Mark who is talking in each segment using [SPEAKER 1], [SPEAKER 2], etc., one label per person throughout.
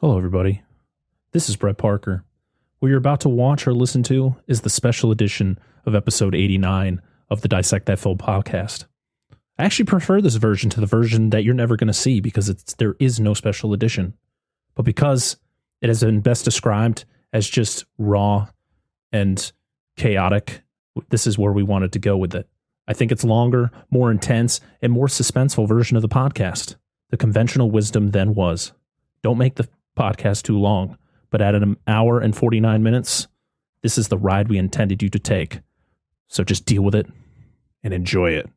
[SPEAKER 1] Hello, everybody. This is Brett Parker. What you're about to watch or listen to is the special edition of episode 89 of the Dissect That Film podcast. I actually prefer this version to the version that you're never going to see because it's, there is no special edition. But because it has been best described as just raw and chaotic, this is where we wanted to go with it. I think it's longer, more intense, and more suspenseful version of the podcast. The conventional wisdom then was don't make the podcast too long, but at an hour and 49 minutes, this is the ride we intended you to take. So just deal with it and enjoy it.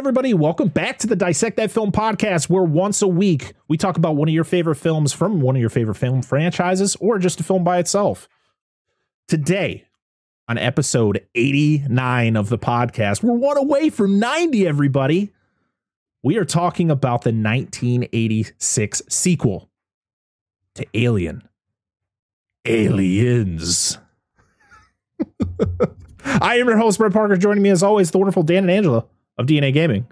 [SPEAKER 1] Everybody? Welcome back to the Dissect That Film podcast, where once a week we talk about one of your favorite films from one of your favorite film franchises or just a film by itself. Today, on episode 89 of the podcast, we're one away from 90, everybody. We are talking about the 1986 sequel to Alien Aliens. I am your host, Brett Parker. Joining me, as always, the wonderful Dan and Angela of DNA Gaming.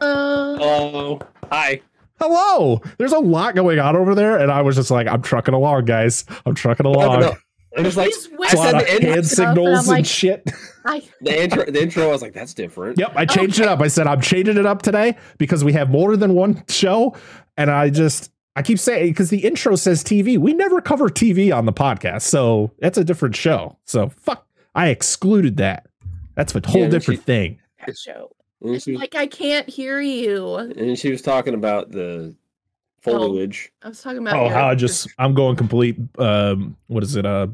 [SPEAKER 2] Uh,
[SPEAKER 3] Hello. Hi.
[SPEAKER 1] Hello. There's a lot going on over there, and I was just like, I'm trucking along, guys. I'm trucking along.
[SPEAKER 3] No, no, I'm just like
[SPEAKER 2] He's
[SPEAKER 3] I
[SPEAKER 1] A lot
[SPEAKER 3] said
[SPEAKER 1] of
[SPEAKER 3] the, intro,
[SPEAKER 1] hand
[SPEAKER 2] and
[SPEAKER 1] signals
[SPEAKER 2] I'm like-
[SPEAKER 1] and shit.
[SPEAKER 2] I,
[SPEAKER 3] the intro. The intro. I was like, that's different.
[SPEAKER 1] Yep, I changed it up. I said I'm changing it up today because we have more than one show, and I just I keep saying because the intro says TV. We never cover TV on the podcast, so that's a different show. So fuck, I excluded that. That's a whole
[SPEAKER 3] Yeah,
[SPEAKER 1] different
[SPEAKER 3] she-
[SPEAKER 1] thing.
[SPEAKER 2] That show.
[SPEAKER 3] And she,
[SPEAKER 2] Like I can't hear you.
[SPEAKER 3] and she was talking about the foliage.
[SPEAKER 2] I was talking about.
[SPEAKER 1] Oh, how I just I'm going complete. Um, what is it? Uh,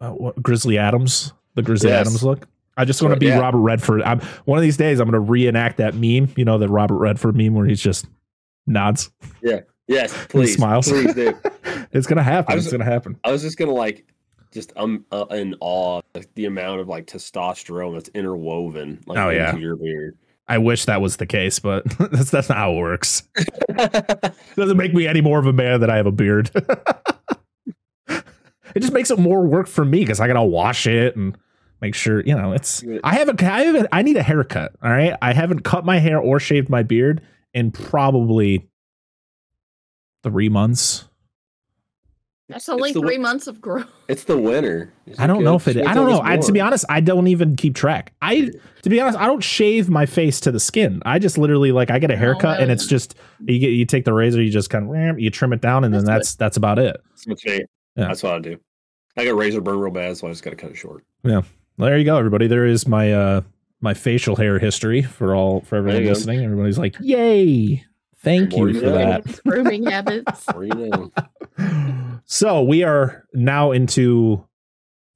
[SPEAKER 1] uh what, Grizzly Adams, the Grizzly
[SPEAKER 3] Yes.
[SPEAKER 1] Adams look. I just want to be
[SPEAKER 3] yeah.
[SPEAKER 1] Robert Redford. I'm one of these days. I'm going to reenact that meme. You know, the Robert Redford meme where he's just nods,
[SPEAKER 3] Yeah.
[SPEAKER 1] Yes,
[SPEAKER 3] please,
[SPEAKER 1] smiles.
[SPEAKER 3] please do.
[SPEAKER 1] it's going to happen.
[SPEAKER 3] Was-
[SPEAKER 1] it's going to happen.
[SPEAKER 3] I was just gonna like, just um, uh, in awe of the amount of like testosterone that's interwoven like
[SPEAKER 1] Oh,
[SPEAKER 3] into
[SPEAKER 1] yeah.
[SPEAKER 3] your beard.
[SPEAKER 1] I wish that was the case, but that's that's not how it works. doesn't make me any more of a man that I have a beard. it just makes it more work for me because I gotta wash it and make sure you know it's. I haven't. I haven't. I need a haircut. All right, I haven't cut my hair or shaved my beard in probably three months.
[SPEAKER 2] That's only
[SPEAKER 3] It's
[SPEAKER 2] three
[SPEAKER 3] wi-
[SPEAKER 2] months of growth.
[SPEAKER 3] it's the winter.
[SPEAKER 1] I don't know if it. I don't know. I, to be honest, I don't even keep track. I to be honest, I don't shave my face to the skin. I just literally like I get a haircut and it's just you get you take the razor, you just kind of ramp, you trim it down, and then
[SPEAKER 2] That's
[SPEAKER 1] that's that's about it.
[SPEAKER 3] That's, what,
[SPEAKER 1] Yeah.
[SPEAKER 3] that's what I do. I got razor burn real bad, so I just got to cut it short. Yeah.
[SPEAKER 1] Well, there you go, everybody. There is my uh my facial hair history for all for everyone
[SPEAKER 3] There you go.
[SPEAKER 1] listening. Everybody's like, "Yay! Thank
[SPEAKER 3] More
[SPEAKER 1] you
[SPEAKER 3] you
[SPEAKER 1] for that."
[SPEAKER 2] Grooming habits.
[SPEAKER 3] Or you know,
[SPEAKER 1] so we are now into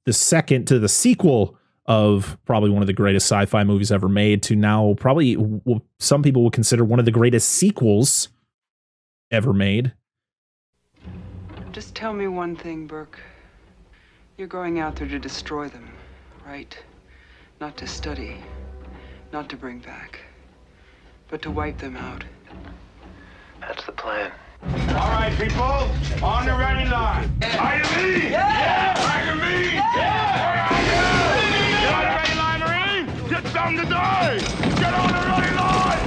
[SPEAKER 1] the second to the sequel of probably one of the greatest sci-fi movies ever made to now probably w- some people would consider one of the greatest sequels ever made
[SPEAKER 4] Just tell me one thing, Burke. You're going out there to destroy them, right? Not to study, not to bring back, but to wipe them out.
[SPEAKER 5] That's the plan.
[SPEAKER 6] All right, people, on the ready line. Are you me? Yeah! Are you me? Yeah! You on the ready line, Marine? Get something to do! Get on the ready line!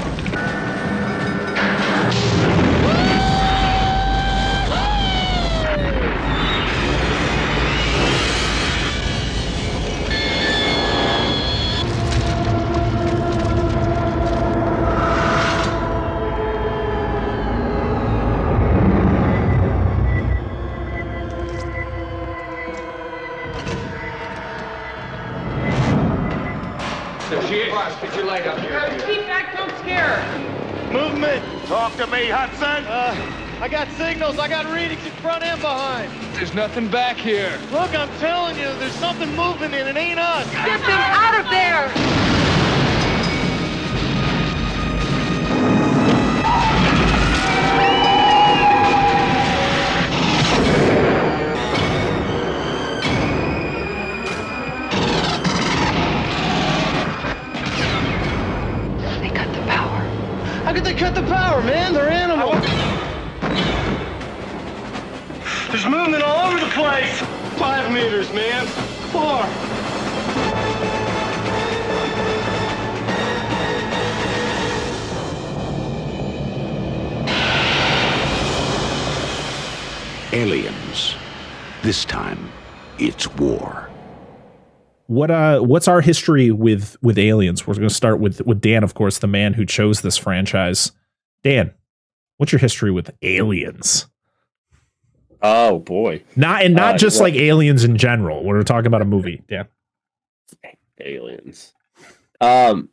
[SPEAKER 5] Get your light up here.
[SPEAKER 7] Keep back, don't scare.
[SPEAKER 6] Movement! Talk to me, Hudson!
[SPEAKER 8] Uh, I got signals. I got readings in front and behind.
[SPEAKER 5] There's nothing back here.
[SPEAKER 8] Look, I'm telling you, there's something moving and it ain't us.
[SPEAKER 7] Get them out of there.
[SPEAKER 8] Cut the power, man. They're animals.
[SPEAKER 6] There's movement all over the place.
[SPEAKER 8] Five meters, man. Four.
[SPEAKER 9] Aliens. This time, it's war.
[SPEAKER 1] What uh what's our history with with aliens? We're going to start with with Dan, of course, the man who chose this franchise. Dan, what's your history with aliens?
[SPEAKER 3] Oh boy,
[SPEAKER 1] Not and not
[SPEAKER 3] Uh,
[SPEAKER 1] just
[SPEAKER 3] well-
[SPEAKER 1] like aliens in general. We're talking about a movie. Dan.
[SPEAKER 3] aliens. Um,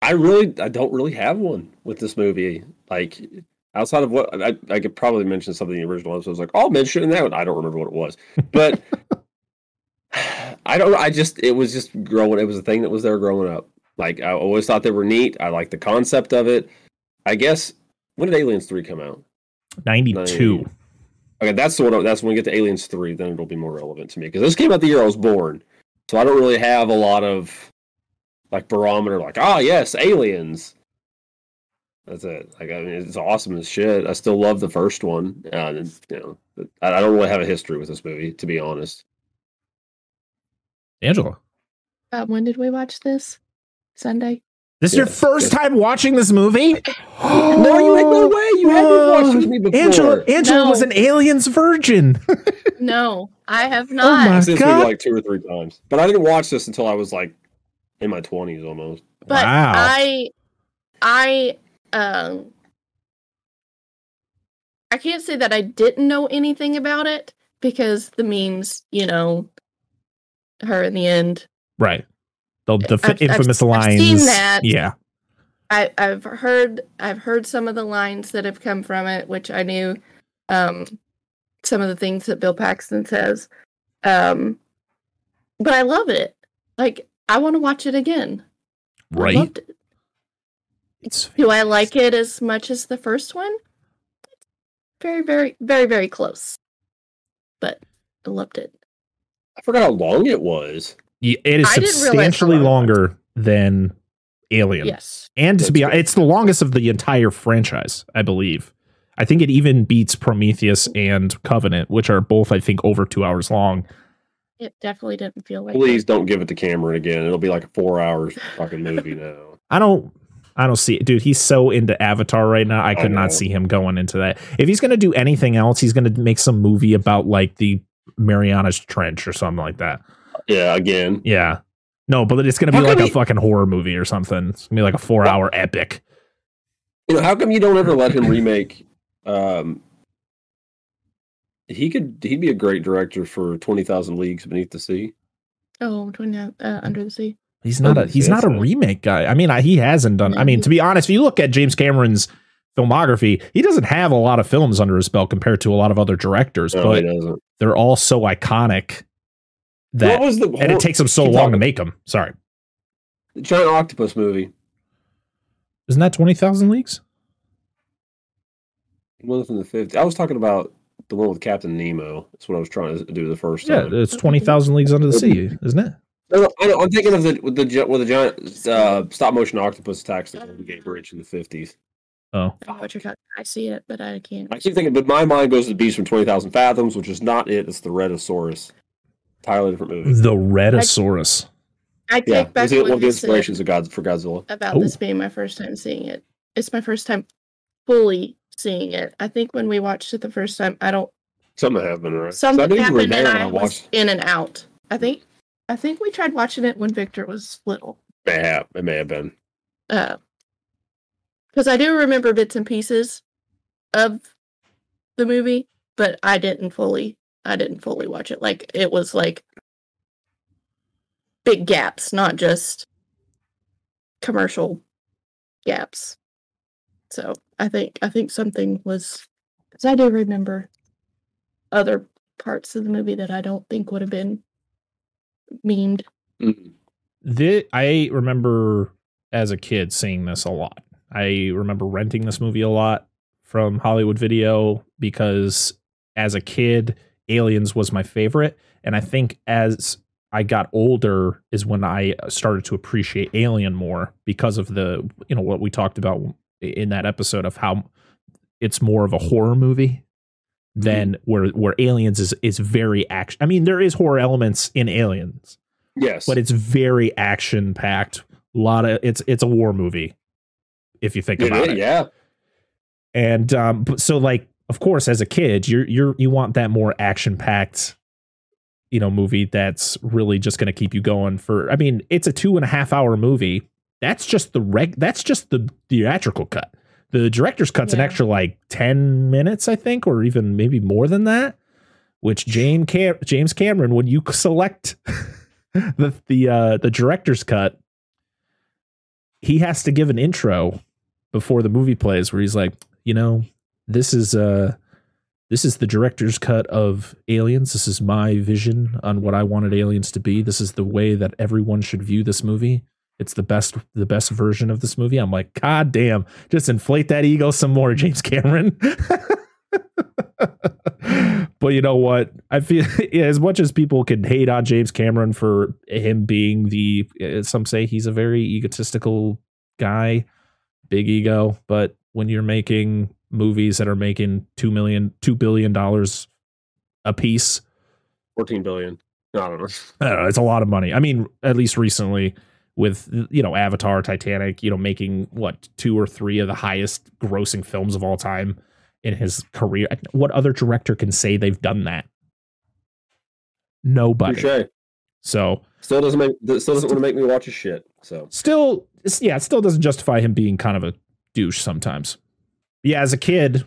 [SPEAKER 3] I really, I don't really have one with this movie. Like outside of what I, I could probably mention something in the original episode. I was like, I'll mention that. one. I don't remember what it was, but I don't. I just, it was just growing. It was a thing that was there growing up. Like I always thought they were neat. I like the concept of it. I guess when did Aliens three come out?
[SPEAKER 1] 92.
[SPEAKER 3] Okay, that's the one. That's when we get to Aliens three. Then it'll be more relevant to me because this came out the year I was born, so I don't really have a lot of like barometer. Like, ah, yes, Aliens. That's it. Like, I mean, it's awesome as shit. I still love the first one. Uh, you know, I don't really have a history with this movie, to be honest.
[SPEAKER 1] Angela.
[SPEAKER 2] Uh, when did we watch this? Sunday.
[SPEAKER 1] This is your
[SPEAKER 3] Yeah,
[SPEAKER 1] first time watching this movie?
[SPEAKER 3] no, you ain't no way. You haven't watched with me before.
[SPEAKER 1] Angela Angela
[SPEAKER 2] No.
[SPEAKER 1] was an aliens virgin.
[SPEAKER 2] No, I have not.
[SPEAKER 1] Oh
[SPEAKER 2] not.
[SPEAKER 1] my
[SPEAKER 3] this
[SPEAKER 1] God.
[SPEAKER 3] movie like two or three times, but I didn't watch this until I was like in my twenties almost.
[SPEAKER 2] but
[SPEAKER 1] wow.
[SPEAKER 2] I, I, um, I can't say that I didn't know anything about it because the memes, you know, her in the end.
[SPEAKER 1] right. The, the
[SPEAKER 2] I've- I've-
[SPEAKER 1] infamous
[SPEAKER 2] I've
[SPEAKER 1] lines.
[SPEAKER 2] seen that.
[SPEAKER 1] Yeah.
[SPEAKER 2] I, I've heard I've heard some of the lines that have come from it, which I knew um, some of the things that Bill Paxton says. Um, but I love it. Like I want to watch it again.
[SPEAKER 1] Right.
[SPEAKER 2] loved it.
[SPEAKER 1] It's
[SPEAKER 2] Do I like it as much as the first one? Very, very, very, very close. But I loved it.
[SPEAKER 3] I forgot how long it was.
[SPEAKER 1] Yeah, It is
[SPEAKER 2] I didn't realize how
[SPEAKER 1] substantially
[SPEAKER 2] long
[SPEAKER 1] longer than Alien.
[SPEAKER 2] Yes.
[SPEAKER 1] And to be
[SPEAKER 3] good.
[SPEAKER 1] it's the longest of the entire franchise, I believe. I think it even beats Prometheus and Covenant, which are both, I think, over two hours long.
[SPEAKER 2] It definitely didn't feel like
[SPEAKER 3] Please
[SPEAKER 2] it.
[SPEAKER 3] don't give it to Cameron again. It'll be like a four hours fucking movie now.
[SPEAKER 1] I don't I don't see it. Dude, he's so into Avatar right now. I
[SPEAKER 3] I
[SPEAKER 1] could
[SPEAKER 3] know.
[SPEAKER 1] not see him going into that. If he's gonna do anything else, he's gonna make some movie about like the Marianas Trench or something like that.
[SPEAKER 3] Yeah, again.
[SPEAKER 1] Yeah. No, but it's gonna be
[SPEAKER 3] How
[SPEAKER 1] like
[SPEAKER 3] come
[SPEAKER 1] a
[SPEAKER 3] he-
[SPEAKER 1] fucking horror movie or something. It's gonna be like a four hour epic.
[SPEAKER 3] You know, how come you don't ever let him remake um he could he'd be a great director for twenty thousand leagues beneath the sea.
[SPEAKER 2] Oh, Twin uh, Under the Sea.
[SPEAKER 1] He's not
[SPEAKER 3] Oh,
[SPEAKER 1] a he's not a
[SPEAKER 3] a-
[SPEAKER 1] remake guy. I mean, I, he hasn't done. I mean, to be honest, if you look at James Cameron's filmography, he doesn't have a lot of films under his belt compared to a lot of other directors,
[SPEAKER 3] No,
[SPEAKER 1] but they're all so iconic that
[SPEAKER 3] the
[SPEAKER 1] and it takes them so long to make them. Sorry,
[SPEAKER 3] the giant octopus movie?
[SPEAKER 1] isn't that twenty thousand leagues?
[SPEAKER 3] One from the fifties. I was talking about the one with Captain Nemo. That's what I was trying to do the first
[SPEAKER 1] Yeah,
[SPEAKER 3] time.
[SPEAKER 1] it's twenty thousand leagues under the sea, isn't it?
[SPEAKER 3] No, I I'm thinking of the with the with the giant uh, stop motion octopus attacks the Golden Gate Bridge in the fifties.
[SPEAKER 1] Oh.
[SPEAKER 2] oh, I what you're talking. I see it, but I can't.
[SPEAKER 3] I keep thinking, but my mind goes to the beast from Twenty Thousand Fathoms, which is not it. It's the Rhedosaurus. Entirely different movie.
[SPEAKER 1] the Rhedosaurus.
[SPEAKER 2] I take
[SPEAKER 3] Yeah,
[SPEAKER 2] back
[SPEAKER 3] one
[SPEAKER 2] what
[SPEAKER 3] of the
[SPEAKER 2] you said
[SPEAKER 3] inspirations of God for Godzilla.
[SPEAKER 2] about
[SPEAKER 1] Oh.
[SPEAKER 2] this being my first time seeing it. It's my first time fully seeing it. I think when we watched it the first time, I don't.
[SPEAKER 3] Something happened, right?
[SPEAKER 2] Something
[SPEAKER 3] I knew you
[SPEAKER 2] happened and
[SPEAKER 3] there
[SPEAKER 2] I
[SPEAKER 3] I
[SPEAKER 2] was in and out. I think. I think we tried watching it when Victor was little.
[SPEAKER 3] May have, it may have been.
[SPEAKER 2] Uh, because I do remember bits and pieces of the movie, but I didn't fully. I didn't fully watch it. Like it was like big gaps, not just commercial gaps. So I think I think something was because I do remember other parts of the movie that I don't think would have been memed.
[SPEAKER 3] Mm-hmm.
[SPEAKER 1] Thi- I remember as a kid seeing this a lot. I remember renting this movie a lot from Hollywood Video because as a kid, Aliens was my favorite. And I think as I got older is when I started to appreciate Alien more because of the, you know, what we talked about in that episode of how it's more of a horror movie mm-hmm. than where where Aliens is is very action. I mean, there is horror elements in Aliens,
[SPEAKER 3] Yes.
[SPEAKER 1] but it's very action packed. A lot of it's it's a war movie if you think
[SPEAKER 3] It
[SPEAKER 1] about
[SPEAKER 3] is,
[SPEAKER 1] it.
[SPEAKER 3] yeah.
[SPEAKER 1] And um, so like, of course, as a kid, you're you're you want that more action packed, you know, movie that's really just going to keep you going for. I mean, it's a two and a half hour movie. That's just the reg. That's just the theatrical cut. The director's cut's an extra like ten minutes, I think, or even maybe more than that. Which James Cam- James Cameron, when you select the the uh, the director's cut, he has to give an intro before the movie plays where he's like, you know, this is uh this is the director's cut of Aliens. This is my vision on what I wanted Aliens to be. This is the way that everyone should view this movie. It's the best the best version of this movie. I'm like, God damn, just inflate that ego some more, James Cameron. but you know what? I feel as much as people can hate on James Cameron for him being the uh, some say he's a very egotistical guy, big ego, but when you're making movies that are making 2 million 2 billion dollars a piece,
[SPEAKER 3] 14 billion. I don't know.
[SPEAKER 1] I don't know, it's a lot of money. I mean, at least recently with you know Avatar, Titanic, you know making what two or three of the highest grossing films of all time in his career. What other director can say they've done that? Nobody.
[SPEAKER 3] Touche.
[SPEAKER 1] So
[SPEAKER 3] Still doesn't make still doesn't want to make me watch his shit. So
[SPEAKER 1] still, yeah, it still doesn't justify him being kind of a douche sometimes. Yeah, as a kid,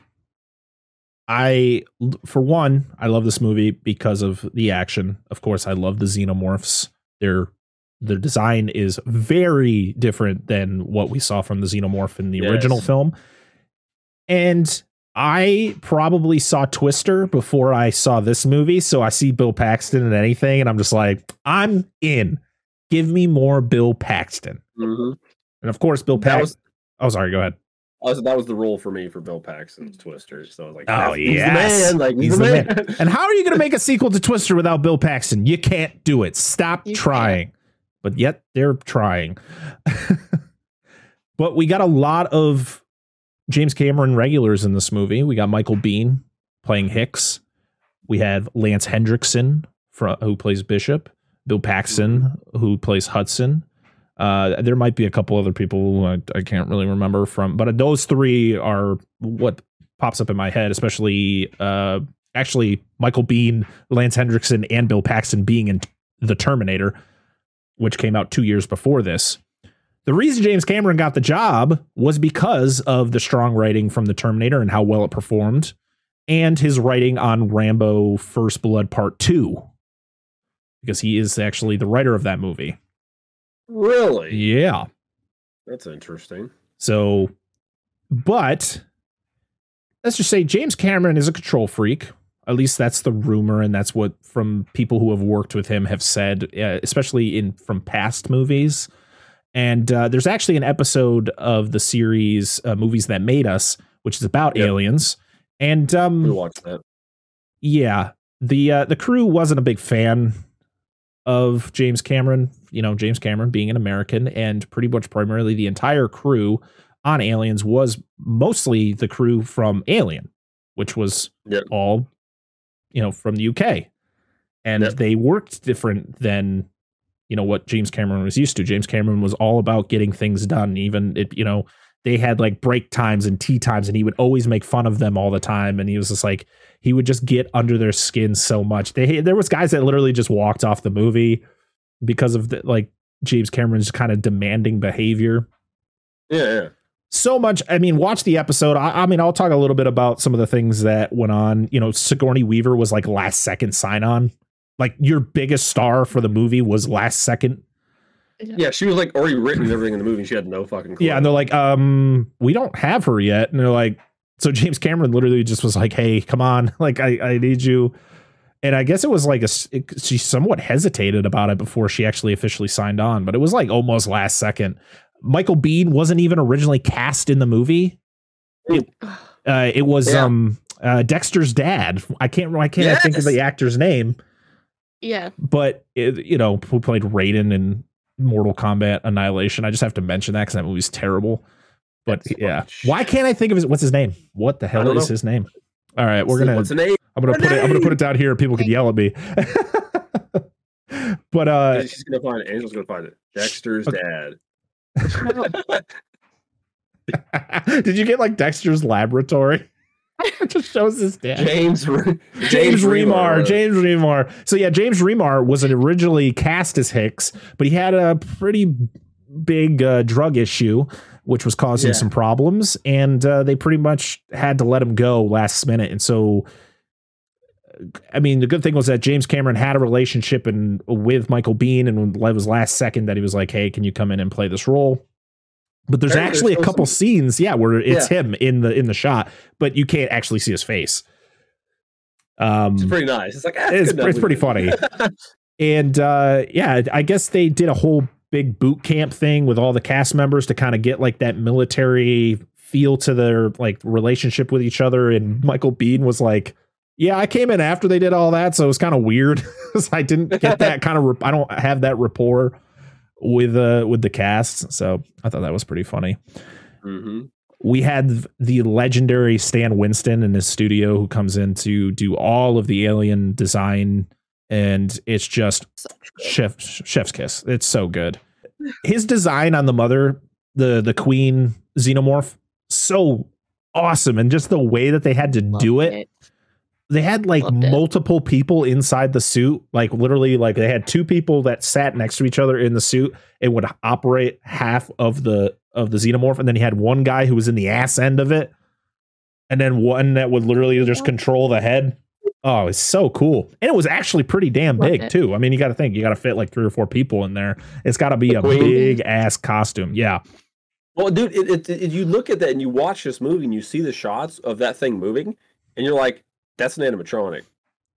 [SPEAKER 1] I, for one, I love this movie because of the action. Of course, I love the xenomorphs. Their their design is very different than what we saw from the xenomorph in the
[SPEAKER 3] Yes.
[SPEAKER 1] original film. And I probably saw Twister before I saw this movie, so I see Bill Paxton in anything, and I'm just like, I'm in. Give me more Bill Paxton.
[SPEAKER 3] mhm.
[SPEAKER 1] And of course, Bill Paxton. oh, sorry. Go ahead.
[SPEAKER 3] also, that was the role for me for Bill Paxton's Twister. So I was like,
[SPEAKER 1] Oh,
[SPEAKER 3] that's- he's
[SPEAKER 1] yes.
[SPEAKER 3] the man. Like he's,
[SPEAKER 1] He's
[SPEAKER 3] the,
[SPEAKER 1] the
[SPEAKER 3] man.
[SPEAKER 1] And how are you going to make a sequel to Twister without Bill Paxton? You can't do it. Stop
[SPEAKER 2] You
[SPEAKER 1] trying. But yet they're trying. but we got a lot of James Cameron regulars in this movie. We got Michael Biehn playing Hicks. We have Lance Henriksen fro- who plays Bishop. Bill Paxton who plays Hudson. Uh, there might be a couple other people I, I can't really remember from, but those three are what pops up in my head, especially uh, actually Michael Biehn, Lance Henriksen, and Bill Paxton being in The Terminator, which came out two years before this. The reason James Cameron got the job was because of the strong writing from The Terminator and how well it performed, and his writing on Rambo First Blood Part 2, because he is actually the writer of that movie.
[SPEAKER 3] really?
[SPEAKER 1] Yeah.
[SPEAKER 3] That's interesting.
[SPEAKER 1] So, but let's just say James Cameron is a control freak. At least that's the rumor, and that's what from people who have worked with him have said, uh, especially in from past movies. And uh, there's actually an episode of the series uh, "Movies That Made Us," which is about
[SPEAKER 3] Yep.
[SPEAKER 1] aliens. And um,
[SPEAKER 3] We watched that.
[SPEAKER 1] yeah, the uh, the crew wasn't a big fan of James Cameron. You know, James Cameron being an American, and pretty much primarily the entire crew on Aliens was mostly the crew from Alien, which was
[SPEAKER 3] Yep.
[SPEAKER 1] all you know from the UK, and
[SPEAKER 3] Yep.
[SPEAKER 1] they worked different than you know what James Cameron was used to. James Cameron was all about getting things done, even it you know they had like break times and tea times and he would always make fun of them all the time and he was just like he would just get under their skin so much. They there was guys that literally just walked off the movie because of the, like james cameron's kind of demanding behavior.
[SPEAKER 3] Yeah, yeah.
[SPEAKER 1] so much i mean watch the episode. I, I mean i'll talk a little bit about some of the things that went on. You know sigourney weaver was like last second sign on like your biggest star for the movie was last second
[SPEAKER 3] Yeah, she was like already written everything in the movie. and She had no fucking clue.
[SPEAKER 1] Yeah, and they're like, um, we don't have her yet. And they're like, so James Cameron literally just was like, hey, come on, like I, I need you. And I guess it was like a it- she somewhat hesitated about it before she actually officially signed on, but it was like almost last second. Michael Biehn wasn't even originally cast in the movie. It, uh, it was
[SPEAKER 3] Yeah.
[SPEAKER 1] um uh, Dexter's dad. I can't I can't think of the actor's name
[SPEAKER 2] Yeah.
[SPEAKER 1] but it, you know, who played Raiden in Mortal Kombat Annihilation. I just have to mention that because that movie's terrible. But
[SPEAKER 3] That's
[SPEAKER 1] yeah,
[SPEAKER 3] fucking
[SPEAKER 1] why can't I think of his? What's his name? What the hell is
[SPEAKER 3] know.
[SPEAKER 1] his name? All right, we're gonna.
[SPEAKER 3] What's the name?
[SPEAKER 1] I'm gonna
[SPEAKER 3] My
[SPEAKER 1] put it. I'm gonna put it down here. People could yell at me. but uh,
[SPEAKER 3] She's gonna find it. Angel's gonna find it. Dexter's
[SPEAKER 1] Okay.
[SPEAKER 3] dad.
[SPEAKER 1] did you get like Dexter's Laboratory? it just shows his dad.
[SPEAKER 3] James. Re-
[SPEAKER 1] James Remar.
[SPEAKER 3] Remar.
[SPEAKER 1] James Remar. So yeah, James Remar was originally cast as Hicks, but he had a pretty big uh, drug issue, which was causing
[SPEAKER 3] Yeah.
[SPEAKER 1] some problems, and uh, they pretty much had to let him go last minute. And so, I mean, the good thing was that James Cameron had a relationship and with Michael Biehn, and it was last second that he was like, "Hey, can you come in and play this role?" But there's
[SPEAKER 3] Apparently
[SPEAKER 1] actually a couple scenes, yeah, where it's
[SPEAKER 3] Yeah.
[SPEAKER 1] him in the in the shot, but you can't actually see his face. Um,
[SPEAKER 3] It's pretty nice. It's like ah,
[SPEAKER 1] It's-
[SPEAKER 3] enough.
[SPEAKER 1] it's pretty funny. and uh, yeah, I guess they did a whole big boot camp thing with all the cast members to kind of get like that military feel to their like relationship with each other. And Michael Biehn was like, "Yeah, I came in after they did all that, so it was kind of weird. I didn't get that kind of. Rap- I don't have that rapport with uh with the cast, so I thought that was pretty funny."
[SPEAKER 3] hmm
[SPEAKER 1] we had the legendary Stan Winston in his studio who comes in to do all of the alien design and it's just chef chef's kiss. It's so good. His design on the mother, the the queen xenomorph, so awesome and just the way that they had to do
[SPEAKER 2] Loved
[SPEAKER 1] it they had like
[SPEAKER 2] Loved it.
[SPEAKER 1] multiple people inside the suit. Like literally like they had two people that sat next to each other in the suit. And would operate half of the of the xenomorph and then he had one guy who was in the ass end of it. And then one that would literally just control the head. Oh it's so cool. And it was actually pretty damn
[SPEAKER 2] Loved
[SPEAKER 1] big
[SPEAKER 2] it.
[SPEAKER 1] too. I mean you got to think you got to fit like three or four people in there. It's got to be
[SPEAKER 3] The
[SPEAKER 1] a
[SPEAKER 3] queen.
[SPEAKER 1] big ass costume yeah.
[SPEAKER 3] Well, dude, it, it, it- you look at that and you watch this movie and you see the shots of that thing moving, and you're like, "That's an animatronic."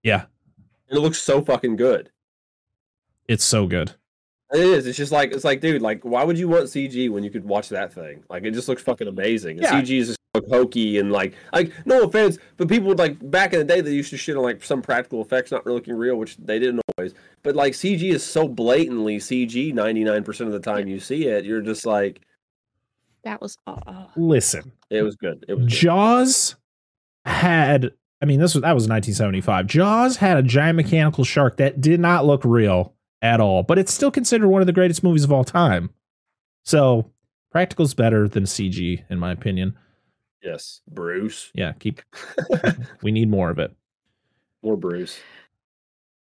[SPEAKER 1] yeah
[SPEAKER 3] And it looks so fucking good.
[SPEAKER 1] it's so good
[SPEAKER 3] It is. It's just like it's like, dude, like, why would you want CG when you could watch that thing? Like, it just looks fucking amazing.
[SPEAKER 1] Yeah.
[SPEAKER 3] CG is just like hokey and like, like, no offense, but people would like back in the day they used to shit on like some practical effects not really looking real, which they didn't always. But like CG is so blatantly CG ninety nine percent of the time you see it, you're just like,
[SPEAKER 2] That was uh,
[SPEAKER 1] listen
[SPEAKER 3] it was good. It was good.
[SPEAKER 1] Jaws had I mean this was that was 1975. Jaws had a giant mechanical shark that did not look real at all, but it's still considered one of the greatest movies of all time. So, practical's better than CG in my opinion.
[SPEAKER 3] yes, Bruce,
[SPEAKER 1] Yeah, keep we need more of it.
[SPEAKER 3] more Bruce.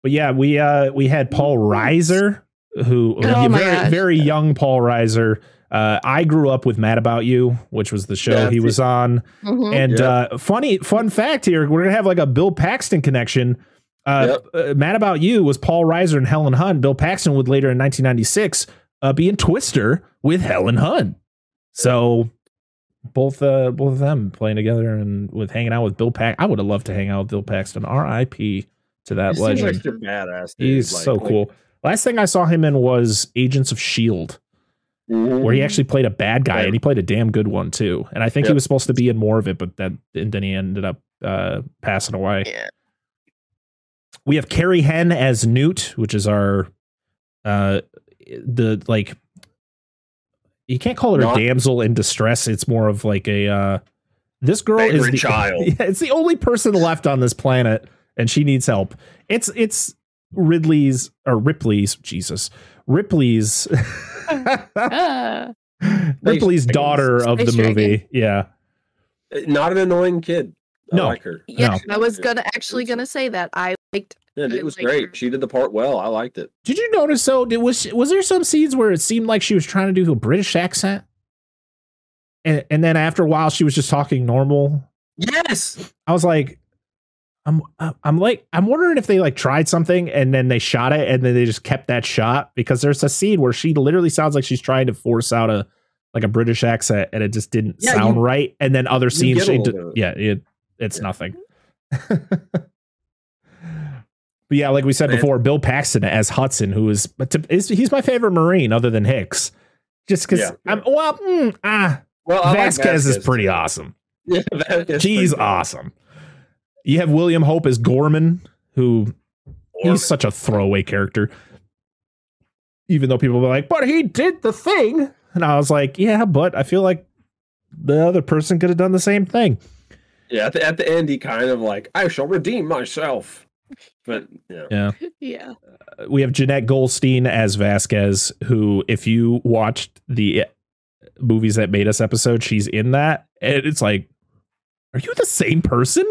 [SPEAKER 1] But yeah, we uh we had Paul Reiser who
[SPEAKER 2] Oh
[SPEAKER 1] very
[SPEAKER 2] gosh.
[SPEAKER 1] very young Paul Reiser. Uh, I grew up with Mad About You, which was the show
[SPEAKER 3] Yeah,
[SPEAKER 1] he was on.
[SPEAKER 2] mhm.
[SPEAKER 1] And
[SPEAKER 3] Yeah.
[SPEAKER 1] uh, funny fun fact here, we're gonna have like a Bill Paxton connection. Uh, uh, Mad About You was Paul Reiser and Helen Hunt. Bill Paxton would later in 1996 uh, be in Twister with Helen Hunt. So both uh, both of them playing together and with hanging out with Bill Pax. I would have loved to hang out with Bill Paxton. R.I.P. to that
[SPEAKER 3] He seems
[SPEAKER 1] legend.
[SPEAKER 3] like a badass. Dude.
[SPEAKER 1] He's
[SPEAKER 3] Like-
[SPEAKER 1] so
[SPEAKER 3] like-
[SPEAKER 1] cool. Last thing I saw him in was Agents of Shield,
[SPEAKER 3] Mhm.
[SPEAKER 1] where he actually played a bad guy,
[SPEAKER 3] Yeah.
[SPEAKER 1] and he played a damn good one too. And I think he was supposed to be in more of it, but that and then he ended up uh, passing away.
[SPEAKER 2] Yeah.
[SPEAKER 1] We have Carrie Henn as Newt, which is our uh the like you can't call her
[SPEAKER 3] Not-
[SPEAKER 1] a damsel in distress. It's more of like a uh this girl is
[SPEAKER 3] Favorite
[SPEAKER 1] the
[SPEAKER 3] child.
[SPEAKER 1] Yeah, it's the only person left on this planet, and she needs help. It's it's Ridley's or Ripley's Jesus Ripley's
[SPEAKER 2] Ah.
[SPEAKER 1] Ripley's
[SPEAKER 3] Space-
[SPEAKER 1] daughter of the
[SPEAKER 2] Dragon.
[SPEAKER 1] movie. Yeah,
[SPEAKER 3] Uh, Not an annoying kid. I
[SPEAKER 1] No.
[SPEAKER 3] like her.
[SPEAKER 2] yeah,
[SPEAKER 1] No.
[SPEAKER 2] I was gonna actually gonna say that. I liked
[SPEAKER 3] Yeah, it was
[SPEAKER 2] like
[SPEAKER 3] great.
[SPEAKER 2] her.
[SPEAKER 3] She did the part well. I liked it.
[SPEAKER 1] Did you notice though? Did, was was there some scenes where it seemed like she was trying to do a British accent, and and then after a while she was just talking normal?
[SPEAKER 3] Yes.
[SPEAKER 1] I was like, I'm I'm like I'm wondering if they like tried something and then they shot it and then they just kept that shot because there's a scene where she literally sounds like she's trying to force out a like a British accent and it just didn't
[SPEAKER 3] Yeah,
[SPEAKER 1] sound
[SPEAKER 3] you-
[SPEAKER 1] right. And then other scenes, she d-
[SPEAKER 3] bit of it.
[SPEAKER 1] yeah, it it's
[SPEAKER 3] Yeah.
[SPEAKER 1] nothing. but yeah, like we said
[SPEAKER 3] Man.
[SPEAKER 1] before, Bill Paxton as Hudson, who is, but is he's my favorite Marine other than Hicks, just because
[SPEAKER 3] Yeah,
[SPEAKER 1] I'm well, mm, ah,
[SPEAKER 3] Well, I like
[SPEAKER 1] Vasquez, is pretty awesome.
[SPEAKER 3] Yeah, Vasquez.
[SPEAKER 1] She's awesome. You have William Hope as Gorman, who he's such a throwaway character. Even though people were like, but he did the thing. And I was like, yeah, but I feel like the other person could have done the same thing.
[SPEAKER 3] Yeah, at the, at the end, he kind of like, I shall redeem myself. But yeah,
[SPEAKER 1] Yeah.
[SPEAKER 2] Yeah.
[SPEAKER 1] we have Jenette Goldstein as Vasquez, who, if you watched the uh, movies that made us episode, she's in that, and it's like, are you the same person?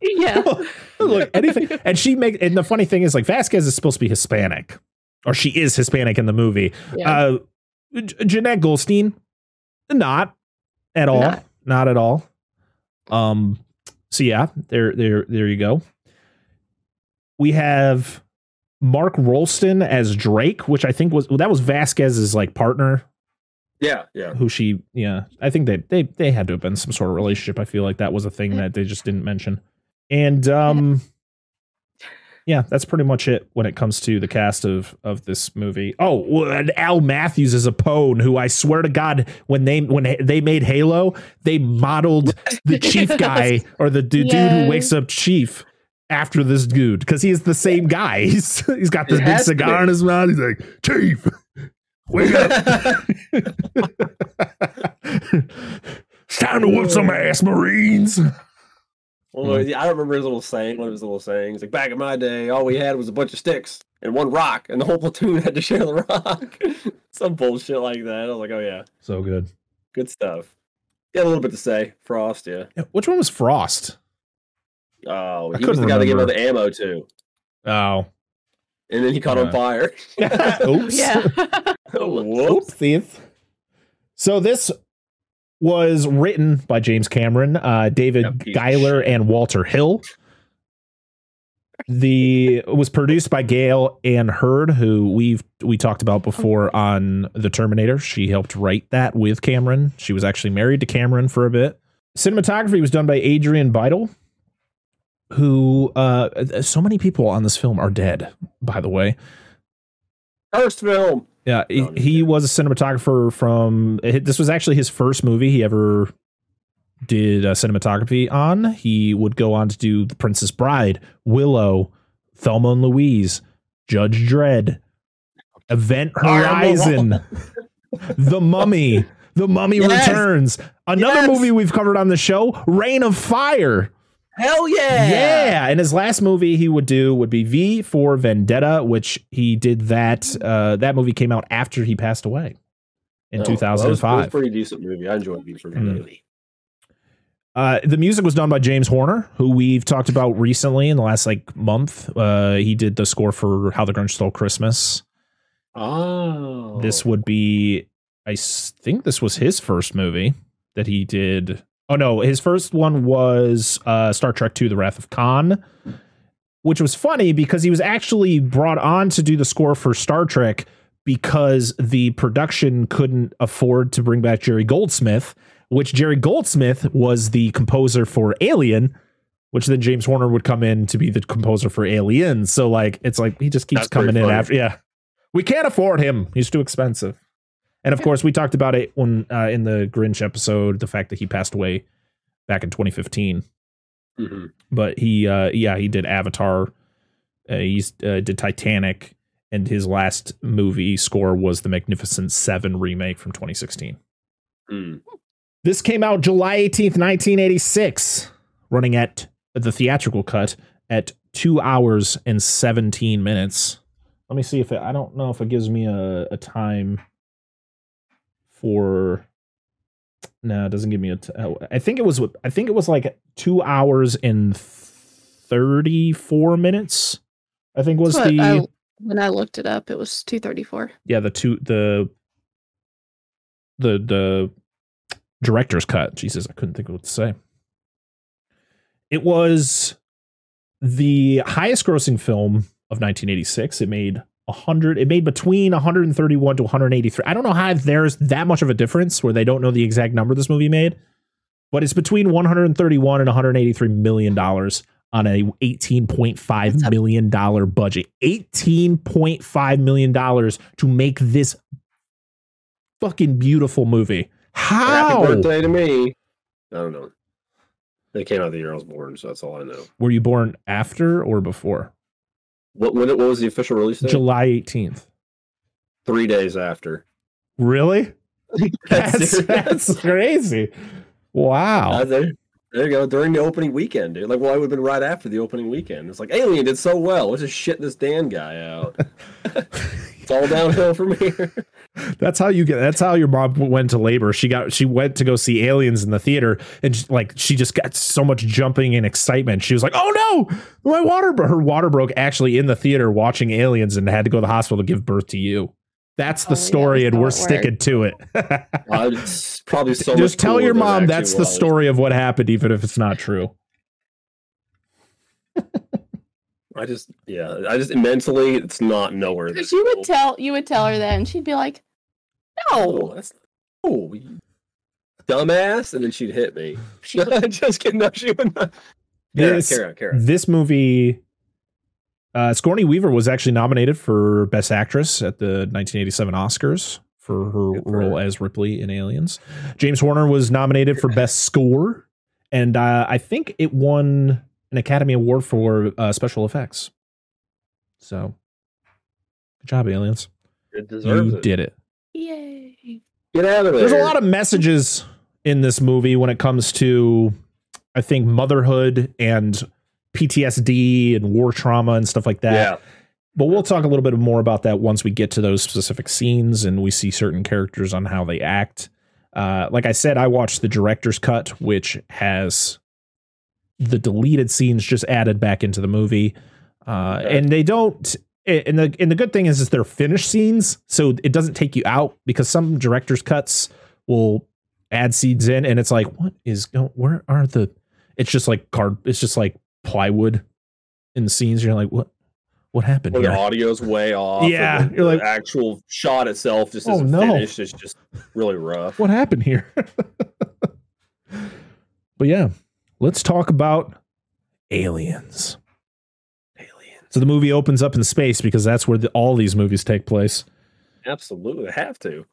[SPEAKER 2] Yeah.
[SPEAKER 1] Look, anything, and she make, and the funny thing is, like Vasquez is supposed to be Hispanic, or she is Hispanic in the movie.
[SPEAKER 2] Yeah.
[SPEAKER 1] Uh, J- Jenette Goldstein, not at all, not.
[SPEAKER 2] Not.
[SPEAKER 1] at all. Um, so yeah, there, there, there you go. We have Mark Rolston as Drake, which I think was that was Vasquez's like partner,
[SPEAKER 3] yeah, yeah.
[SPEAKER 1] who she, yeah, I think they they they had to have been some sort of relationship. I feel like that was a thing that they just didn't mention. And um, yeah, that's pretty much it when it comes to the cast of of this movie. Oh, and Al Matthews is Apone who I swear to God, when they when they made Halo, they modeled the chief guy or the du- dude who wakes up chief after this dude because he's the same guy. He's he's got this
[SPEAKER 3] It
[SPEAKER 1] big cigar in his mouth. He's like, Chief, wake up. it's time to whoop some ass, Marines.
[SPEAKER 3] Well, yeah, I remember his little saying, one of his little sayings. Like back in my day, all we had was a bunch of sticks and one rock, and the whole platoon had to share the rock. Some bullshit like that. I was like, oh yeah,
[SPEAKER 1] So good.
[SPEAKER 3] good stuff. Yeah, a little bit to say. Frost, yeah.
[SPEAKER 1] Yeah, Which one was Frost?
[SPEAKER 3] Oh,
[SPEAKER 1] I
[SPEAKER 3] he was
[SPEAKER 1] couldn't
[SPEAKER 3] the guy that gave all the ammo to,
[SPEAKER 1] Oh.
[SPEAKER 3] And then he caught
[SPEAKER 1] Yeah.
[SPEAKER 3] on fire.
[SPEAKER 1] Oops.
[SPEAKER 2] Yeah.
[SPEAKER 3] Whoops.
[SPEAKER 1] Oopsies. So this was written by James Cameron, uh, David
[SPEAKER 3] That Giler,
[SPEAKER 1] and Walter Hill. The it was produced by Gale Anne Hurd, who we've we talked about before on The Terminator. She helped write that with Cameron. She was actually married to Cameron for a bit. Cinematography was done by Adrian Biddle, who uh, so many people on this film are dead. By the way,
[SPEAKER 3] First film.
[SPEAKER 1] yeah, he,
[SPEAKER 3] No, I'm just
[SPEAKER 1] he was a cinematographer from. This was actually his first movie he ever did uh, cinematography on. He would go on to do The Princess Bride, Willow, Thelma and Louise, Judge Dredd, Event
[SPEAKER 3] I am the
[SPEAKER 1] Horizon, The Mummy, The Mummy
[SPEAKER 3] Yes.
[SPEAKER 1] Returns. Another
[SPEAKER 3] Yes.
[SPEAKER 1] movie we've covered on the show, Reign of Fire.
[SPEAKER 3] Hell yeah.
[SPEAKER 1] Yeah. And his last movie he would do would be V for Vendetta, which he did that. Uh, that movie came out after he passed away in
[SPEAKER 3] Oh, well, it was-
[SPEAKER 1] 2005.
[SPEAKER 3] a pretty decent movie. I enjoyed V for
[SPEAKER 1] Mm.
[SPEAKER 3] Vendetta.
[SPEAKER 1] Uh, the music was done by James Horner, who we've talked about recently in the last like month. Uh, he did the score for How the Grinch Stole Christmas.
[SPEAKER 3] Oh.
[SPEAKER 1] This would be, I think this was his first movie that he did. Oh no, his first one was uh, Star Trek II: The Wrath of Khan, which was funny because he was actually brought on to do the score for Star Trek because the production couldn't afford to bring back Jerry Goldsmith, which Jerry Goldsmith was the composer for Alien. Which then James Horner would come in to be the composer for Alien. So like it's like he just keeps
[SPEAKER 3] That's
[SPEAKER 1] coming in
[SPEAKER 3] funny.
[SPEAKER 1] after. Yeah, we can't afford him. He's too expensive. And of course, we talked about it when uh, in the Grinch episode, the fact that he passed away back in 2015.
[SPEAKER 3] Mhm.
[SPEAKER 1] But he, uh, yeah, he did Avatar. Uh, he's uh, did Titanic, and his last movie score was the Magnificent Seven remake from 2016.
[SPEAKER 3] Mm.
[SPEAKER 1] This came out July 18th, 1986, running at the theatrical cut at two hours and 17 minutes. Let me see if it, I don't know if it gives me a, a time for. No, it doesn't give me a. T- oh, think it was. I think it was like two hours and thirty four minutes. I think was the
[SPEAKER 2] I- when I looked it up, it was two thirty four.
[SPEAKER 1] yeah the two the the the director's cut jesus i couldn't think of what to say it was the highest grossing film of 1986 it made 100 it made between 131 to 183 i don't know how there's that much of a difference where they don't know the exact number this movie made but it's between 131 and 183 million dollars on a 18.5 million dollar budget 18.5 million dollars to make this fucking beautiful movie how
[SPEAKER 3] Happy birthday to me. I don't know. They came out the year I was born, so that's all I know.
[SPEAKER 1] were you born after or before
[SPEAKER 3] What when it, what was the official release date?
[SPEAKER 1] july 18th
[SPEAKER 3] Three days after.
[SPEAKER 1] really That's that's crazy. Wow.
[SPEAKER 3] Uh, there, there you go. During the opening weekend, dude. Like, well, I would have been right after the opening weekend. It's like Alien did so well. Let's just shit this Dan guy out. it's all downhill from here.
[SPEAKER 1] That's how you get. That's how your mom went to labor. She got. She went to go see aliens in the theater, and she, like she just got so much jumping and excitement. She was like, "Oh no, my water! Her water broke actually in the theater watching aliens, and had to go to the hospital to give birth to you." That's the
[SPEAKER 2] Oh,
[SPEAKER 1] story,
[SPEAKER 2] that's
[SPEAKER 1] and we're
[SPEAKER 2] it
[SPEAKER 1] sticking to it.
[SPEAKER 3] It's probably so.
[SPEAKER 1] just tell your mom
[SPEAKER 3] actually
[SPEAKER 1] that's the
[SPEAKER 3] was.
[SPEAKER 1] story of what happened, even if it's not true.
[SPEAKER 3] I just, yeah, I just mentally, it's not nowhere.
[SPEAKER 2] Because you would tell you would tell her that, and she'd be like,
[SPEAKER 3] Oh,
[SPEAKER 2] "No."
[SPEAKER 3] that's oh, you dumbass, and then she'd hit me.
[SPEAKER 2] She
[SPEAKER 3] just kidding. No, she would not. Kara,
[SPEAKER 1] This-
[SPEAKER 3] Kara, Kara.
[SPEAKER 1] This movie, uh, Sigourney Weaver was actually nominated for Best Actress at the 1987 Oscars for her
[SPEAKER 3] for
[SPEAKER 1] role
[SPEAKER 3] her.
[SPEAKER 1] as Ripley in Aliens. James Horner was nominated for Best Score, and uh, I think it won an Academy Award for uh, special effects. So, good job, Aliens!
[SPEAKER 3] It deserves
[SPEAKER 1] You
[SPEAKER 3] it.
[SPEAKER 1] did it.
[SPEAKER 2] Yay!
[SPEAKER 3] Get out of there.
[SPEAKER 1] There's a lot of messages in this movie when it comes to, I think, motherhood and PTSD and war trauma and stuff like that.
[SPEAKER 3] yeah.
[SPEAKER 1] But we'll talk a little bit more about that once we get to those specific scenes and we see certain characters on how they act. Uh, like I said, I watched the director's cut, which has the deleted scenes just added back into the movie, uh, and they don't. And the and the good thing is, is they're finished scenes, so it doesn't take you out because some director's cuts will add scenes in, and it's like, what is going? Where are the? It's just like card. It's just like plywood in the scenes. You're like, what? What happened
[SPEAKER 3] Where the
[SPEAKER 1] here?
[SPEAKER 3] audio's way off.
[SPEAKER 1] Yeah,
[SPEAKER 3] the,
[SPEAKER 1] you're like-
[SPEAKER 3] actual shot itself just
[SPEAKER 1] Oh,
[SPEAKER 3] isn't
[SPEAKER 1] no.
[SPEAKER 3] finished. It's just really rough.
[SPEAKER 1] what happened here? but yeah, let's talk about aliens. Aliens. So the movie opens up in space because that's where the, all these movies take place.
[SPEAKER 3] Absolutely, I have to.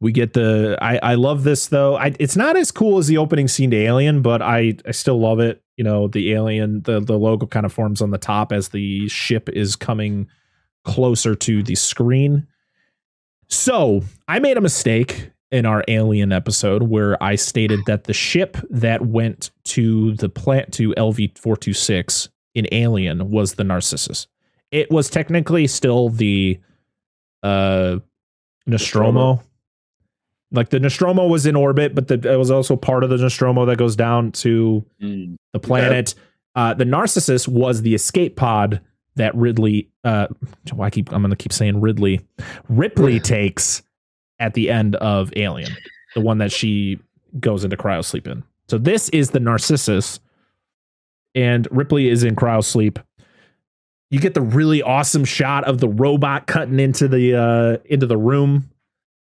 [SPEAKER 1] We get the I I love this though. I it's not as cool as the opening scene to Alien, but I I still love it. You know, the alien the the logo kind of forms on the top as the ship is coming closer to the screen. So, I made a mistake in our alien episode where I stated that the ship that went to the plant to LV426 in Alien was the Narcissus. It was technically still the uh Nostromo. Like the Nostromo was in orbit, but the, it was also part of the Nostromo that goes down to the planet. Uh, the Narcissus was the escape pod that Ridley. Uh, I keep. I'm going to keep saying Ridley. Ripley takes at the end of Alien, the one that she goes into cryosleep in. So this is the Narcissus, and Ripley is in cryosleep. You get the really awesome shot of the robot cutting into the uh, into the room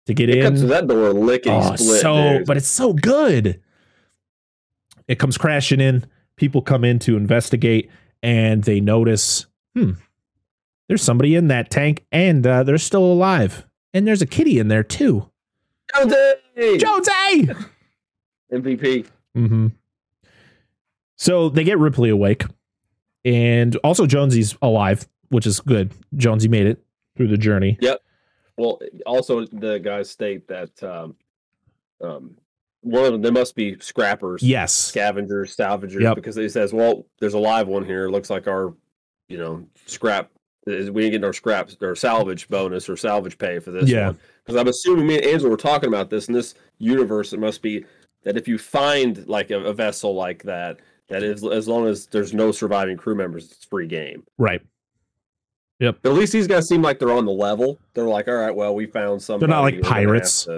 [SPEAKER 1] to get
[SPEAKER 3] It
[SPEAKER 1] in.
[SPEAKER 3] comes to that door lickety
[SPEAKER 1] Oh,
[SPEAKER 3] split.
[SPEAKER 1] so but it's so good. It comes crashing in. People come in to investigate, and they notice, hmm, there's somebody in that tank, and uh, they're still alive, and there's a kitty in there too.
[SPEAKER 3] Jonesy!
[SPEAKER 1] Jonesy.
[SPEAKER 3] MVP.
[SPEAKER 1] Mm-hmm. So they get Ripley awake, and also Jonesy's alive, which is good. Jonesy made it through the journey.
[SPEAKER 3] Yep. Well, also the guys state that um, um, one of them they must be scrappers.
[SPEAKER 1] Yes.
[SPEAKER 3] Scavengers, salvagers,
[SPEAKER 1] Yep.
[SPEAKER 3] because he says, "Well, there's a live one here. Looks like our, you know, scrap. Is- We ain't getting our scraps or salvage bonus or salvage pay for this
[SPEAKER 1] Yeah.
[SPEAKER 3] one." Because I'm assuming me and Angela were talking about this in this universe. It must be that if you find like a, a vessel like that, that is as long as there's no surviving crew members, it's free game.
[SPEAKER 1] Right. Yep.
[SPEAKER 3] But at least these guys seem like they're on the level. They're like, all right, well, we found some.
[SPEAKER 1] They're not like pirates.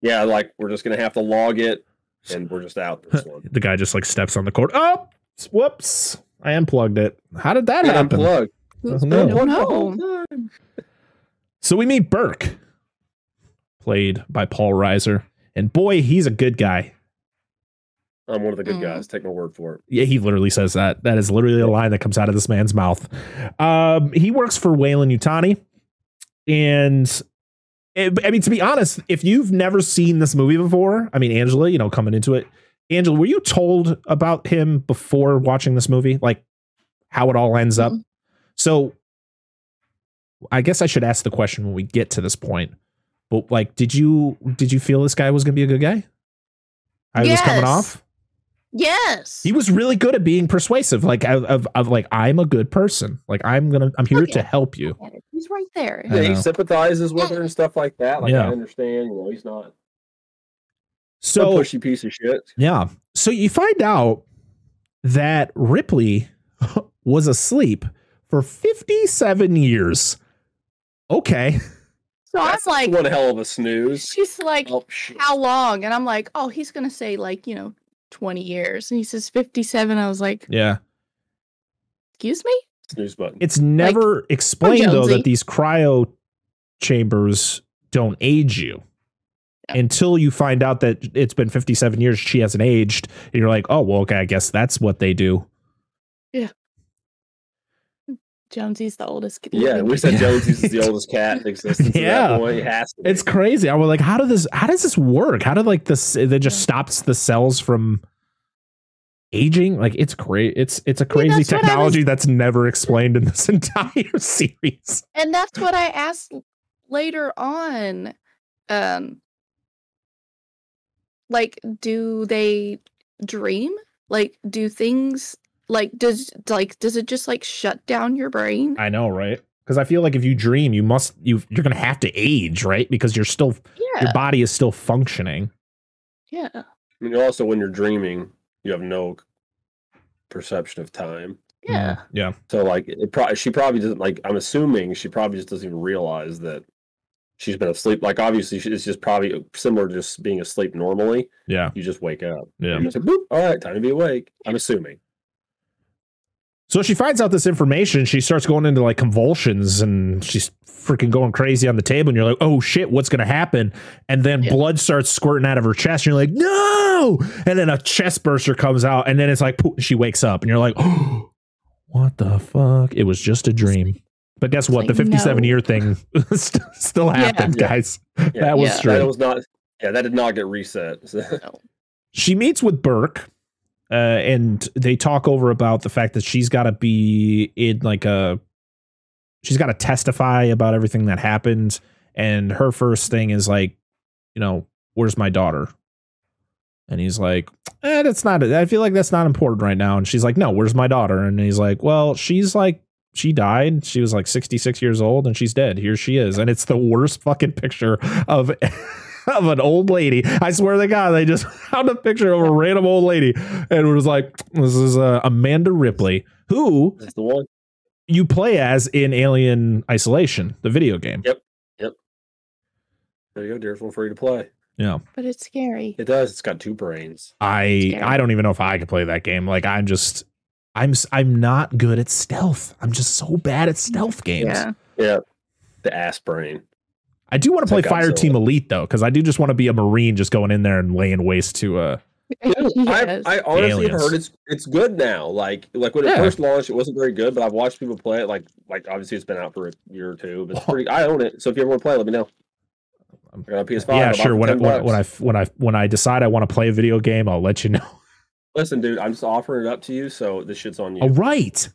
[SPEAKER 3] yeah, like we're just gonna have to log it, and we're just out this one.
[SPEAKER 1] The guy just like steps on the cord. Oh, whoops! I unplugged it. How did that happen?
[SPEAKER 3] unplugged.
[SPEAKER 2] I
[SPEAKER 1] no.
[SPEAKER 2] don't know.
[SPEAKER 1] So we meet Burke, played by Paul Reiser, and boy, he's a good guy.
[SPEAKER 3] I'm one of the good
[SPEAKER 2] Mm.
[SPEAKER 3] guys. Take my word for it.
[SPEAKER 1] Yeah, he literally says that. That is literally a line that comes out of this man's mouth. Um, he works for Weyland-Yutani, and it, I mean, to be honest, if you've never seen this movie before, I mean, Angela, you know, coming into it, Angela, were you told about him before watching this movie, like how it all ends up? So, I guess I should ask the question when we get to this point. But like, did you did you feel this guy was gonna be a good guy? I was coming off.
[SPEAKER 2] Yes.
[SPEAKER 1] He was really good at being persuasive. Like of, of, of like I'm a good person. Like I'm gonna I'm here
[SPEAKER 2] Look
[SPEAKER 1] to help you.
[SPEAKER 2] He's right there.
[SPEAKER 3] Yeah, he sympathizes with her and stuff like that. Like
[SPEAKER 1] Yeah.
[SPEAKER 3] I understand, you know, he's not a
[SPEAKER 1] So
[SPEAKER 3] pushy piece of shit.
[SPEAKER 1] yeah. So you find out that Ripley was asleep for 57 years. Okay.
[SPEAKER 2] So I'm like,
[SPEAKER 3] one hell of a snooze.
[SPEAKER 2] she's like,
[SPEAKER 3] Oh
[SPEAKER 2] how long? And I'm like, oh, he's gonna say like, you know, 20 years. And he says 57. I was like,
[SPEAKER 1] Yeah.
[SPEAKER 2] excuse me?
[SPEAKER 3] Snooze button.
[SPEAKER 1] It's never explained though that these cryo chambers don't age you.
[SPEAKER 2] Yeah.
[SPEAKER 1] Until you find out that it's been 57 years, she hasn't aged, and you're like, oh, well, okay, I guess that's what they do.
[SPEAKER 2] Jonesy's the oldest kid.
[SPEAKER 3] Yeah, we said Jones is the oldest cat in existence.
[SPEAKER 1] Yeah.
[SPEAKER 3] that point. Has to be.
[SPEAKER 1] It's crazy. I was like, how did this? How does this work? How did like this? It just stops the cells from aging. Like it's great. It's it's a crazy
[SPEAKER 2] that's what I was-
[SPEAKER 1] technology that's never explained in this entire series.
[SPEAKER 2] And that's what I asked later on. Um like do they dream? Like do things like does like does it just like shut down your brain?
[SPEAKER 1] I know, right? Because I feel like if you dream, you must you you're gonna have to age, right? Because you're still
[SPEAKER 2] Yeah.
[SPEAKER 1] your body is still functioning.
[SPEAKER 2] Yeah.
[SPEAKER 3] I mean, also when you're dreaming, you have no perception of time. Mm-hmm.
[SPEAKER 2] Yeah.
[SPEAKER 1] Yeah.
[SPEAKER 3] So like, it probably she probably doesn't like. I'm assuming she probably just doesn't even realize that she's been asleep. Like obviously, she- it's just probably uh, similar to just being asleep normally.
[SPEAKER 1] Yeah.
[SPEAKER 3] You just wake up.
[SPEAKER 1] Yeah.
[SPEAKER 3] You just like, "Boop, all right, time to be awake. I'm assuming.
[SPEAKER 1] So she finds out this information. She starts going into like convulsions and she's freaking going crazy on the table. And you're like, oh shit, what's going to happen? And then
[SPEAKER 2] Yeah.
[SPEAKER 1] blood starts squirting out of her chest. And you're like, no. And then a chest burster comes out. And then it's like, poof, she wakes up. And you're like, oh, what the fuck? It was just a dream. But guess what?
[SPEAKER 2] like,
[SPEAKER 1] the 57
[SPEAKER 2] no.
[SPEAKER 1] year thing still happened,
[SPEAKER 3] Yeah.
[SPEAKER 1] guys.
[SPEAKER 3] Yeah.
[SPEAKER 1] That was
[SPEAKER 2] Yeah.
[SPEAKER 1] true.
[SPEAKER 3] That was not. Yeah, that did not get reset. So-
[SPEAKER 1] she meets with Burke, uh, and they talk over about the fact that she's got to be in like a, she's got to testify about everything that happened, and her first thing is like, you know, where's my daughter? And he's like, eh, that's not. I feel like that's not important right now. And she's like, no, where's my daughter? And he's like, well, she's like. She died. She was like 66 years old and she's dead. Here she is. And it's the worst fucking picture of of an old lady. I swear to God, they just found a picture of a random old lady and it was like, this is uh, Amanda Ripley, who
[SPEAKER 3] That's the one.
[SPEAKER 1] you play as in Alien Isolation, the video game.
[SPEAKER 3] Yep. Yep. There you go. There's one for you to play.
[SPEAKER 1] Yeah.
[SPEAKER 2] But it's scary.
[SPEAKER 3] It does. It's got two brains.
[SPEAKER 1] I I don't even know if I could play that game. Like I'm just I'm I'm not good at stealth. I'm just so bad at stealth games.
[SPEAKER 2] Yeah.
[SPEAKER 3] Yeah. The ass brain.
[SPEAKER 1] I do want to play
[SPEAKER 3] like
[SPEAKER 1] Fire
[SPEAKER 3] Godzilla.
[SPEAKER 1] Team Elite though, because I do just want to be a marine, just going in there and laying waste to uh
[SPEAKER 2] Yes.
[SPEAKER 3] I, I honestly
[SPEAKER 1] Aliens.
[SPEAKER 3] heard it's it's good now. Like like when it
[SPEAKER 1] Yeah.
[SPEAKER 3] first launched, it wasn't very good, but I've watched people play it. Like like obviously it's been out for a year or two, but it's pretty. I own it, so if you ever want to play, let me know. I got a PS5.
[SPEAKER 1] yeah,
[SPEAKER 3] I'll
[SPEAKER 1] sure. When I, when, I- when I when I when I decide I want to play a video game, I'll let you know.
[SPEAKER 3] listen, dude, I'm just offering it up to you, so this shit's on you.
[SPEAKER 1] All right.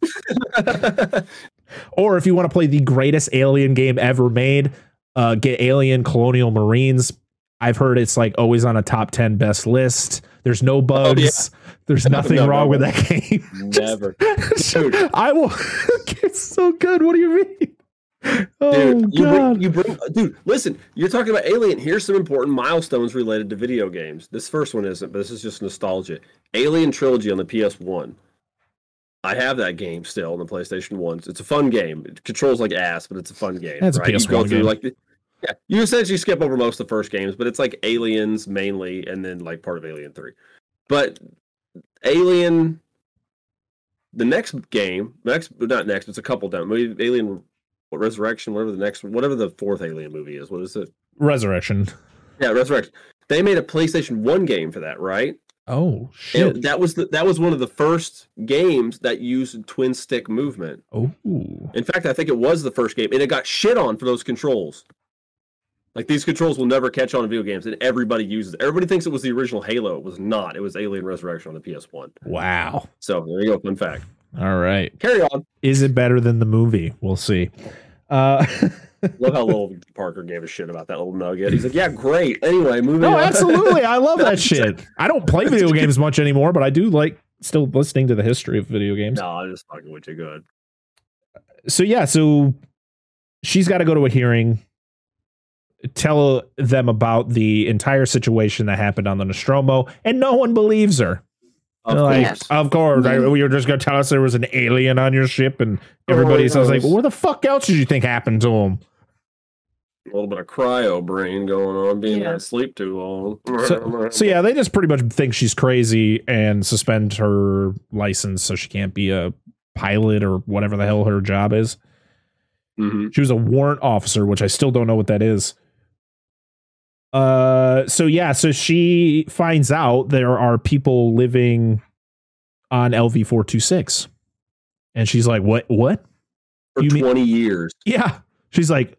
[SPEAKER 1] Or if you want to play the greatest alien game ever made, uh, get Alien Colonial Marines. I've heard it's like always on a top 10 best list. There's no bugs. There's nothing
[SPEAKER 3] No,
[SPEAKER 1] wrong
[SPEAKER 3] no.
[SPEAKER 1] with that game.
[SPEAKER 3] Never, Dude.
[SPEAKER 1] I will. it's so good. What do you mean? Oh,
[SPEAKER 3] dude. You
[SPEAKER 1] God.
[SPEAKER 3] bring, you bring, dude. Listen, you're talking about Alien. Here's some important milestones related to video games. This first one isn't, but this is just nostalgia. Alien Trilogy on the PS1. I have that game still on the PlayStation One. It's a fun game. It controls like ass, but it's a fun game.
[SPEAKER 1] That's a
[SPEAKER 3] right? You go
[SPEAKER 1] PS1
[SPEAKER 3] through
[SPEAKER 1] game.
[SPEAKER 3] like yeah, you essentially skip over most of the first games, but it's like Aliens mainly, and then like part of Alien Three. But Alien, the next game, next not next, it's a couple down. Maybe Alien what, Resurrection, whatever the next, whatever the fourth Alien movie is. What is it?
[SPEAKER 1] Resurrection.
[SPEAKER 3] Yeah, Resurrection. They made a PlayStation One game for that, right?
[SPEAKER 1] Oh, shit.
[SPEAKER 3] And that was the, that was one of the first games that used twin stick movement.
[SPEAKER 1] oh.
[SPEAKER 3] In fact, I think it was the first game, and it got shit on for those controls. Like these controls will never catch on in video games, and everybody uses. it. Everybody thinks it was the original Halo. It was not. It was Alien Resurrection on the PS1.
[SPEAKER 1] Wow.
[SPEAKER 3] So there you go. Fun fact.
[SPEAKER 1] All right.
[SPEAKER 3] Carry on.
[SPEAKER 1] Is it better than the movie? We'll see. Uh,
[SPEAKER 3] Love how little Parker gave a shit about that little nugget. He's like, "Yeah, great." Anyway, moving
[SPEAKER 1] No,
[SPEAKER 3] on.
[SPEAKER 1] absolutely. I love that shit. I don't play video games much anymore, but I do like still listening to the history of video games.
[SPEAKER 3] No, I'm just fucking with you. Good.
[SPEAKER 1] So yeah, so she's got to go to a hearing, tell them about the entire situation that happened on the Nostromo, and no one believes her.
[SPEAKER 3] Of
[SPEAKER 1] like,
[SPEAKER 3] course.
[SPEAKER 1] of course, I, you're just gonna tell us there was an alien on your ship, and everybody
[SPEAKER 3] Oh,
[SPEAKER 1] sounds like,
[SPEAKER 3] yes.
[SPEAKER 1] well, what the fuck else did you think happened to him?
[SPEAKER 3] A little bit of cryo brain going on, being
[SPEAKER 2] Yeah.
[SPEAKER 3] asleep too long.
[SPEAKER 1] So, so yeah, they just pretty much think she's crazy and suspend her license so she can't be a pilot or whatever the hell her job is.
[SPEAKER 3] Mhm.
[SPEAKER 1] She was a warrant officer, which I still don't know what that is. Uh, so yeah, so she finds out there are people living on LV four two six, and she's like, "What? What?
[SPEAKER 3] for
[SPEAKER 1] you mean-
[SPEAKER 3] 20 years.
[SPEAKER 1] Yeah." She's like,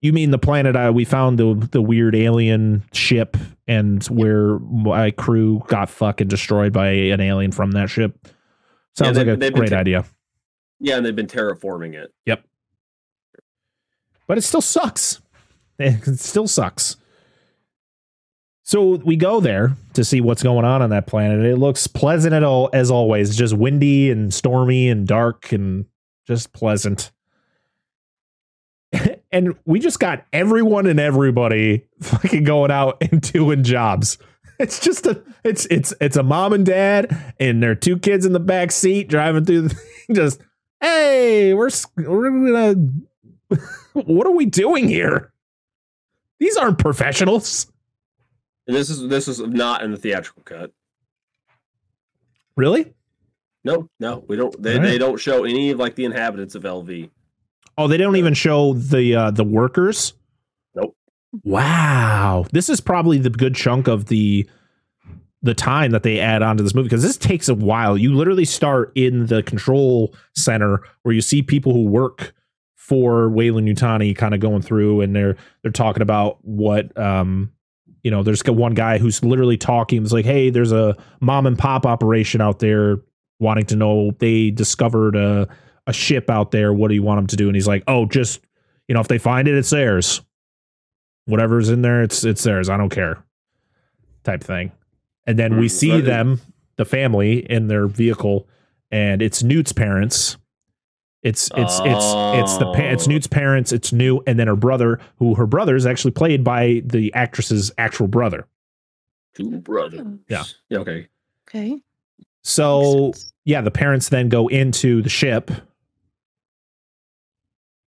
[SPEAKER 1] "You mean the planet I we found the the weird alien ship and where my crew got fucking destroyed by an alien from that ship?" Sounds
[SPEAKER 3] they-
[SPEAKER 1] like a great
[SPEAKER 3] ta-
[SPEAKER 1] idea,
[SPEAKER 3] Yeah, and they've been terraforming it. Yep.
[SPEAKER 1] But it still sucks. It still sucks. So we go there to see what's going on on that planet. It looks pleasant at all as always, just windy and stormy and dark and just pleasant. and we just got everyone and everybody fucking going out and doing jobs. It's just a it's it's it's a mom and dad and their two kids in the back seat driving through the just hey, we're we're gonna what are we doing here? These aren't professionals.
[SPEAKER 3] And this is this is not in the theatrical cut.
[SPEAKER 1] Really?
[SPEAKER 3] No, no, we don't. They,
[SPEAKER 1] right.
[SPEAKER 3] they don't show any of like the inhabitants of LV.
[SPEAKER 1] Oh, they don't even show the uh the workers.
[SPEAKER 3] Nope.
[SPEAKER 1] Wow. This is probably the good chunk of the the time that they add onto this movie because this takes a while. You literally start in the control center where you see people who work for Weyland-Yutani kind of going through and they're they're talking about what um you know, there's one guy who's literally talking. It's like, hey, there's a mom and pop operation out there wanting to know they discovered a a ship out there. What do you want them to do? And he's like, oh, just you know, if they find it, it's theirs. Whatever's in there, it's it's theirs. I don't care. Type thing. And then we
[SPEAKER 3] Mm,
[SPEAKER 1] see them, the family, in their vehicle, and it's Newt's parents. It's it's it's it's the pa- it's
[SPEAKER 3] Oh.
[SPEAKER 1] Newt's parents. It's Newt, and then her brother, who her brother is actually played by the actress's actual brother.
[SPEAKER 3] Two brothers.
[SPEAKER 1] Yeah.
[SPEAKER 3] Yeah. Okay.
[SPEAKER 2] Okay.
[SPEAKER 1] So yeah, the parents then go into the ship,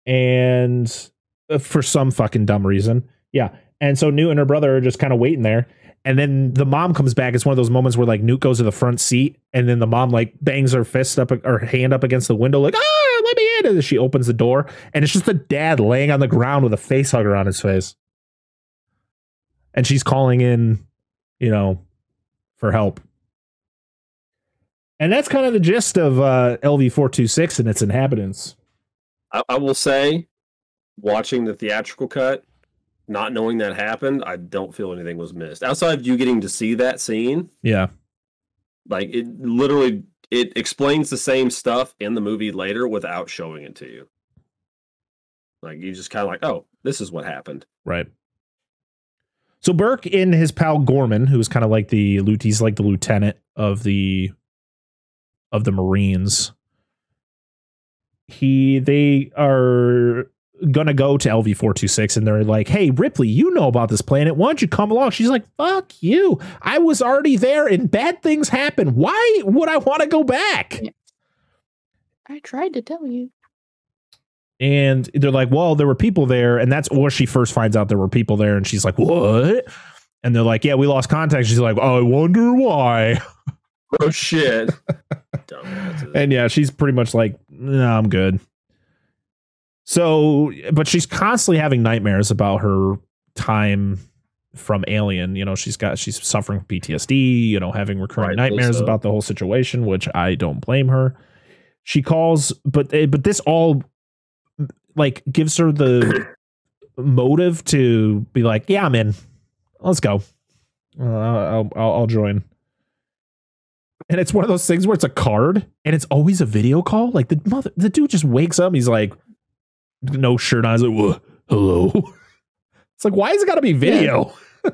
[SPEAKER 1] and uh, for some fucking dumb reason, yeah. And so Newt and her brother are just kind of waiting there. And then the mom comes back. It's one of those moments where like Newt goes to the front seat, and then the mom like bangs her fist up or hand up against the window, like ah, let me in. And then she opens the door, and it's just the dad laying on the ground with a face hugger on his face, and she's calling in, you know, for help. And that's kind of the gist of uh, LV four two six and its inhabitants.
[SPEAKER 3] I, I will say, watching the theatrical cut, not knowing that happened, I don't feel anything was missed. Outside of you getting to see that scene,
[SPEAKER 1] Yeah,
[SPEAKER 3] like it literally it explains the same stuff in the movie later without showing it to you. Like you just kind of like, oh, this is what happened.
[SPEAKER 1] right. So Burke and his pal Gorman, who is kind of like the he's like the lieutenant of the of the Marines. He they are gonna go to LV four two six, and they're like, "Hey Ripley, you know about this planet? Why don't you come along?" She's like, "Fuck you! I was already there, and bad things happen. Why would I want to go back?"
[SPEAKER 2] I tried to tell you.
[SPEAKER 1] And they're like, well, there were people there. And that's where she first finds out there were people there. And she's like, what? And they're like, yeah, we lost contact. She's like, I wonder why.
[SPEAKER 3] Oh shit.
[SPEAKER 1] And yeah, she's pretty much like, no, I'm good. So, but she's constantly having nightmares about her time from Alien. You know, she's got, she's suffering PTSD, you know, having recurring nightmares
[SPEAKER 3] so.
[SPEAKER 1] about the whole situation, which I don't blame her. She calls, but, eh, but this all like gives her the motive to be like, yeah, I'm in. Let's go. Uh, I'll, I'll, I'll join. And it's one of those things where it's a card and it's always a video call. Like the mother, the dude just wakes up. He's like, no shirt on. He's like, "Wha- hello. It's like, why has it got to be video?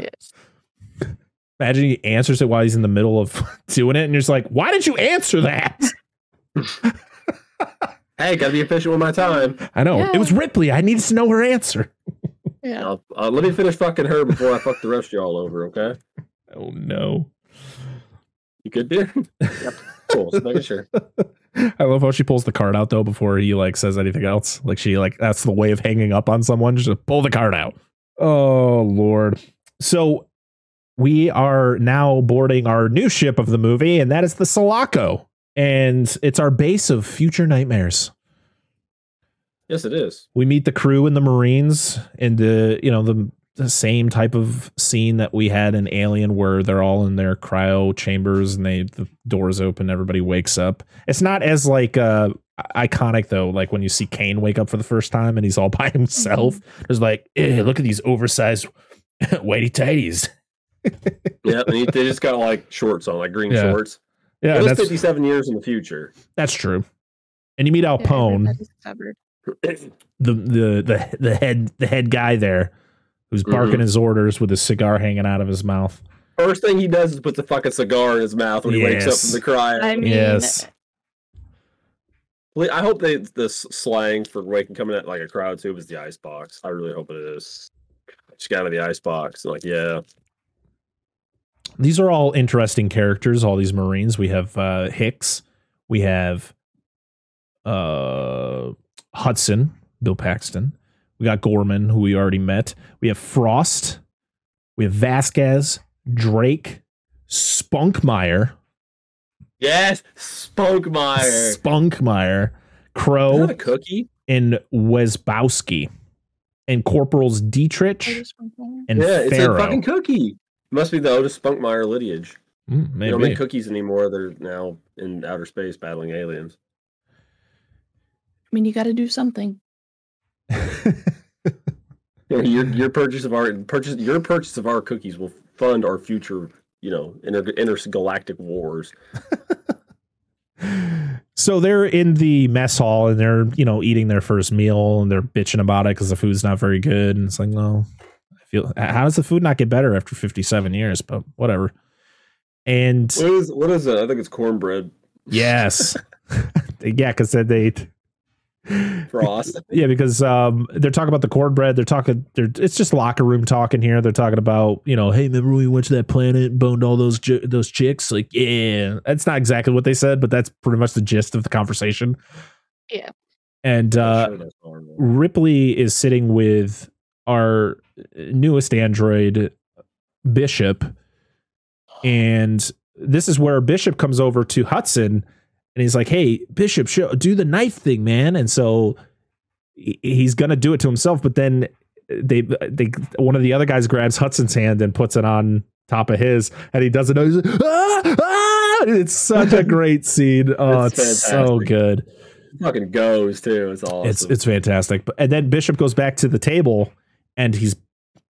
[SPEAKER 2] Yes.
[SPEAKER 1] Imagine he answers it while he's in the middle of doing it, and you're just like, why did you answer that?
[SPEAKER 3] Hey, gotta be efficient with my time.
[SPEAKER 1] I know.
[SPEAKER 2] Yeah.
[SPEAKER 1] It was Ripley. I needed to know her answer.
[SPEAKER 2] Yeah.
[SPEAKER 3] Uh, let me finish fucking her before I fuck the rest of y'all over, okay?
[SPEAKER 1] Oh, no.
[SPEAKER 3] You good, dear? yep. Cool. Just making sure.
[SPEAKER 1] I love how she pulls the card out, though, before he, like, says anything else. Like, she, like, that's the way of hanging up on someone. Just pull the card out. Oh, Lord. So we are now boarding our new ship of the movie, and that is the Sulaco. And it's our base of future nightmares.
[SPEAKER 3] Yes, it is.
[SPEAKER 1] we meet the crew and the marines and the you know the, the same type of scene that we had in alien where they're all in their cryo chambers and they the doors open everybody wakes up. It's not as like uh iconic though like when you see kane wake up for the first time and he's all by himself. There's like eh, look at these oversized whitey tighties.
[SPEAKER 3] Yeah, they just got like shorts on, like green
[SPEAKER 1] Yeah.
[SPEAKER 3] shorts.
[SPEAKER 1] yeah
[SPEAKER 3] it was
[SPEAKER 1] that's
[SPEAKER 3] 57 years in the future.
[SPEAKER 1] that's true. And you meet al
[SPEAKER 2] Yeah,
[SPEAKER 1] Pone, the the the the head the head guy there who's barking
[SPEAKER 3] Mhm.
[SPEAKER 1] his orders with his cigar hanging out of his mouth
[SPEAKER 3] First thing he does is puts a fucking cigar in his mouth when he wakes up from the cry.
[SPEAKER 2] I mean,
[SPEAKER 1] Yes.
[SPEAKER 3] I hope they this slang for waking coming at like a crowd tube is the ice box. I really hope it is. Just got out of the ice box. Like, yeah.
[SPEAKER 1] these are all interesting characters all these marines we have uh hicks we have uh hudson bill paxton we got gorman who we already met we have frost we have vasquez drake spunkmeyer
[SPEAKER 3] Yes, Spunkmeyer.
[SPEAKER 1] spunkmeyer
[SPEAKER 3] Is that
[SPEAKER 1] crow
[SPEAKER 3] a cookie?
[SPEAKER 1] and wierzbowski and corporals dietrich and
[SPEAKER 3] yeah, it's a fucking cookie. Must be the Otis Spunkmeyer lineage.
[SPEAKER 1] Mm,
[SPEAKER 3] They don't make cookies anymore. They're now in outer space battling aliens.
[SPEAKER 2] I mean, you got to do something.
[SPEAKER 3] Your your purchase of our purchase your purchase of our cookies will fund our future, you know, inter, intergalactic wars.
[SPEAKER 1] So they're in the mess hall and they're, you know, eating their first meal and they're bitching about it because the food's not very good. And it's like, no, I feel, how does the food not get better after 57 years? But whatever. And
[SPEAKER 3] What is what is it? I think it's cornbread
[SPEAKER 1] yes, yeah, because then they,
[SPEAKER 3] frost.
[SPEAKER 1] yeah, because um, they're talking about the cornbread. They're talking, they're, it's just locker room talking here. They're talking about, you know, hey, remember when we went to that planet boned all those j- those chicks? Like, yeah, that's not exactly what they said, but that's pretty much the gist of the conversation.
[SPEAKER 2] Yeah.
[SPEAKER 1] And uh,
[SPEAKER 3] Sure.
[SPEAKER 1] Ripley is sitting with our newest android, Bishop. And this is where Bishop comes over to Hudson and he's like, Hey, Bishop, show, do the knife thing, man. And so he's going to do it to himself. But then they, they, one of the other guys grabs Hudson's hand and puts it on top of his and he does it. He's like, ah, ah! It's such a great scene. Oh, it's,
[SPEAKER 3] It's
[SPEAKER 1] so good.
[SPEAKER 3] fucking goes too. It's awesome.
[SPEAKER 1] It's it's fantastic. But and then Bishop goes back to the table and he's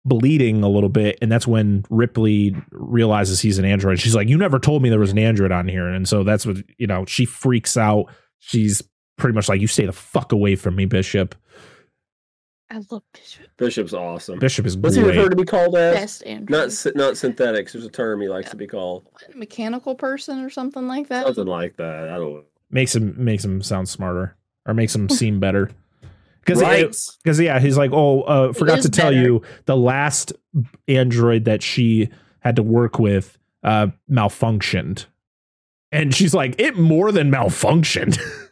[SPEAKER 1] bleeding a little bit, and that's when Ripley realizes he's an android. She's like, "You never told me there was an android on here," and so that's what you know. She freaks out. She's pretty much like, "You stay the fuck away from me, Bishop."
[SPEAKER 2] I love Bishop.
[SPEAKER 3] Bishop's awesome.
[SPEAKER 1] Bishop is
[SPEAKER 3] What's he
[SPEAKER 1] great.
[SPEAKER 3] prefer to be called as?
[SPEAKER 2] Best android.
[SPEAKER 3] Not not synthetics. There's a term he likes to be called.
[SPEAKER 2] mechanical person or something like that.
[SPEAKER 3] Something like that. I don't
[SPEAKER 1] makes him makes him sound smarter or makes him seem better. Because
[SPEAKER 3] Right.
[SPEAKER 1] because yeah, he's like, oh, uh, forgot to tell
[SPEAKER 2] better.
[SPEAKER 1] you, the last android that she had to work with uh, malfunctioned, and she's like, it more than malfunctioned.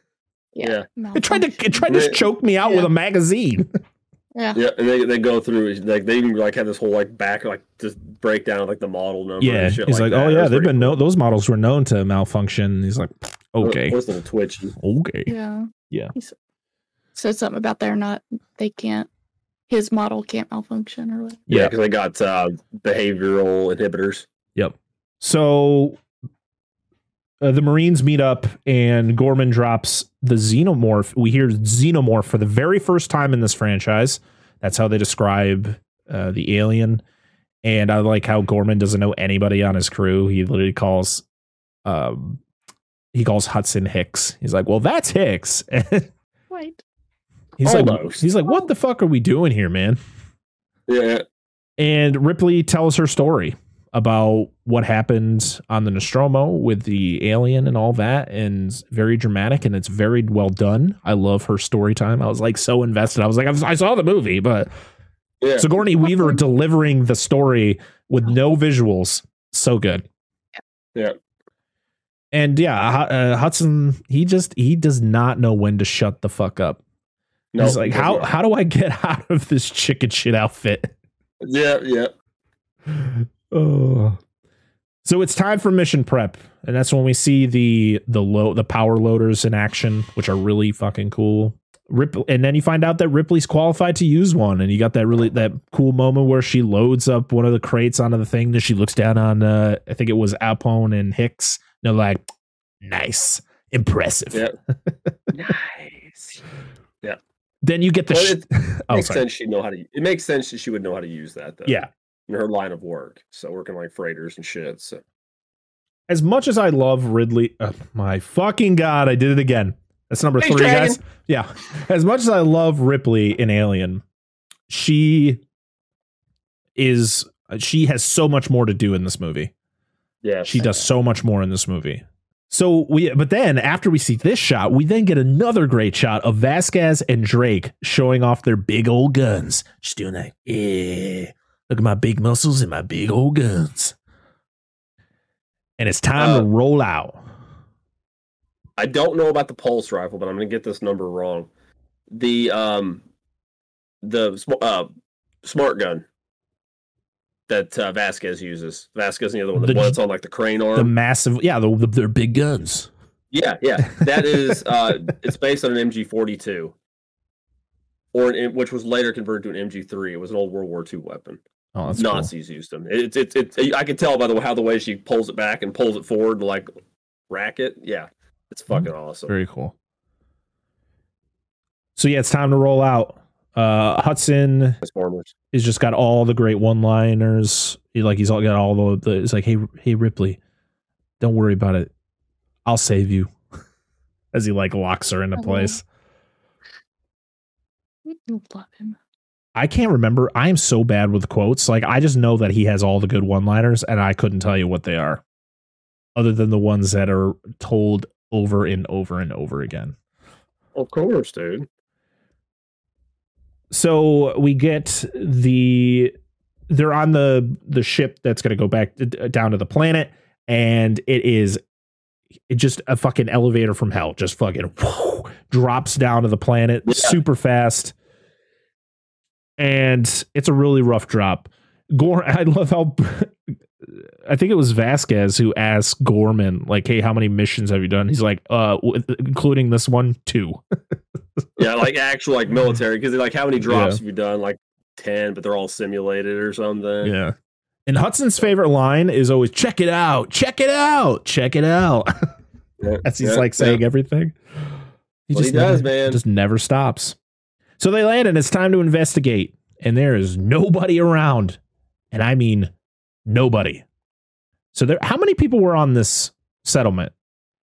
[SPEAKER 3] Yeah.
[SPEAKER 1] it tried to it tried to
[SPEAKER 3] Yeah.
[SPEAKER 1] choke me out with a magazine.
[SPEAKER 2] Yeah.
[SPEAKER 3] Yeah, and they, they go through like they even like have this whole like back like just breakdown of, like the model number.
[SPEAKER 1] yeah,
[SPEAKER 3] and shit
[SPEAKER 1] he's like,
[SPEAKER 3] that.
[SPEAKER 1] oh yeah, they've
[SPEAKER 3] pretty
[SPEAKER 1] been no, those models were known to malfunction. He's like,
[SPEAKER 3] cool.
[SPEAKER 1] okay,
[SPEAKER 3] What's the twitchy?
[SPEAKER 1] okay,
[SPEAKER 2] Yeah.
[SPEAKER 1] Yeah.
[SPEAKER 2] He s- said something about they're not, they can't, his model can't malfunction or whatever.
[SPEAKER 3] Yeah,
[SPEAKER 1] Yeah.
[SPEAKER 3] because they got uh, behavioral inhibitors.
[SPEAKER 1] Yep. So uh, the Marines meet up, and Gorman drops the xenomorph. We hear xenomorph for the very first time in this franchise. That's how they describe uh, the alien. And I like how Gorman doesn't know anybody on his crew. He literally calls, um, he calls Hudson Hicks. He's like, "Well, that's Hicks."
[SPEAKER 2] Right.
[SPEAKER 1] He's like, he's like, what the fuck are we doing here, man?
[SPEAKER 3] Yeah.
[SPEAKER 1] And Ripley tells her story about what happened on the Nostromo with the alien and all that, and it's very dramatic and it's very well done. I love her story time. I was like so invested. I was like, I, was- I saw the movie, but
[SPEAKER 3] Yeah.
[SPEAKER 1] Sigourney Weaver delivering the story with no visuals, so good.
[SPEAKER 3] Yeah.
[SPEAKER 1] And yeah, uh, Hudson, he just he does not know when to shut the fuck up.
[SPEAKER 3] No,
[SPEAKER 1] He's like, how how do I get out of this chicken shit outfit?
[SPEAKER 3] Yeah, yeah.
[SPEAKER 1] Oh. So it's time for mission prep, and that's when we see the the low the power loaders in action, which are really fucking cool. Rip, and then you find out that Ripley's qualified to use one, and you got that really that cool moment where she loads up one of the crates onto the thing. Then she looks down on, uh, I think it was Alpone and Hicks. And they're like, "Nice, impressive."
[SPEAKER 3] Yeah. nice.
[SPEAKER 1] Then you get the. Sh-
[SPEAKER 3] it
[SPEAKER 1] oh,
[SPEAKER 3] makes
[SPEAKER 1] sorry.
[SPEAKER 3] sense she'd know how to it makes sense that she would know how to use that though.
[SPEAKER 1] Yeah.
[SPEAKER 3] In her line of work. So working like freighters and shit. So
[SPEAKER 1] as much as I love Ridley, uh, my fucking god, I did it again. That's number
[SPEAKER 3] Thanks,
[SPEAKER 1] three,
[SPEAKER 3] Dragon.
[SPEAKER 1] guys. Yeah, as much as I love Ripley in Alien, she is she has so much more to do in this movie.
[SPEAKER 3] yeah.
[SPEAKER 1] She does so much more in this movie. So we, but then after we see this shot, we then get another great shot of Vasquez and Drake showing off their big old guns. Just doing that, yeah. Look at my big muscles and my big old guns. And it's time
[SPEAKER 3] Uh,
[SPEAKER 1] to roll out.
[SPEAKER 3] I don't know about the pulse rifle, but I'm gonna get this number wrong. The um the uh smart gun that uh, Vasquez uses. Vasquez and the other one, the,
[SPEAKER 1] The
[SPEAKER 3] one that's on like the crane arm.
[SPEAKER 1] The massive, yeah, the, the, their big guns.
[SPEAKER 3] Yeah, yeah. That is uh it's based on an MG42. Or an, which was later converted to an MG3. It was an old World War II weapon.
[SPEAKER 1] Oh, that's cool.
[SPEAKER 3] Nazis used them. It's it's it's I can tell by the how the way she pulls it back and pulls it forward to like rack it. Yeah. It's fucking awesome.
[SPEAKER 1] Very cool. So yeah, it's time to roll out. Uh, Hudson
[SPEAKER 3] Transformers.
[SPEAKER 1] has just got all the great one-liners. He, like he's all got all the, the. It's like, hey, hey, Ripley, don't worry about it. I'll save you. As he like locks her into place.
[SPEAKER 2] Love him.
[SPEAKER 1] I can't remember. I am so bad with quotes. Like I just know that he has all the good one-liners, and I couldn't tell you what they are, other than the ones that are told over and over and over again.
[SPEAKER 3] Of course, dude.
[SPEAKER 1] So we get the they're on the the ship that's going to go back down to the planet and it is it just a fucking elevator from hell just fucking drops down to the planet
[SPEAKER 3] Yeah.
[SPEAKER 1] super fast. And it's a really rough drop. Gore i love how i think it was vasquez who asked gorman like hey how many missions have you done? He's like uh including this one two
[SPEAKER 3] Yeah, like actual like military because like how many drops
[SPEAKER 1] Yeah.
[SPEAKER 3] have you done? Like ten, but they're all simulated or something.
[SPEAKER 1] Yeah. And Hudson's favorite line is always check it out, check it out, check it out.
[SPEAKER 3] Yeah,
[SPEAKER 1] As he's
[SPEAKER 3] yeah,
[SPEAKER 1] like saying everything.
[SPEAKER 3] Well, he does,
[SPEAKER 1] never,
[SPEAKER 3] man.
[SPEAKER 1] Just never stops. So they land and it's time to investigate. And there is nobody around. And I mean nobody. So there how many people were on this settlement?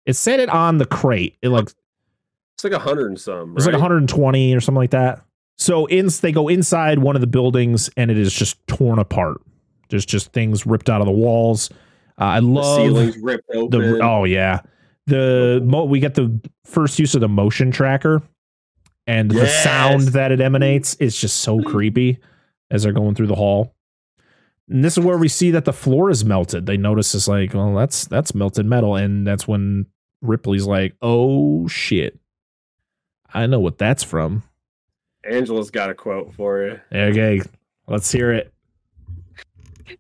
[SPEAKER 1] It said it on the crate. It like
[SPEAKER 3] It's like a hundred and some.
[SPEAKER 1] it's like
[SPEAKER 3] right?
[SPEAKER 1] 120 or something like that. So in they go inside one of the buildings and it is just torn apart. There's just things ripped out of the walls. Uh, I
[SPEAKER 3] The
[SPEAKER 1] love
[SPEAKER 3] ceilings ripped open.
[SPEAKER 1] the oh yeah the mo- we get the first use of the motion tracker and the sound that it emanates is just so creepy as they're going through the hall. And this is where we see that the floor is melted. They notice it's like, well, that's that's melted metal, and that's when Ripley's like, "Oh shit, I know what that's from."
[SPEAKER 3] Angela's got a quote for you.
[SPEAKER 1] Okay, let's hear it.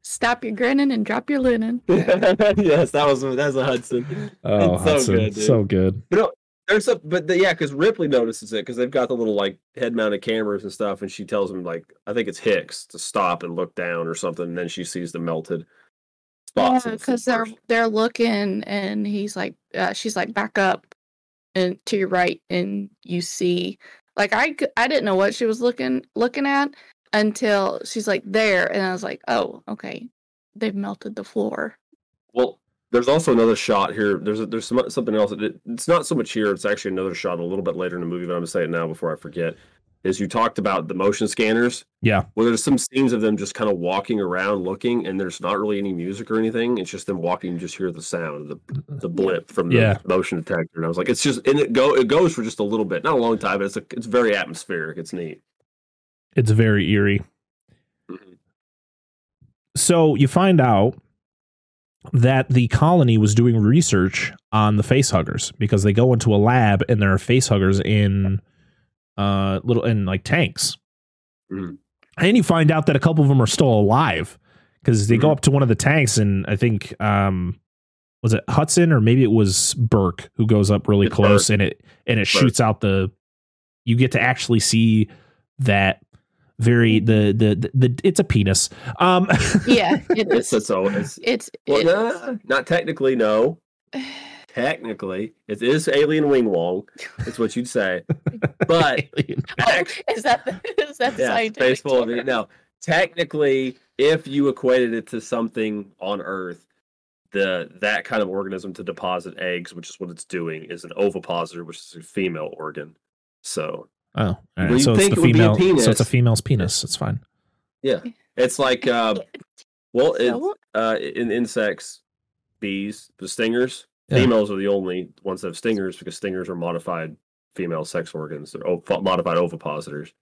[SPEAKER 2] Stop your grinning and drop your linen.
[SPEAKER 3] yes, that was that's a Hudson.
[SPEAKER 1] Oh,
[SPEAKER 3] It's so
[SPEAKER 1] Hudson,
[SPEAKER 3] good, dude.
[SPEAKER 1] so good.
[SPEAKER 3] But no, there's a but the, yeah, because Ripley notices it because they've got the little like head mounted cameras and stuff, and she tells him like I think it's Hicks to stop and look down or something, and then she sees the melted spots. in the
[SPEAKER 2] because they're they're looking, and he's like, uh, she's like, back up and to your right, and you see, like, I I didn't know what she was looking looking at until she's like there, and I was like, oh, okay, they've melted the floor.
[SPEAKER 3] Well, there's also another shot here. There's a, there's some, something else. It, it's not so much here. It's actually another shot a little bit later in the movie, but I'm gonna say it now before I forget. Is you talked about the motion scanners.
[SPEAKER 1] Yeah.
[SPEAKER 3] Well, there's some scenes of them just kind of walking around looking, and there's not really any music or anything. It's just them walking. You just hear the sound, the the blip from the
[SPEAKER 1] Yeah.
[SPEAKER 3] motion detector. And I was like, it's just and it go it goes for just a little bit, not a long time, but it's a, it's very atmospheric. It's neat.
[SPEAKER 1] It's very eerie.
[SPEAKER 3] Mhm.
[SPEAKER 1] So you find out that the colony was doing research on the face huggers because they go into a lab and there are face huggers in uh little in like tanks.
[SPEAKER 3] Mhm.
[SPEAKER 1] And you find out that a couple of them are still alive because they go
[SPEAKER 3] Mhm.
[SPEAKER 1] up to one of the tanks and I think um was it Hudson or maybe it was Burke who goes up really
[SPEAKER 3] It's
[SPEAKER 1] close and it and it
[SPEAKER 3] Burke.
[SPEAKER 1] shoots out the you get to actually see that very the the the, the it's a penis. Um
[SPEAKER 2] Yeah, it
[SPEAKER 3] It's it's all it's
[SPEAKER 2] It's,
[SPEAKER 3] well,
[SPEAKER 2] it's
[SPEAKER 3] nah, not technically. No, technically, it is alien wing wong. It's what you'd say, but act-
[SPEAKER 2] is that the, is that the
[SPEAKER 3] yeah,
[SPEAKER 2] scientific
[SPEAKER 3] space full of it. No, technically, if you equated it to something on Earth, the that kind of organism to deposit eggs, which is what it's doing, is an ovipositor, which is a female organ. So
[SPEAKER 1] Oh, all right.
[SPEAKER 3] Well, you'd
[SPEAKER 1] so it's
[SPEAKER 3] think
[SPEAKER 1] the
[SPEAKER 3] it would be a
[SPEAKER 1] female. So it's a
[SPEAKER 3] penis.
[SPEAKER 1] female's penis. It's fine.
[SPEAKER 3] Yeah, it's like, uh, well, it, uh, in insects, bees, the stingers,
[SPEAKER 1] Yeah.
[SPEAKER 3] females are the only ones that have stingers because stingers are modified female sex organs. They're ov- modified ovipositors.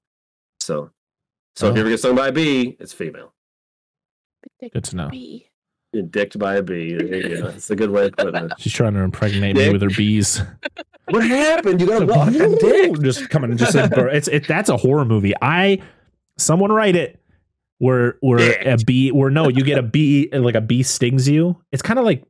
[SPEAKER 3] So, so if
[SPEAKER 1] Oh.
[SPEAKER 3] you ever get stung by a bee, it's female.
[SPEAKER 1] Good to know.
[SPEAKER 2] bee.
[SPEAKER 3] You're dicked by a bee. There. It's a good way of putting it.
[SPEAKER 1] She's trying to impregnate me with her bees.
[SPEAKER 3] What happened? You got a what? A dick?
[SPEAKER 1] just coming, and just a, it's it. That's a horror movie. I someone write it where where a bee where no, you get a bee like a bee stings you. It's kind of like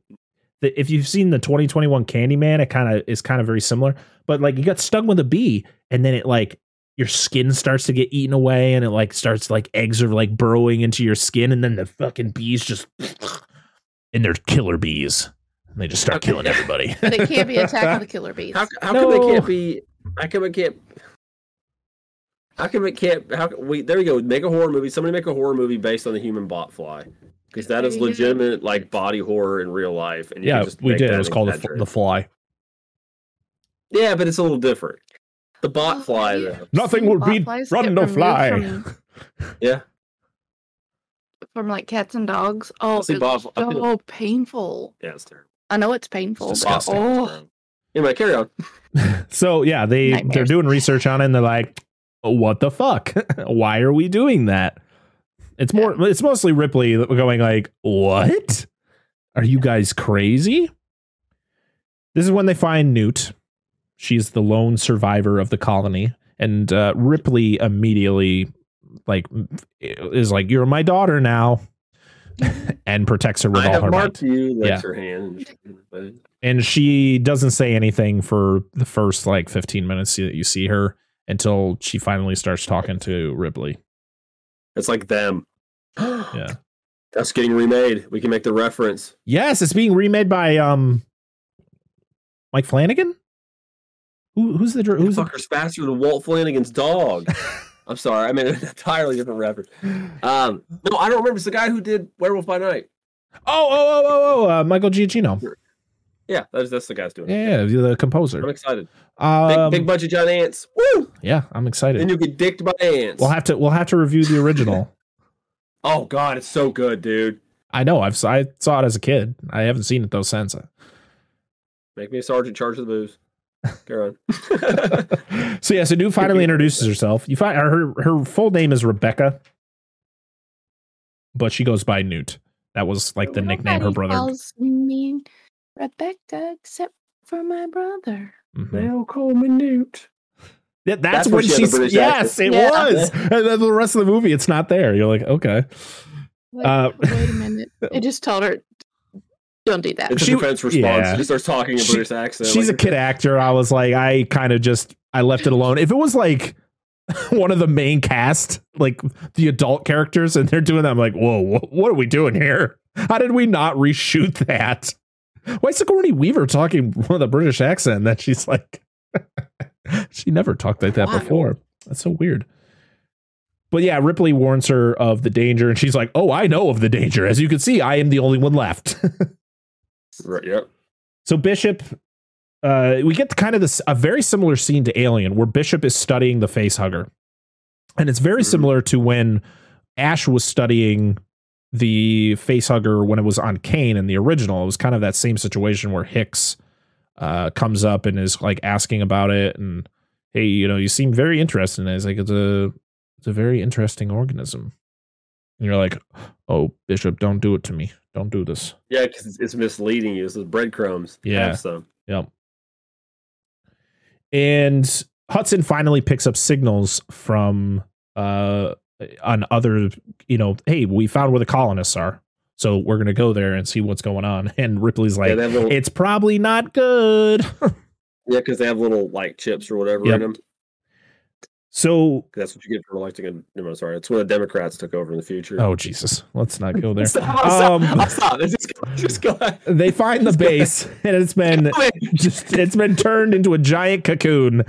[SPEAKER 1] the, if you've seen the 2021 Candyman, it kind of is kind of very similar. But like you got stung with a bee, and then it like your skin starts to get eaten away, and it like starts like eggs are like burrowing into your skin, and then the fucking bees just and they're killer bees. And they just start
[SPEAKER 3] Okay.
[SPEAKER 1] killing everybody.
[SPEAKER 2] But it can't be Attack of the Killer Bees.
[SPEAKER 3] How, how come it
[SPEAKER 1] No.
[SPEAKER 3] can't be? How come it can't? How come it can't? How can we? There you go. Make a horror movie. Somebody make a horror movie based on the human bot fly, because that is
[SPEAKER 2] There you go.
[SPEAKER 3] legitimate, like body horror in real life. And you
[SPEAKER 1] yeah,
[SPEAKER 3] just
[SPEAKER 1] we did.
[SPEAKER 3] that
[SPEAKER 1] It was called the, the Fly.
[SPEAKER 3] Yeah, but it's a little different. The bot
[SPEAKER 2] Oh,
[SPEAKER 3] fly,
[SPEAKER 2] yeah.
[SPEAKER 3] though.
[SPEAKER 1] Nothing will beat
[SPEAKER 2] botflies
[SPEAKER 1] run
[SPEAKER 2] get
[SPEAKER 1] no fly.
[SPEAKER 2] From,
[SPEAKER 3] Yeah.
[SPEAKER 2] from like cats and dogs. Oh,
[SPEAKER 3] See,
[SPEAKER 2] it's
[SPEAKER 3] bot- I feel-
[SPEAKER 2] painful.
[SPEAKER 3] Yeah, it's terrible.
[SPEAKER 2] I know it's painful, but
[SPEAKER 1] disgusting.
[SPEAKER 2] oh,
[SPEAKER 3] Anyway, carry on.
[SPEAKER 1] So yeah, they they're doing research on it and they're like, what the fuck? Why are we doing that? It's more it's mostly Ripley going like, what? Are you guys crazy? This is when they find Newt. She's the lone survivor of the colony. And uh, Ripley immediately like is like, You're my daughter now. and protects her with
[SPEAKER 3] I
[SPEAKER 1] all her might.
[SPEAKER 3] you.
[SPEAKER 1] Yeah.
[SPEAKER 3] her hand. and-
[SPEAKER 1] and she doesn't say anything for the first like 15 minutes that you see her until she finally starts talking to Ripley.
[SPEAKER 3] It's like them.
[SPEAKER 1] Yeah.
[SPEAKER 3] That's getting remade. We can make the reference.
[SPEAKER 1] Yes, it's being remade by um Mike Flanagan. Who, who's the
[SPEAKER 3] Who's
[SPEAKER 1] the,
[SPEAKER 3] fucker's faster than Walt Flanagan's dog? I'm sorry, I mean an entirely different reference. Um, no, I don't remember. It's the guy who did Werewolf by Night.
[SPEAKER 1] oh oh oh oh oh uh, Michael Giacchino.
[SPEAKER 3] Yeah, that's that's the guy's doing. it.
[SPEAKER 1] Yeah, the composer.
[SPEAKER 3] I'm excited. Big,
[SPEAKER 1] Um,
[SPEAKER 3] big bunch of giant ants. Woo!
[SPEAKER 1] yeah, I'm excited.
[SPEAKER 3] you get dicked by ants.
[SPEAKER 1] We'll have to we'll have to review the original.
[SPEAKER 3] oh god, it's so good, dude.
[SPEAKER 1] I know I've I saw it as a kid. I haven't seen it though since.
[SPEAKER 3] Make me a sergeant, charge of the booze. Carry on.
[SPEAKER 1] so yeah, so Newt finally introduces herself. You find her her full name is Rebecca, but she goes by Newt. That was like the nickname her
[SPEAKER 2] nobody
[SPEAKER 1] brother.
[SPEAKER 2] calls me Rebecca except for my brother.
[SPEAKER 1] Mhm.
[SPEAKER 3] They'll call me Newt.
[SPEAKER 1] Yeah, that's,
[SPEAKER 3] That's
[SPEAKER 1] when
[SPEAKER 3] where she
[SPEAKER 1] she's
[SPEAKER 3] British
[SPEAKER 1] yes, it.
[SPEAKER 2] Yeah.
[SPEAKER 1] was. And then the rest of the movie, it's not there. You're like, okay,
[SPEAKER 2] Like,
[SPEAKER 1] Uh,
[SPEAKER 2] wait a minute. I just told her, don't do that.
[SPEAKER 3] It's
[SPEAKER 1] She-
[SPEAKER 3] a defense response.
[SPEAKER 1] yeah.
[SPEAKER 3] She starts talking in
[SPEAKER 1] She-
[SPEAKER 3] British accent.
[SPEAKER 1] she's a kid actor. I was like, I kind of just I left it alone. If it was like one of the main cast, like the adult characters, and they're doing that, I'm like, whoa, what are we doing here? How did we not reshoot that? Why is Sigourney Weaver talking with a British accent? That she's like, she never talked like that
[SPEAKER 2] Wild.
[SPEAKER 1] before. That's so weird. But yeah, Ripley warns her of the danger, and she's like, "Oh, I know of the danger. As you can see, I am the only one left."
[SPEAKER 3] Right, yep.
[SPEAKER 1] So Bishop, uh, we get kind of this a very similar scene to Alien, where Bishop is studying the face hugger, And it's very
[SPEAKER 3] Mhm.
[SPEAKER 1] similar to when Ash was studying the facehugger when it was on Kane in the original. It was kind of that same situation where Hicks uh, comes up and is like asking about it and hey, you know, you seem very interested in it. It's like it's a it's a very interesting organism. And you're like, oh, Bishop, don't do it to me. Don't do this.
[SPEAKER 3] Yeah, because it's, it's misleading you. It's the breadcrumbs.
[SPEAKER 1] Yeah.
[SPEAKER 3] Have some.
[SPEAKER 1] Yep. And Hudson finally picks up signals from uh on other, you know, hey, we found where the colonists are. So we're gonna go there and see what's going on. And Ripley's like,
[SPEAKER 3] yeah, little,
[SPEAKER 1] it's probably not good.
[SPEAKER 3] yeah, because they have little like chips or whatever
[SPEAKER 1] Yep.
[SPEAKER 3] in them.
[SPEAKER 1] so
[SPEAKER 3] That's what you get for electing a. No, sorry. It's when the Democrats took over in the future.
[SPEAKER 1] oh Jesus, let's not go there.
[SPEAKER 3] Stop, stop,
[SPEAKER 1] Um,
[SPEAKER 3] stop. Just go. Just go.
[SPEAKER 1] they find the base and it's been just it's been turned into a giant cocoon.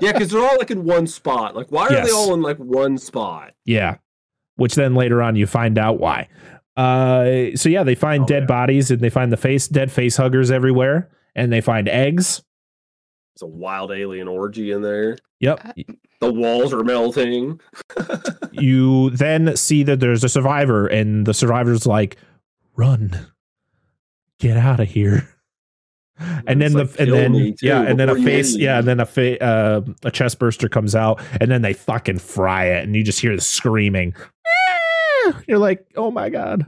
[SPEAKER 3] Yeah, because they're all like in one spot. Like, why are
[SPEAKER 1] Yes.
[SPEAKER 3] they all in like one spot?
[SPEAKER 1] Yeah. Which then later on you find out why. Uh so yeah, they find
[SPEAKER 3] Oh,
[SPEAKER 1] dead
[SPEAKER 3] yeah.
[SPEAKER 1] bodies and they find the face dead face huggers everywhere and they find eggs.
[SPEAKER 3] It's a wild alien orgy in there.
[SPEAKER 1] Yep.
[SPEAKER 3] The walls are melting.
[SPEAKER 1] you then see that there's a survivor and the survivor's like run. Get out of here. And then
[SPEAKER 3] It's
[SPEAKER 1] the and then
[SPEAKER 3] too,
[SPEAKER 1] yeah, and then a face yeah, and then a fa- uh, a chest burster comes out, and then they fucking fry it, and you just hear the screaming. You're like, oh my god!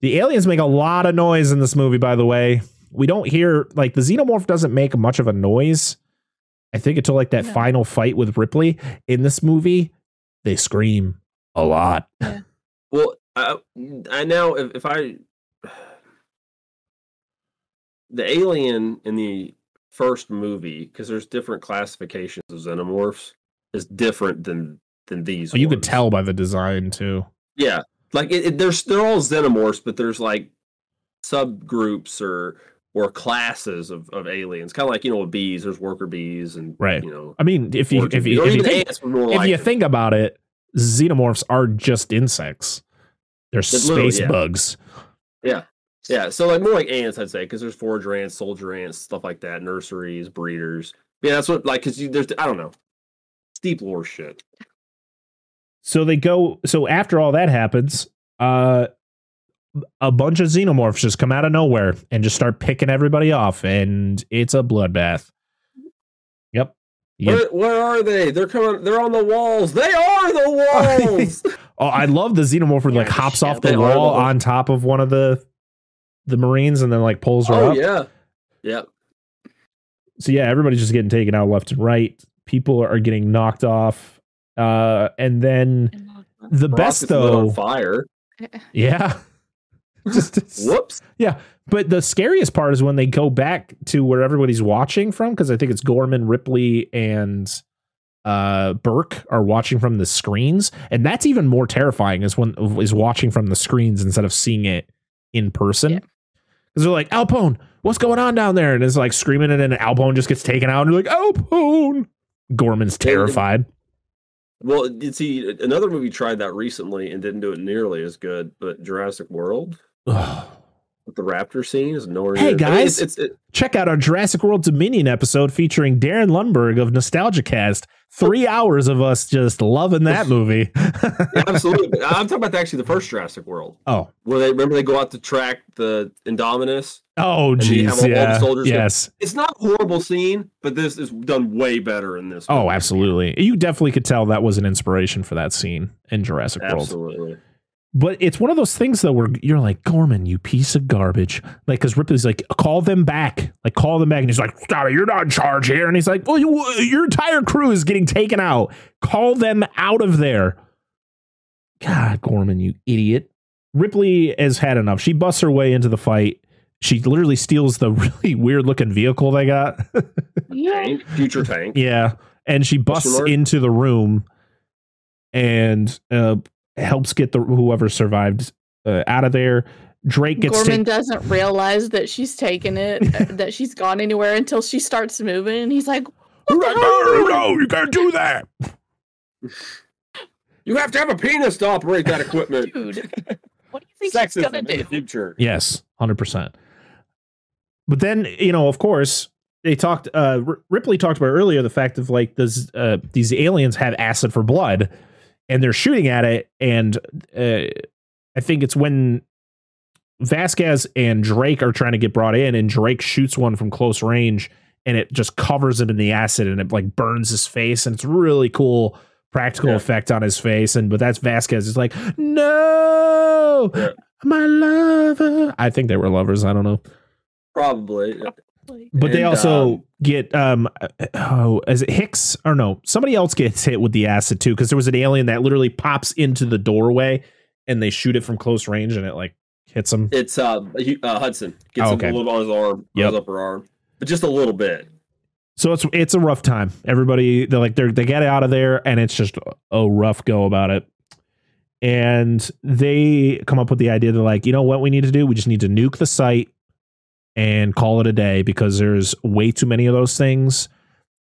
[SPEAKER 1] The aliens make a lot of noise in this movie. By the way, we don't hear like the xenomorph doesn't make much of a noise. I think until like that
[SPEAKER 2] No.
[SPEAKER 1] final fight with Ripley in this movie, they scream a lot.
[SPEAKER 3] Well, I, I now if, if I the alien in the first movie because there's different classifications of xenomorphs is different than than these.
[SPEAKER 1] So you could tell by the design too.
[SPEAKER 3] Yeah, like it, it, there's they're all xenomorphs, but there's like subgroups or or classes of, of aliens, kind of like you know with bees. There's worker bees and
[SPEAKER 1] Right.
[SPEAKER 3] You know,
[SPEAKER 1] I mean, if you if you, if you think, if
[SPEAKER 3] like
[SPEAKER 1] you think about it, xenomorphs are just insects. They're space
[SPEAKER 3] yeah.
[SPEAKER 1] bugs.
[SPEAKER 3] Yeah, so like more like ants, I'd say, because there's forager ants, soldier ants, stuff like that, nurseries, breeders. Yeah, that's what like because there's I don't know, steep lore shit.
[SPEAKER 1] So they go. So after all that happens, uh, a bunch of xenomorphs just come out of nowhere and just start picking everybody off, and it's a bloodbath. Yep. Yeah.
[SPEAKER 3] Where, where are they? They're coming. They're on the walls. They are the walls.
[SPEAKER 1] Oh, I love the xenomorph who like hops
[SPEAKER 2] shit.
[SPEAKER 1] off the
[SPEAKER 3] They are the
[SPEAKER 1] wall on top of one of the the marines and then like pulls her
[SPEAKER 3] oh
[SPEAKER 1] up.
[SPEAKER 3] yeah, yeah.
[SPEAKER 1] so yeah, everybody's just getting taken out left and right. People are getting knocked off. Uh, and then the
[SPEAKER 3] Brock
[SPEAKER 1] best
[SPEAKER 3] gets on
[SPEAKER 1] though,
[SPEAKER 3] fire.
[SPEAKER 1] yeah, just
[SPEAKER 3] Whoops.
[SPEAKER 1] yeah. But the scariest part is when they go back to where everybody's watching from, because I think it's Gorman, Ripley, and uh Burke are watching from the screens, and that's even more terrifying. Is when is watching from the screens instead of seeing it in person.
[SPEAKER 2] Yeah.
[SPEAKER 1] Because they're like, Alpone, what's going on down there? And it's like screaming, and then Alpone just gets taken out, and you're like, Alpone. Gorman's terrified.
[SPEAKER 3] Well, you see, another movie tried that recently and didn't do it nearly as good. But Jurassic World the raptor scene is nowhere.
[SPEAKER 1] Hey,
[SPEAKER 3] near. I mean,
[SPEAKER 1] guys.
[SPEAKER 3] it's, it's it,
[SPEAKER 1] Check out our Jurassic World Dominion episode featuring Darren Lundberg of Nostalgia Cast. Three hours of us just loving that movie.
[SPEAKER 3] yeah, absolutely. I'm talking about actually the first Jurassic World,
[SPEAKER 1] oh,
[SPEAKER 3] where they remember they go out to track the Indominus.
[SPEAKER 1] oh,
[SPEAKER 3] And you have
[SPEAKER 1] jeez,
[SPEAKER 3] all the
[SPEAKER 1] yeah,
[SPEAKER 3] soldiers go-
[SPEAKER 1] yes.
[SPEAKER 3] It's not a horrible scene, but this is done way better in this.
[SPEAKER 1] Oh,
[SPEAKER 3] movie.
[SPEAKER 1] absolutely. You definitely could tell that was an inspiration for that scene in Jurassic World.
[SPEAKER 3] absolutely.
[SPEAKER 1] But it's one of those things though where you're like, Gorman, you piece of garbage. Like, because Ripley's like, call them back. Like, call them back. And he's like, stop it. You're not in charge here. And he's like, well, you, your entire crew is getting taken out. Call them out of there. God, Gorman, you idiot. Ripley has had enough. She busts her way into the fight. She literally steals the really weird looking vehicle they got.
[SPEAKER 3] Tank, future tank.
[SPEAKER 1] Yeah, and she busts into the room and uh, helps get the whoever survived uh, out of there. Drake gets
[SPEAKER 2] Gorman
[SPEAKER 1] taken.
[SPEAKER 2] doesn't realize that she's taken it, uh, that she's gone anywhere until she starts moving. And he's like,
[SPEAKER 1] No, no, you can't do that.
[SPEAKER 3] You have to have a penis to operate that equipment.
[SPEAKER 2] dude, what do you think she's
[SPEAKER 3] Sexism
[SPEAKER 2] gonna
[SPEAKER 3] in
[SPEAKER 2] do?
[SPEAKER 3] the future.
[SPEAKER 1] Yes, hundred percent. But then you know, of course, they talked uh R- Ripley talked about earlier the fact of like this uh these aliens have acid for blood and they're shooting at it and uh I think it's when Vasquez and Drake are trying to get brought in and Drake shoots one from close range and it just covers him in the acid and it like burns his face and it's really cool practical
[SPEAKER 3] Yeah.
[SPEAKER 1] effect on his face and but that's Vasquez is like no
[SPEAKER 3] Yeah.
[SPEAKER 1] my lover I think they were lovers I don't know
[SPEAKER 3] Probably.
[SPEAKER 1] But they also
[SPEAKER 3] um,
[SPEAKER 1] get um oh is it Hicks or no somebody else gets hit with the acid too because there was an alien that literally pops into the doorway and they shoot it from close range and it like hits him.
[SPEAKER 3] It's uh, uh Hudson gets
[SPEAKER 1] Oh,
[SPEAKER 3] him a little on his arm, on
[SPEAKER 1] Yep.
[SPEAKER 3] his upper arm, but just a little bit.
[SPEAKER 1] So it's it's a rough time. Everybody they're like they're they get out of there and it's just a rough go about it. And they come up with the idea they're like, you know what we need to do? We just need to nuke the site and call it a day because there's way too many of those things.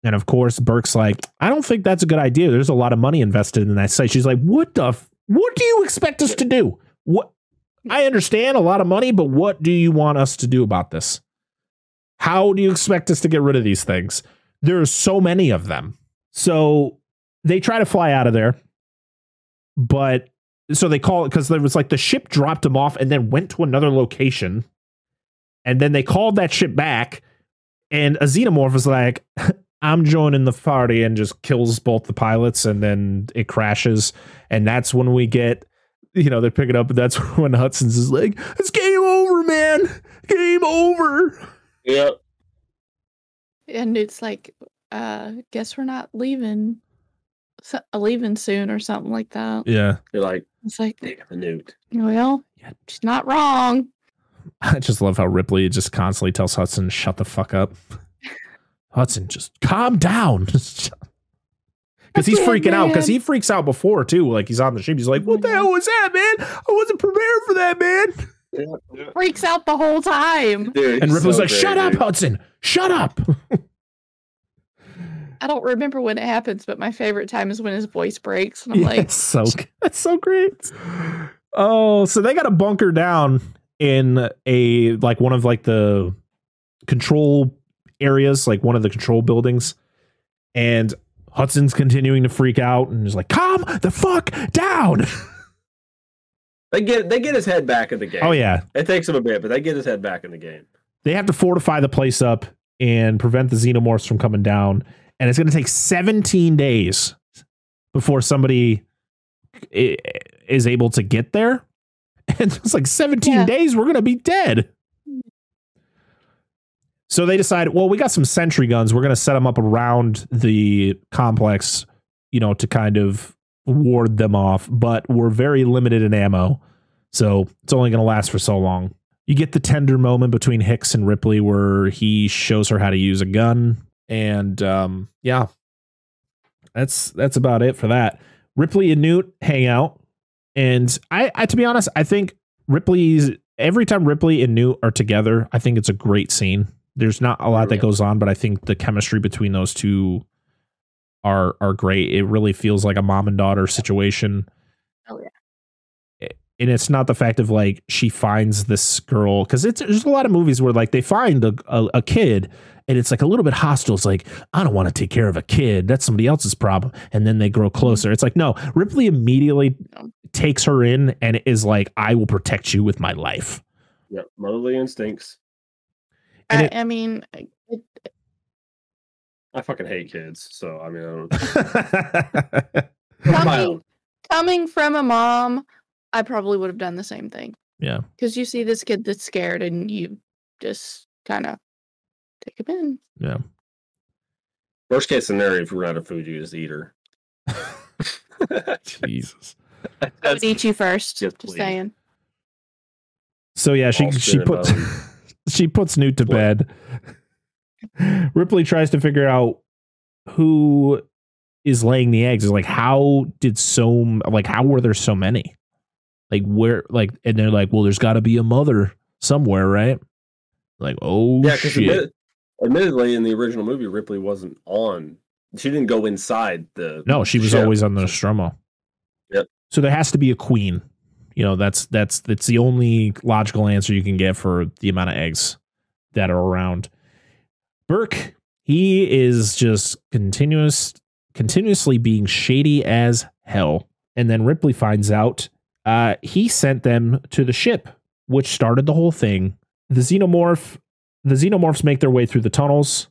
[SPEAKER 1] And of course, Burke's like, I don't think that's a good idea. There's a lot of money invested in that site. She's like, what the f- what do you expect us to do? What I understand a lot of money, but what do you want us to do about this? How do you expect us to get rid of these things? There are so many of them. So they try to fly out of there, but so they call it because there was like the ship dropped them off and then went to another location. And then they called that ship back, and a xenomorph was like, I'm joining the party and just kills both the pilots, and then it crashes. And that's when we get, you know, they pick it up, and that's when Hudson's is like, It's game over, man. Game over.
[SPEAKER 3] Yep.
[SPEAKER 2] And it's like, uh, guess we're not leaving, so, leaving soon or something like that.
[SPEAKER 1] Yeah.
[SPEAKER 3] You're like,
[SPEAKER 2] It's like,
[SPEAKER 3] they got the nuked.
[SPEAKER 2] well,
[SPEAKER 1] Yeah.
[SPEAKER 2] she's not wrong.
[SPEAKER 1] I just love how Ripley just constantly tells Hudson, shut the fuck up. Hudson, just calm down. Because he's
[SPEAKER 2] Okay,
[SPEAKER 1] freaking out. Because he freaks out before, too. Like he's on the ship. He's like, oh what the hell was that, man? I wasn't prepared for that, man.
[SPEAKER 2] Freaks out the whole time.
[SPEAKER 3] Dude,
[SPEAKER 1] And
[SPEAKER 3] he's
[SPEAKER 1] Ripley's
[SPEAKER 3] so
[SPEAKER 1] like,
[SPEAKER 3] great,
[SPEAKER 1] shut up. Hudson. Shut up.
[SPEAKER 2] I don't remember when it happens, but my favorite time is when his voice breaks. And I'm
[SPEAKER 1] Yeah,
[SPEAKER 2] like,
[SPEAKER 1] it's so that's so great. Oh, so they got a bunker down in a like one of like the control areas, like one of the control buildings, and Hudson's continuing to freak out and is like, "Calm the fuck down."
[SPEAKER 3] They get they get his head back in the game.
[SPEAKER 1] oh yeah,
[SPEAKER 3] It takes him a bit, but they get his head back in the game.
[SPEAKER 1] they have to fortify the place up and prevent the xenomorphs from coming down, and it's going to take 17 days before somebody is able to get there. And it's like 17
[SPEAKER 2] Yeah.
[SPEAKER 1] days, we're going to be dead. So they decide, well, we got some sentry guns. We're going to set them up around the complex, you know, to kind of ward them off, but we're very limited in ammo. So it's only going to last for so long. You get the tender moment between Hicks and Ripley where he shows her how to use a gun. And um, yeah, that's that's about it for that. Ripley and Newt hang out. And I, I to be honest, I think Ripley's every time Ripley and Newt are together, I think it's a great scene. There's not a lot that goes on, but I think the chemistry between those two are are great. It really feels like a mom and daughter situation.
[SPEAKER 2] Oh, yeah.
[SPEAKER 1] And it's not the fact of like she finds this girl because it's there's a lot of movies where like they find a, a, a kid and it's like a little bit hostile. It's like I don't want to take care of a kid. That's somebody else's problem. And then they grow closer. It's like no, Ripley immediately takes her in and is like, I will protect you with my life.
[SPEAKER 3] Yep. Motherly instincts.
[SPEAKER 1] And
[SPEAKER 2] I,
[SPEAKER 1] it-
[SPEAKER 2] I mean, it,
[SPEAKER 3] I fucking hate kids, so I mean, I don't.
[SPEAKER 2] coming, coming from a mom, I probably would have done the same thing. Yeah. Because you see this kid that's scared and you just kind of take him in.
[SPEAKER 1] Yeah.
[SPEAKER 3] Worst case scenario, if you run out of food, you just eat her.
[SPEAKER 1] Jesus.
[SPEAKER 2] I would eat you first.
[SPEAKER 3] Yes,
[SPEAKER 2] just
[SPEAKER 3] please.
[SPEAKER 2] saying.
[SPEAKER 1] So yeah, she
[SPEAKER 3] Austin
[SPEAKER 1] she puts she puts Newt to
[SPEAKER 3] What?
[SPEAKER 1] bed. Ripley tries to figure out who is laying the eggs. Is like how did so like how were there so many? Like where like and they're like, well, there's got to be a mother somewhere, right? Like oh
[SPEAKER 3] Yeah, because
[SPEAKER 1] shit.
[SPEAKER 3] Admit, admittedly, in the original movie, Ripley wasn't on. She didn't go inside the.
[SPEAKER 1] No, she was
[SPEAKER 3] ship.
[SPEAKER 1] always on the Nostromo.
[SPEAKER 3] Yep.
[SPEAKER 1] So there has to be a queen. You know, that's that's that's the only logical answer you can get for the amount of eggs that are around. Burke, he is just continuous, continuously being shady as hell. And then Ripley finds out uh, he sent them to the ship, which started the whole thing. The xenomorph, the xenomorphs make their way through the tunnels,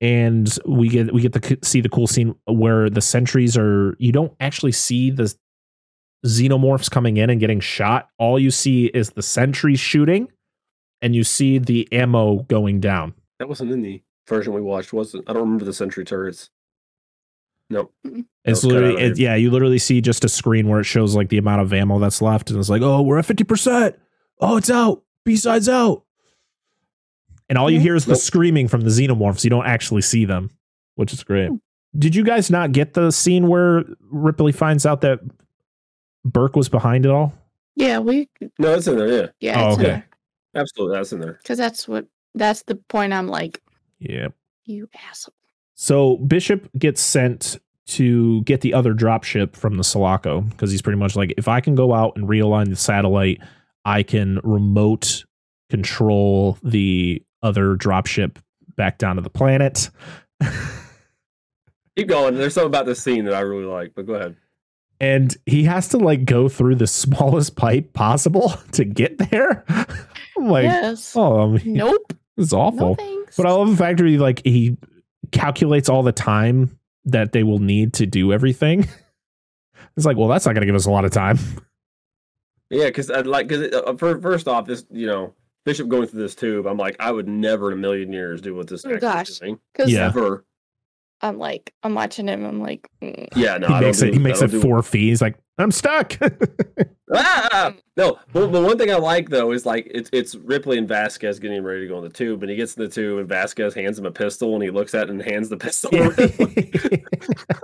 [SPEAKER 1] and we get we get to see the cool scene where the sentries are. You don't actually see the xenomorphs coming in and getting shot. All you see is the sentries shooting, and you see the ammo going down.
[SPEAKER 3] That wasn't in the version we watched, was it? I don't remember the sentry turrets. Nope.
[SPEAKER 1] It's literally, it, yeah, you literally see just a screen where it shows like the amount of ammo that's left, and it's like, oh, we're at fifty percent. Oh, it's out. B side's out. And all you hear is the
[SPEAKER 3] Nope.
[SPEAKER 1] screaming from the xenomorphs. You don't actually see them, which is great. Did you guys not get the scene where Ripley finds out that Burke was behind it all?
[SPEAKER 2] Yeah, we.
[SPEAKER 3] No, it's in there. Yeah,
[SPEAKER 2] Yeah,
[SPEAKER 1] Oh,
[SPEAKER 2] it's
[SPEAKER 1] okay.
[SPEAKER 3] absolutely, that's in there.
[SPEAKER 2] Because that's what. That's the point. I'm like,
[SPEAKER 1] Yeah.
[SPEAKER 2] you asshole.
[SPEAKER 1] So Bishop gets sent to get the other dropship from the Sulaco because he's pretty much like, if I can go out and realign the satellite, I can remote control the other dropship back down to the planet.
[SPEAKER 3] Keep going. There's something about this scene that I really like, but go ahead.
[SPEAKER 1] and he has to like go through the smallest pipe possible to get there. I'm like,
[SPEAKER 2] yes.
[SPEAKER 1] oh, I mean,
[SPEAKER 2] Nope.
[SPEAKER 1] it's
[SPEAKER 2] No
[SPEAKER 1] awful.
[SPEAKER 2] thanks.
[SPEAKER 1] But I love the fact that he like he calculates all the time that they will need to do everything. It's like, well, that's not going to give us a lot of time.
[SPEAKER 3] Yeah, because I'd like because uh, first off, this you know Bishop going through this tube, I'm like, I would never in a million years do what this
[SPEAKER 2] Oh,
[SPEAKER 3] actor's
[SPEAKER 2] gosh.
[SPEAKER 3] doing.
[SPEAKER 2] Because
[SPEAKER 1] Yeah.
[SPEAKER 3] Ever.
[SPEAKER 2] I'm like, I'm watching him. I'm like, mm.
[SPEAKER 3] Yeah, no,
[SPEAKER 1] he
[SPEAKER 3] I
[SPEAKER 1] makes
[SPEAKER 3] don't
[SPEAKER 1] it.
[SPEAKER 3] do-
[SPEAKER 1] He makes it
[SPEAKER 3] don't
[SPEAKER 1] four feet. He's like, I'm stuck.
[SPEAKER 3] Ah! No, but, but one thing I like though is like it's it's Ripley and Vasquez getting ready to go in the tube, and he gets in the tube, and Vasquez hands him a pistol, and he looks at it and hands the pistol. to Ripley.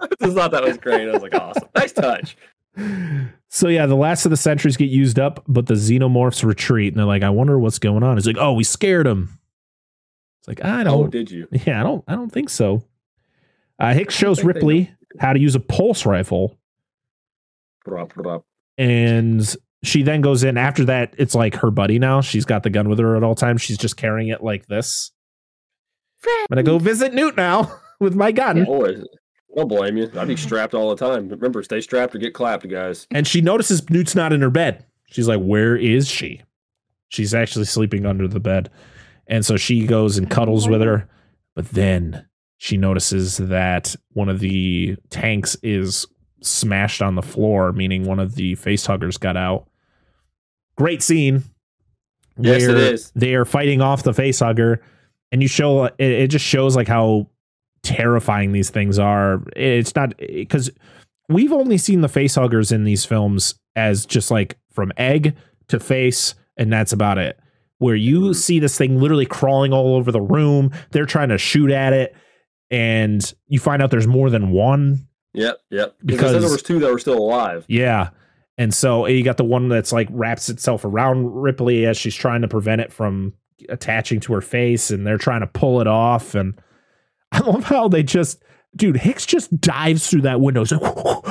[SPEAKER 3] I just thought that was great. I was like, awesome, nice touch.
[SPEAKER 1] so yeah, the last of the sentries get used up, but the xenomorphs retreat, and they're like, I wonder what's going on. He's like, Oh, we scared them." It's like I
[SPEAKER 3] Oh,
[SPEAKER 1] don't.
[SPEAKER 3] did you?
[SPEAKER 1] Yeah, I don't. I don't think so. Uh, Hicks shows Ripley how to use a pulse rifle,
[SPEAKER 3] Drop, drop.
[SPEAKER 1] and she then goes in. After that, it's like her buddy now. She's got the gun with her at all times. She's just carrying it like this. I'm gonna go visit Newt now with my gun.
[SPEAKER 3] Boy, I don't blame you. I'd be strapped all the time. But remember, stay strapped or get clapped, guys.
[SPEAKER 1] And she notices Newt's not in her bed. She's like, Where is she? She's actually sleeping under the bed. And so she goes and cuddles with her. But then she notices that one of the tanks is smashed on the floor, meaning one of the face huggers got out. Great scene.
[SPEAKER 3] Yes, it is.
[SPEAKER 1] They are fighting off the face hugger. And you show it, it just shows like how terrifying these things are. It's not because we've only seen the face huggers in these films as just like from egg to face, and that's about it. Where you
[SPEAKER 3] Mhm.
[SPEAKER 1] see this thing literally crawling all over the room, they're trying to shoot at it, and you find out there's more than one.
[SPEAKER 3] Yep, yep. Because
[SPEAKER 1] Because-
[SPEAKER 3] there was two that were still alive.
[SPEAKER 1] Yeah. And so you got the one that's like wraps itself around Ripley as she's trying to prevent it from attaching to her face, and they're trying to pull it off. And I love how they just, dude, Hicks just dives through that window. It's like, oh,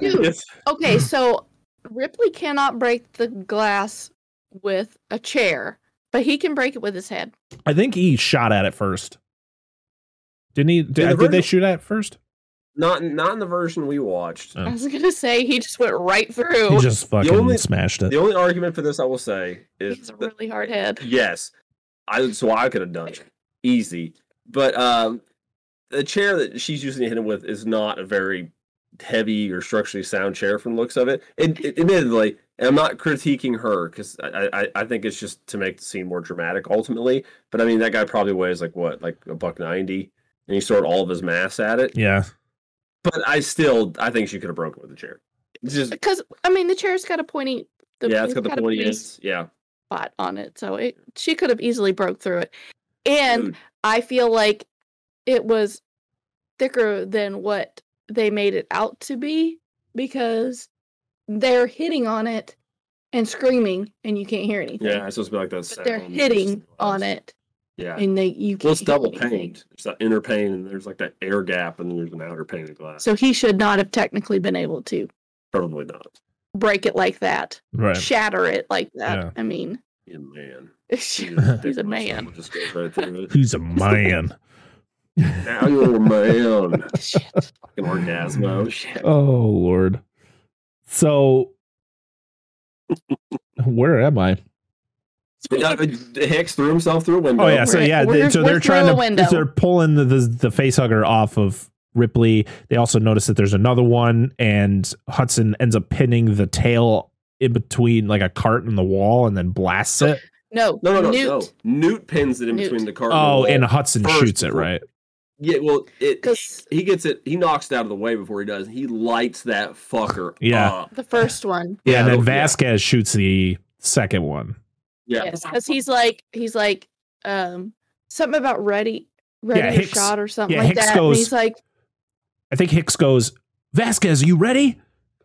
[SPEAKER 2] Dude,
[SPEAKER 3] It's,
[SPEAKER 2] okay, so Ripley cannot break the glass with a chair, but he can break it with his head.
[SPEAKER 1] I think he shot at it first. Didn't he? Did,
[SPEAKER 3] Yeah, the
[SPEAKER 1] did they shoot at it first?
[SPEAKER 3] not not in the version we watched.
[SPEAKER 1] Oh.
[SPEAKER 2] I was gonna say he just went right through.
[SPEAKER 1] He just fucking
[SPEAKER 3] only-
[SPEAKER 1] smashed it.
[SPEAKER 3] The only argument for this I will say is
[SPEAKER 2] has a really hard head.
[SPEAKER 3] yes, I so I could have done it easy, but um, the chair that she's using to hit him with is not a very heavy or structurally sound chair from the looks of it. And it, admittedly, and I'm not critiquing her because I, I I think it's just to make the scene more dramatic ultimately. But I mean, that guy probably weighs like what, like a buck ninety, and he stored all of his mass at it.
[SPEAKER 1] yeah.
[SPEAKER 3] But I still, I think she could have broken with the chair. It's just
[SPEAKER 2] Because I mean, the chair's got a pointy. The,
[SPEAKER 3] yeah, it's got the
[SPEAKER 2] a
[SPEAKER 3] pointy
[SPEAKER 2] pointy.
[SPEAKER 3] Yeah,
[SPEAKER 2] spot on it, so it she could have easily broke through it. And
[SPEAKER 3] Dude,
[SPEAKER 2] I feel like it was thicker than what they made it out to be because they're hitting on it and screaming, and you can't hear anything.
[SPEAKER 3] yeah, it's supposed to be like that.
[SPEAKER 2] but they're hitting
[SPEAKER 3] glass.
[SPEAKER 2] on it,
[SPEAKER 3] Yeah,
[SPEAKER 2] and they you can't.
[SPEAKER 3] well, it's double
[SPEAKER 2] anything.
[SPEAKER 3] paned. There's that inner pane, and there's like that air gap, and then there's an outer pane of glass.
[SPEAKER 2] So he should not have technically been able to
[SPEAKER 3] Probably not.
[SPEAKER 2] break it like that,
[SPEAKER 1] Right.
[SPEAKER 2] shatter it like that.
[SPEAKER 1] Yeah.
[SPEAKER 2] I mean,
[SPEAKER 3] He's a man.
[SPEAKER 2] He's a man.
[SPEAKER 3] Just goes right through it.
[SPEAKER 1] He's a man.
[SPEAKER 3] Now you're a man. Shit. Fucking orgasmo. Shit.
[SPEAKER 1] oh lord. So where am I?
[SPEAKER 3] Uh, Hicks threw himself through a window.
[SPEAKER 1] Oh yeah, so yeah,
[SPEAKER 2] We're-
[SPEAKER 1] they- so
[SPEAKER 2] we're
[SPEAKER 1] they're trying to
[SPEAKER 2] window.
[SPEAKER 1] they're pulling the, the the face hugger off of Ripley. They also notice that there's another one, and Hudson ends up pinning the tail in between like a cart and the wall, and then blasts it.
[SPEAKER 2] No,
[SPEAKER 3] No, no, no,
[SPEAKER 2] Newt.
[SPEAKER 3] no. Newt pins it in
[SPEAKER 2] Newt.
[SPEAKER 3] between the cart.
[SPEAKER 1] Oh,
[SPEAKER 3] and
[SPEAKER 1] and
[SPEAKER 3] the wall.
[SPEAKER 1] Hudson shoots it right.
[SPEAKER 3] Yeah, well, it he gets it. He knocks it out of the way before he does. He lights that fucker.
[SPEAKER 1] Yeah.
[SPEAKER 3] up.
[SPEAKER 2] The first one.
[SPEAKER 1] Yeah, and then
[SPEAKER 3] yeah.
[SPEAKER 1] Vasquez shoots the second one.
[SPEAKER 3] Yeah,
[SPEAKER 2] Yes, because he's like he's like um something about ready ready
[SPEAKER 1] Yeah,
[SPEAKER 2] or
[SPEAKER 1] Hicks-
[SPEAKER 2] shot or something
[SPEAKER 1] yeah,
[SPEAKER 2] like
[SPEAKER 1] Hicks
[SPEAKER 2] that.
[SPEAKER 1] goes-
[SPEAKER 2] and he's like,
[SPEAKER 1] I think Hicks goes, Vasquez, are you ready?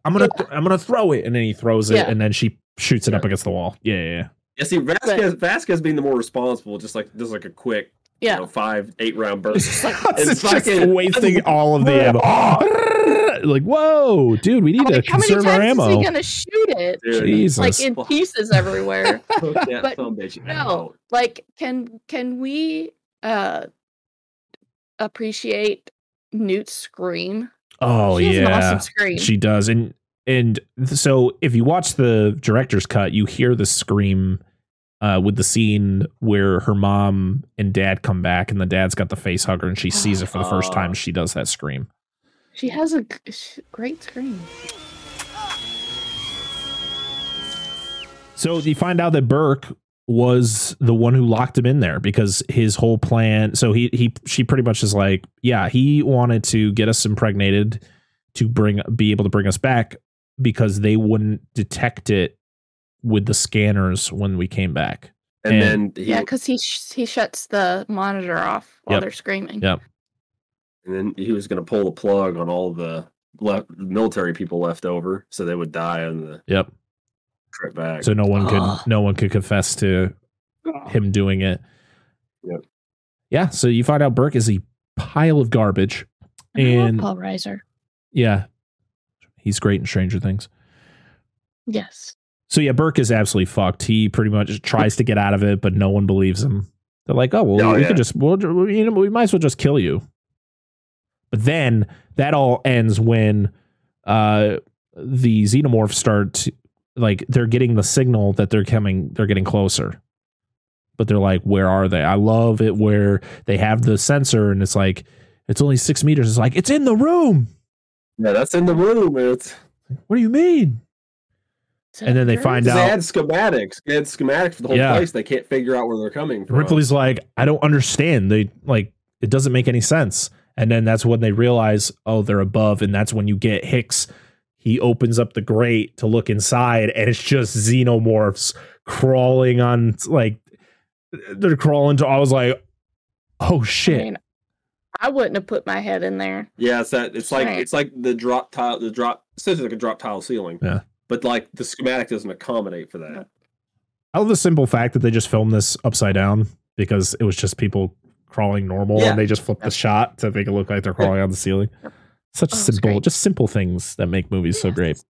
[SPEAKER 1] I'm gonna I'm gonna throw it, and then he throws it,
[SPEAKER 2] Yeah.
[SPEAKER 1] and then she shoots it up against the wall. Yeah, yeah, yeah.
[SPEAKER 3] yeah. See, Vasquez, Vasquez being the more responsible, just like just like a quick,
[SPEAKER 2] yeah,
[SPEAKER 3] you know, five, eight round burst.
[SPEAKER 1] Hudson's
[SPEAKER 3] It's
[SPEAKER 1] just
[SPEAKER 3] fucking-
[SPEAKER 1] wasting all of the ammo. like, whoa, dude, we need
[SPEAKER 2] I'm
[SPEAKER 1] to
[SPEAKER 2] like, how many
[SPEAKER 1] conserve our
[SPEAKER 2] times is
[SPEAKER 1] ammo.
[SPEAKER 2] he gonna shoot it?
[SPEAKER 3] Dude,
[SPEAKER 1] Jesus.
[SPEAKER 2] Like in pieces everywhere. But
[SPEAKER 3] son of a bitch
[SPEAKER 2] no, like can can we uh appreciate Newt's scream?
[SPEAKER 1] Oh
[SPEAKER 2] She has an
[SPEAKER 1] yeah,
[SPEAKER 2] awesome scream.
[SPEAKER 1] she does, and and so if you watch the director's cut, you hear the scream. Uh, with the scene where her mom and dad come back, and the dad's got the face hugger, and she sees it for the first time.
[SPEAKER 3] Oh.
[SPEAKER 1] She does that scream.
[SPEAKER 2] She has a great scream.
[SPEAKER 1] So you find out that Burke was the one who locked him in there because his whole plan. So he he she pretty much is like, yeah, he wanted to get us impregnated to bring be able to bring us back because they wouldn't detect it with the scanners when we came back.
[SPEAKER 3] And,
[SPEAKER 1] And-
[SPEAKER 3] then he,
[SPEAKER 2] Yeah, because he sh- he shuts the monitor off while
[SPEAKER 1] Yep.
[SPEAKER 2] they're screaming.
[SPEAKER 1] Yep.
[SPEAKER 3] and then he was going to pull the plug on all the left military people left over, so they would die on the
[SPEAKER 1] Yep.
[SPEAKER 3] Trip back.
[SPEAKER 1] So no one could
[SPEAKER 2] Ugh.
[SPEAKER 1] no one could confess to him doing it.
[SPEAKER 3] Yep.
[SPEAKER 1] Yeah. So you find out Burke is a pile of garbage.
[SPEAKER 2] I love
[SPEAKER 1] And-
[SPEAKER 2] Paul Reiser.
[SPEAKER 1] Yeah. He's great in Stranger Things.
[SPEAKER 2] Yes.
[SPEAKER 1] So yeah, Burke is absolutely fucked. He pretty much tries to get out of it, but no one believes him. They're like, "Oh well,
[SPEAKER 3] Oh,
[SPEAKER 1] we
[SPEAKER 3] yeah.
[SPEAKER 1] could just, well, you know, we might as well just kill you." But then that all ends when uh, the xenomorphs start, like, they're getting the signal that they're coming, they're getting closer. But they're like, "Where are they?" I love it where they have the sensor, and it's like, it's only six meters. It's like it's in the room.
[SPEAKER 3] yeah, that's in the room. It's
[SPEAKER 1] What do you mean? And then they find out they
[SPEAKER 3] had schematics. They had schematics for the whole
[SPEAKER 1] Yeah.
[SPEAKER 3] place. They can't figure out where they're coming from.
[SPEAKER 1] Ripley's like, I don't understand. They like it doesn't make any sense. And then that's when they realize, oh, they're above, and that's when you get Hicks. He opens up the grate to look inside, and it's just xenomorphs crawling on like they're crawling to. I was like, oh
[SPEAKER 2] I
[SPEAKER 1] shit.
[SPEAKER 2] mean, I wouldn't have put my head in there.
[SPEAKER 3] Yeah, it's that. It's like
[SPEAKER 2] Right.
[SPEAKER 3] it's like the drop tile. The drop. Essentially like a drop tile ceiling.
[SPEAKER 1] Yeah.
[SPEAKER 3] But like the schematic doesn't accommodate for that.
[SPEAKER 1] I love the simple fact that they just filmed this upside down because it was just people crawling normal,
[SPEAKER 3] Yeah.
[SPEAKER 1] and they just flipped the shot to make it look like they're crawling on the ceiling. Such
[SPEAKER 2] Oh,
[SPEAKER 1] simple, just simple things that make movies so great.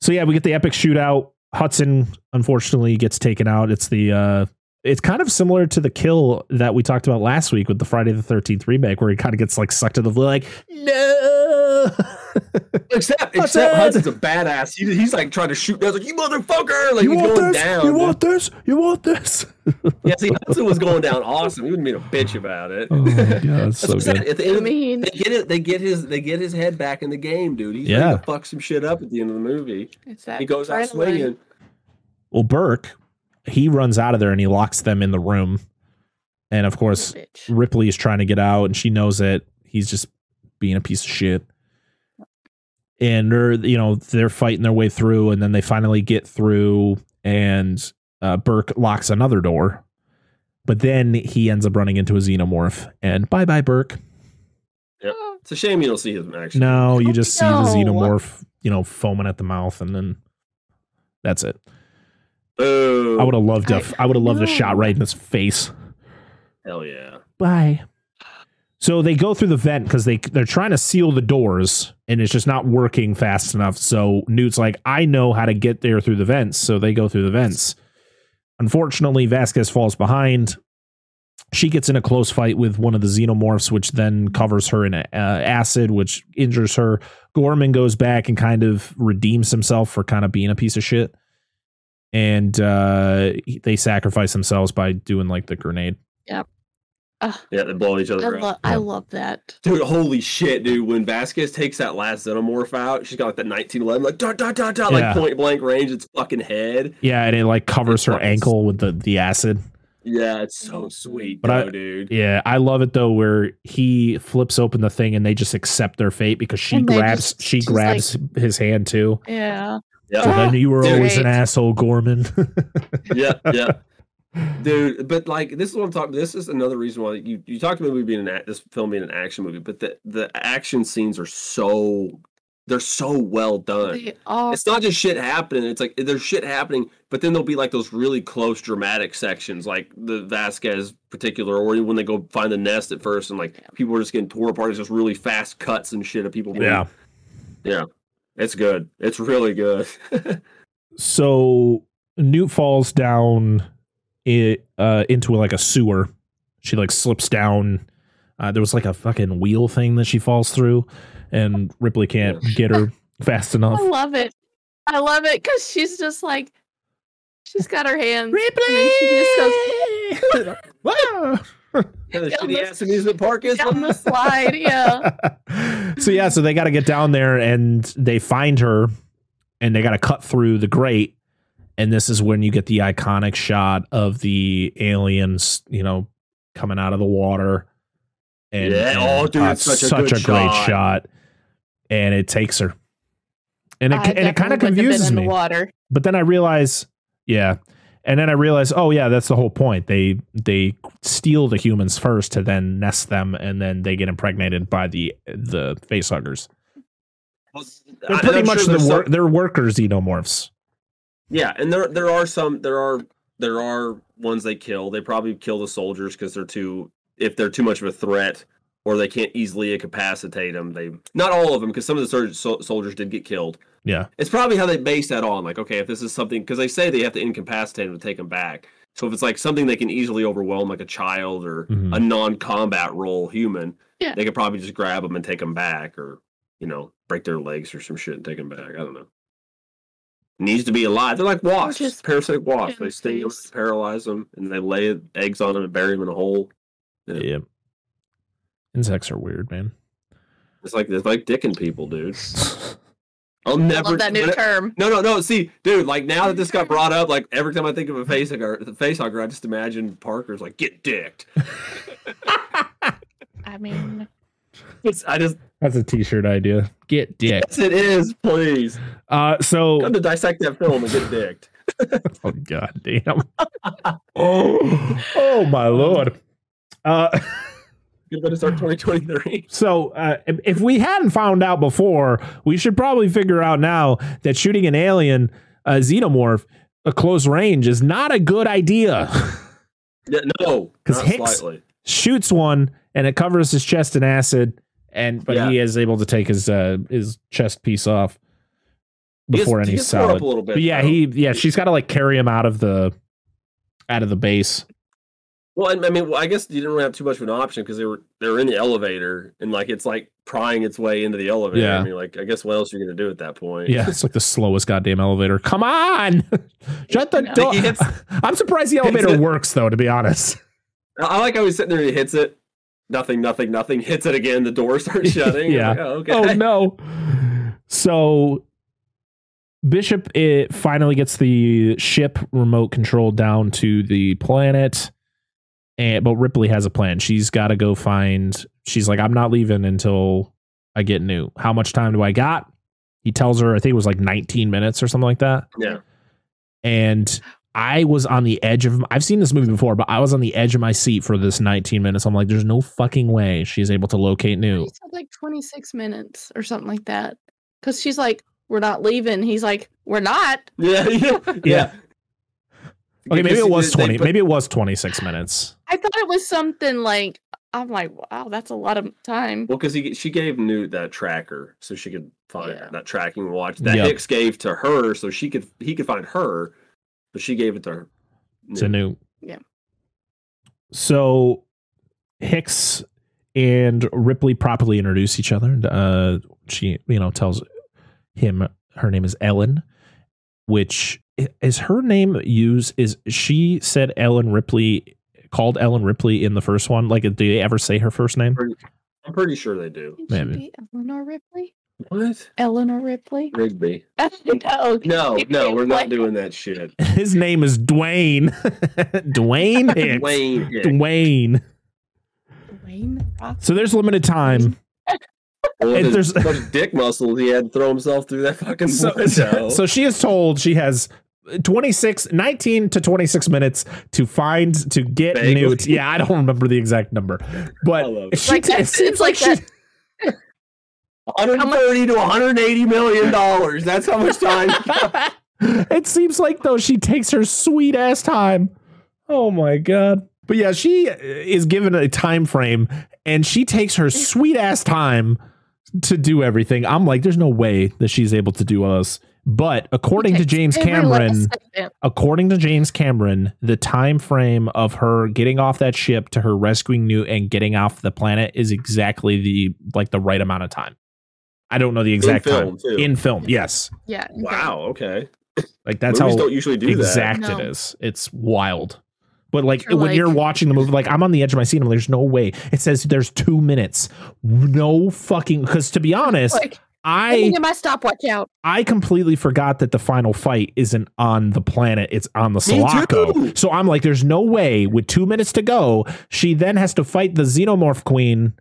[SPEAKER 1] So yeah, we get the epic shootout. Hudson unfortunately gets taken out. It's the uh it's kind of similar to the kill that we talked about last week with the Friday the 13th remake where he kind of gets like sucked to the like no.
[SPEAKER 3] Except except Hudson's a badass. He, he's like trying to shoot down. Like you motherfucker! Like
[SPEAKER 1] you
[SPEAKER 3] he's
[SPEAKER 1] want
[SPEAKER 3] going
[SPEAKER 1] this?
[SPEAKER 3] down.
[SPEAKER 1] You want this? You want this?
[SPEAKER 3] yeah, see, Hudson was going down awesome. He wouldn't be a bitch about it.
[SPEAKER 1] oh my god, it's
[SPEAKER 3] That's
[SPEAKER 1] so
[SPEAKER 3] what I'm saying.
[SPEAKER 1] good.
[SPEAKER 3] At the end
[SPEAKER 2] I mean,
[SPEAKER 3] they get it. They get his. They get his head back in the game, dude. He's
[SPEAKER 1] Yeah.
[SPEAKER 3] to fuck some shit up at the end of the movie.
[SPEAKER 2] it's that
[SPEAKER 3] He goes out
[SPEAKER 2] adrenaline.
[SPEAKER 3] swinging.
[SPEAKER 1] Well, Burke, he runs out of there and he locks them in the room. And of course, Ripley is trying to get out and she knows it. he's just being a piece of shit. And they're, you know, they're fighting their way through and then they finally get through and uh, Burke locks another door. But then he ends up running into a xenomorph and bye bye, Burke.
[SPEAKER 3] It's a shame you don't see him actually.
[SPEAKER 1] No, you just see the xenomorph, you know, foaming at the mouth and then that's it.
[SPEAKER 3] Boo.
[SPEAKER 1] I would have loved to,
[SPEAKER 2] I-
[SPEAKER 1] I would have loved a shot right in his face.
[SPEAKER 3] Hell yeah.
[SPEAKER 1] Bye. So they go through the vent because they they're trying to seal the doors and it's just not working fast enough. So Newt's like, I know how to get there through the vents. So they go through the vents. Unfortunately, Vasquez falls behind. She gets in a close fight with one of the xenomorphs, which then covers her in uh, acid, which injures her. Gorman goes back and kind of redeems himself for kind of being a piece of shit. And uh, they sacrifice themselves by doing like the grenade.
[SPEAKER 2] Ugh,
[SPEAKER 3] Yeah, they blow each
[SPEAKER 2] I,
[SPEAKER 3] other
[SPEAKER 2] lo-
[SPEAKER 3] up.
[SPEAKER 2] I love that.
[SPEAKER 3] Dude, holy shit, dude. When Vasquez takes that last xenomorph out, she's got like that 1911, like dot dot dot dot,
[SPEAKER 1] Yeah.
[SPEAKER 3] like point blank range, its fucking head.
[SPEAKER 1] Yeah, and it like covers her
[SPEAKER 3] fucking-
[SPEAKER 1] ankle with the, the acid.
[SPEAKER 3] Yeah, it's so sweet,
[SPEAKER 1] But
[SPEAKER 3] though,
[SPEAKER 1] I-
[SPEAKER 3] dude.
[SPEAKER 1] Yeah, I love it though, where he flips open the thing and they just accept their fate because she grabs
[SPEAKER 2] just-
[SPEAKER 1] she
[SPEAKER 2] she's
[SPEAKER 1] grabs his hand too.
[SPEAKER 2] Yeah.
[SPEAKER 3] Yeah.
[SPEAKER 1] So then you were
[SPEAKER 3] Dude.
[SPEAKER 1] always an asshole, Gorman.
[SPEAKER 3] yeah, yeah. Dude, but like this is what I'm talking. This is another reason why you you talked about the movie being an act, this film being an action movie, but the the action scenes are so they're so well done.
[SPEAKER 2] They are.
[SPEAKER 3] It's not just shit happening. It's like there's shit happening, but then there'll be like those really close dramatic sections, like the Vasquez particular, or when they go find the nest at first, and like people are just getting torn apart. It's just really fast cuts and shit of people. being-
[SPEAKER 1] yeah.
[SPEAKER 3] yeah, it's good. It's really good.
[SPEAKER 1] So Newt falls down it uh into like a sewer. She like slips down. Uh, there was like a fucking wheel thing that she falls through, and Ripley can't get her fast enough.
[SPEAKER 2] I love it. I love it because she's just like, she's got her hands. Ripley! And then she just goes
[SPEAKER 1] Wow.
[SPEAKER 3] Kind shitty ass amusement park is.
[SPEAKER 2] down the slide. Yeah.
[SPEAKER 1] so yeah, so they got to get down there and they find her and they got to cut through the grate and this is when you get the iconic shot of the aliens, you know, coming out of the water. And,
[SPEAKER 3] Yeah,
[SPEAKER 1] and,
[SPEAKER 3] oh, dude,
[SPEAKER 1] uh,
[SPEAKER 3] it's such a good
[SPEAKER 1] great
[SPEAKER 3] shot.
[SPEAKER 1] shot. And it takes her. And it,
[SPEAKER 2] I
[SPEAKER 1] and it kind of
[SPEAKER 2] definitely wouldn't have been
[SPEAKER 1] confuses me.
[SPEAKER 2] water.
[SPEAKER 1] But then I realize, yeah. And then I realize, oh yeah, that's the whole point. They they steal the humans first to then nest them, and then they get impregnated by the the facehuggers. They're pretty
[SPEAKER 3] I'm
[SPEAKER 1] much
[SPEAKER 3] sure
[SPEAKER 1] the
[SPEAKER 3] there's
[SPEAKER 1] wor-
[SPEAKER 3] some-
[SPEAKER 1] they're worker xenomorphs.
[SPEAKER 3] Yeah, and there there are some there are there are ones they kill. They probably kill the soldiers because they're too if they're too much of a threat or they can't easily incapacitate them. They not all of them because some of the soldiers, soldiers did get killed.
[SPEAKER 1] Yeah,
[SPEAKER 3] It's probably how they base that on. Like, okay, if this is something because they say they have to incapacitate them to take them back. So if it's like something they can easily overwhelm, like a child or
[SPEAKER 1] Mhm.
[SPEAKER 3] a non-combat role human,
[SPEAKER 2] Yeah.
[SPEAKER 3] they could probably just grab them and take them back, or you know, break their legs or some shit and take them back. I don't know. Needs to be alive. They're like wasps,
[SPEAKER 2] just
[SPEAKER 3] parasitic wasps.
[SPEAKER 2] in
[SPEAKER 3] They sting them,
[SPEAKER 2] space.
[SPEAKER 3] paralyze them, and they lay eggs on them and bury them in a hole. Yeah.
[SPEAKER 1] yeah. Insects are weird, man.
[SPEAKER 3] It's like it's like dicking people, dude. I'll
[SPEAKER 2] I
[SPEAKER 3] never.
[SPEAKER 2] love that new
[SPEAKER 3] it-
[SPEAKER 2] term.
[SPEAKER 3] No, no, no. See, dude, like now that this got brought up, like every time I think of a face hugger, the face hugger, I just imagine Parker's like get dicked.
[SPEAKER 2] I mean,
[SPEAKER 3] It's, I just
[SPEAKER 1] That's a t-shirt idea. Get dick.
[SPEAKER 3] yes, it is. Please
[SPEAKER 1] Uh, so
[SPEAKER 3] come to dissect that film and get dicked.
[SPEAKER 1] oh god damn. oh, oh my lord. Uh,
[SPEAKER 3] You're going to start 2023.
[SPEAKER 1] so uh, if, we hadn't found out before, we should probably figure out now that shooting an alien, a xenomorph, at close range is not a good idea.
[SPEAKER 3] Yeah, no,
[SPEAKER 1] 'Cause
[SPEAKER 3] not
[SPEAKER 1] Hicks-
[SPEAKER 3] slightly.
[SPEAKER 1] Shoots one, and it covers his chest in acid, and but
[SPEAKER 3] Yeah.
[SPEAKER 1] he is able to take his uh, his chest piece off
[SPEAKER 3] He gets-
[SPEAKER 1] before
[SPEAKER 3] he
[SPEAKER 1] any
[SPEAKER 3] gets tore up
[SPEAKER 1] solid.
[SPEAKER 3] a little bit.
[SPEAKER 1] But yeah,
[SPEAKER 3] though.
[SPEAKER 1] he yeah, she's got to like carry him out of the out of the base.
[SPEAKER 3] Well, I I mean, well, I guess you didn't really have too much of an option because they were they were in the elevator and like it's like prying its way into the elevator.
[SPEAKER 1] Yeah.
[SPEAKER 3] I mean, like I guess what else are you gonna do at that point?
[SPEAKER 1] Yeah, it's like the slowest goddamn elevator. Come on, shut the door.
[SPEAKER 3] Hits-
[SPEAKER 1] I'm surprised the
[SPEAKER 3] hits
[SPEAKER 1] elevator works though. To be honest,
[SPEAKER 3] I I like how he's sitting there. He hits it. Nothing. Nothing. Nothing. Hits it again. The door starts shutting.
[SPEAKER 1] Yeah.
[SPEAKER 3] Like, oh, okay.
[SPEAKER 1] oh no. So Bishop it finally gets the ship remote control down to the planet. And but Ripley has a plan. She's got to go find she's like I'm not leaving until I get Newt. How much time do I got? He tells her I think it was like 19 minutes or something like that.
[SPEAKER 3] Yeah.
[SPEAKER 1] And I was on the edge of I've seen this movie before, but I was on the edge of my seat for this 19 minutes. I'm like there's no fucking way she's able to locate
[SPEAKER 2] Newt. like 26 minutes or something like that. Because she's like, we're not leaving. He's like, we're not.
[SPEAKER 3] Yeah. Yeah.
[SPEAKER 1] Yeah.
[SPEAKER 3] yeah.
[SPEAKER 1] Okay, maybe it was
[SPEAKER 3] they- they
[SPEAKER 1] 20.
[SPEAKER 3] put-
[SPEAKER 1] maybe it was 26 minutes.
[SPEAKER 2] I thought it was something like, I'm like, wow, that's a lot of time.
[SPEAKER 3] Well, because she gave Newt that tracker so she could find
[SPEAKER 2] Yeah.
[SPEAKER 3] that tracking watch that
[SPEAKER 1] Yep.
[SPEAKER 3] Hicks gave to her so she could he could find her, but she gave it to her.
[SPEAKER 1] It's a new.
[SPEAKER 2] Yeah.
[SPEAKER 1] So Hicks and Ripley properly introduce each other. Uh, she, you know, tells him her name is Ellen, which is her name used. Is she said Ellen Ripley called Ellen Ripley in the first one? Like, do they ever say her first name?
[SPEAKER 3] I'm pretty sure they do.
[SPEAKER 2] Could she
[SPEAKER 1] Maybe.
[SPEAKER 2] be Eleanor Ripley?
[SPEAKER 3] What?
[SPEAKER 2] Eleanor Ripley?
[SPEAKER 3] Rigby.
[SPEAKER 2] no,
[SPEAKER 3] No, no, we're not doing that shit.
[SPEAKER 1] His name is Dwayne. Dwayne Hicks.
[SPEAKER 3] Wayne. Hicks.
[SPEAKER 1] Dwayne.
[SPEAKER 2] Dwayne Rock.
[SPEAKER 1] So there's limited time.
[SPEAKER 3] Well,
[SPEAKER 1] If
[SPEAKER 3] there's
[SPEAKER 1] there's-
[SPEAKER 3] much dick muscles he had to throw himself through that fucking
[SPEAKER 1] so,
[SPEAKER 3] window.
[SPEAKER 1] so she is told she has 26 19 to 26 minutes to find to get
[SPEAKER 3] Vaguely.
[SPEAKER 1] newt yeah i don't remember the exact number but she,
[SPEAKER 2] Like that-
[SPEAKER 1] it seems
[SPEAKER 2] it's
[SPEAKER 1] like,
[SPEAKER 2] like
[SPEAKER 1] she,
[SPEAKER 3] 130 to 180 million dollars. That's how much time.
[SPEAKER 1] it seems like though she takes her sweet ass time oh my god but yeah she is given a time frame and she takes her sweet ass time to do everything i'm like there's no way that she's able to do all this but according to james cameron according to James Cameron, the time frame of her getting off that ship to her rescuing Newt and getting off the planet is exactly the like the right amount of time. I don't know the exact
[SPEAKER 3] film,
[SPEAKER 1] time
[SPEAKER 3] too.
[SPEAKER 1] in film. Yes,
[SPEAKER 2] Yeah.
[SPEAKER 3] wow. Okay.
[SPEAKER 1] like that's
[SPEAKER 3] Movies
[SPEAKER 1] how
[SPEAKER 3] don't usually do
[SPEAKER 1] exact
[SPEAKER 2] No.
[SPEAKER 1] it is. It's wild. But like
[SPEAKER 2] You're
[SPEAKER 1] when
[SPEAKER 2] like-
[SPEAKER 1] you're watching the movie, like I'm on the edge of my seat. I'm like, there's no way. It says there's two minutes. No fucking. Because to be honest,
[SPEAKER 2] Like,
[SPEAKER 1] I
[SPEAKER 2] me get my stopwatch out.
[SPEAKER 1] I completely forgot that the final fight isn't on the planet, it's on the
[SPEAKER 3] Me
[SPEAKER 1] Sulaco. So I'm like, there's no way with two minutes to go, she then has to fight the xenomorph queen.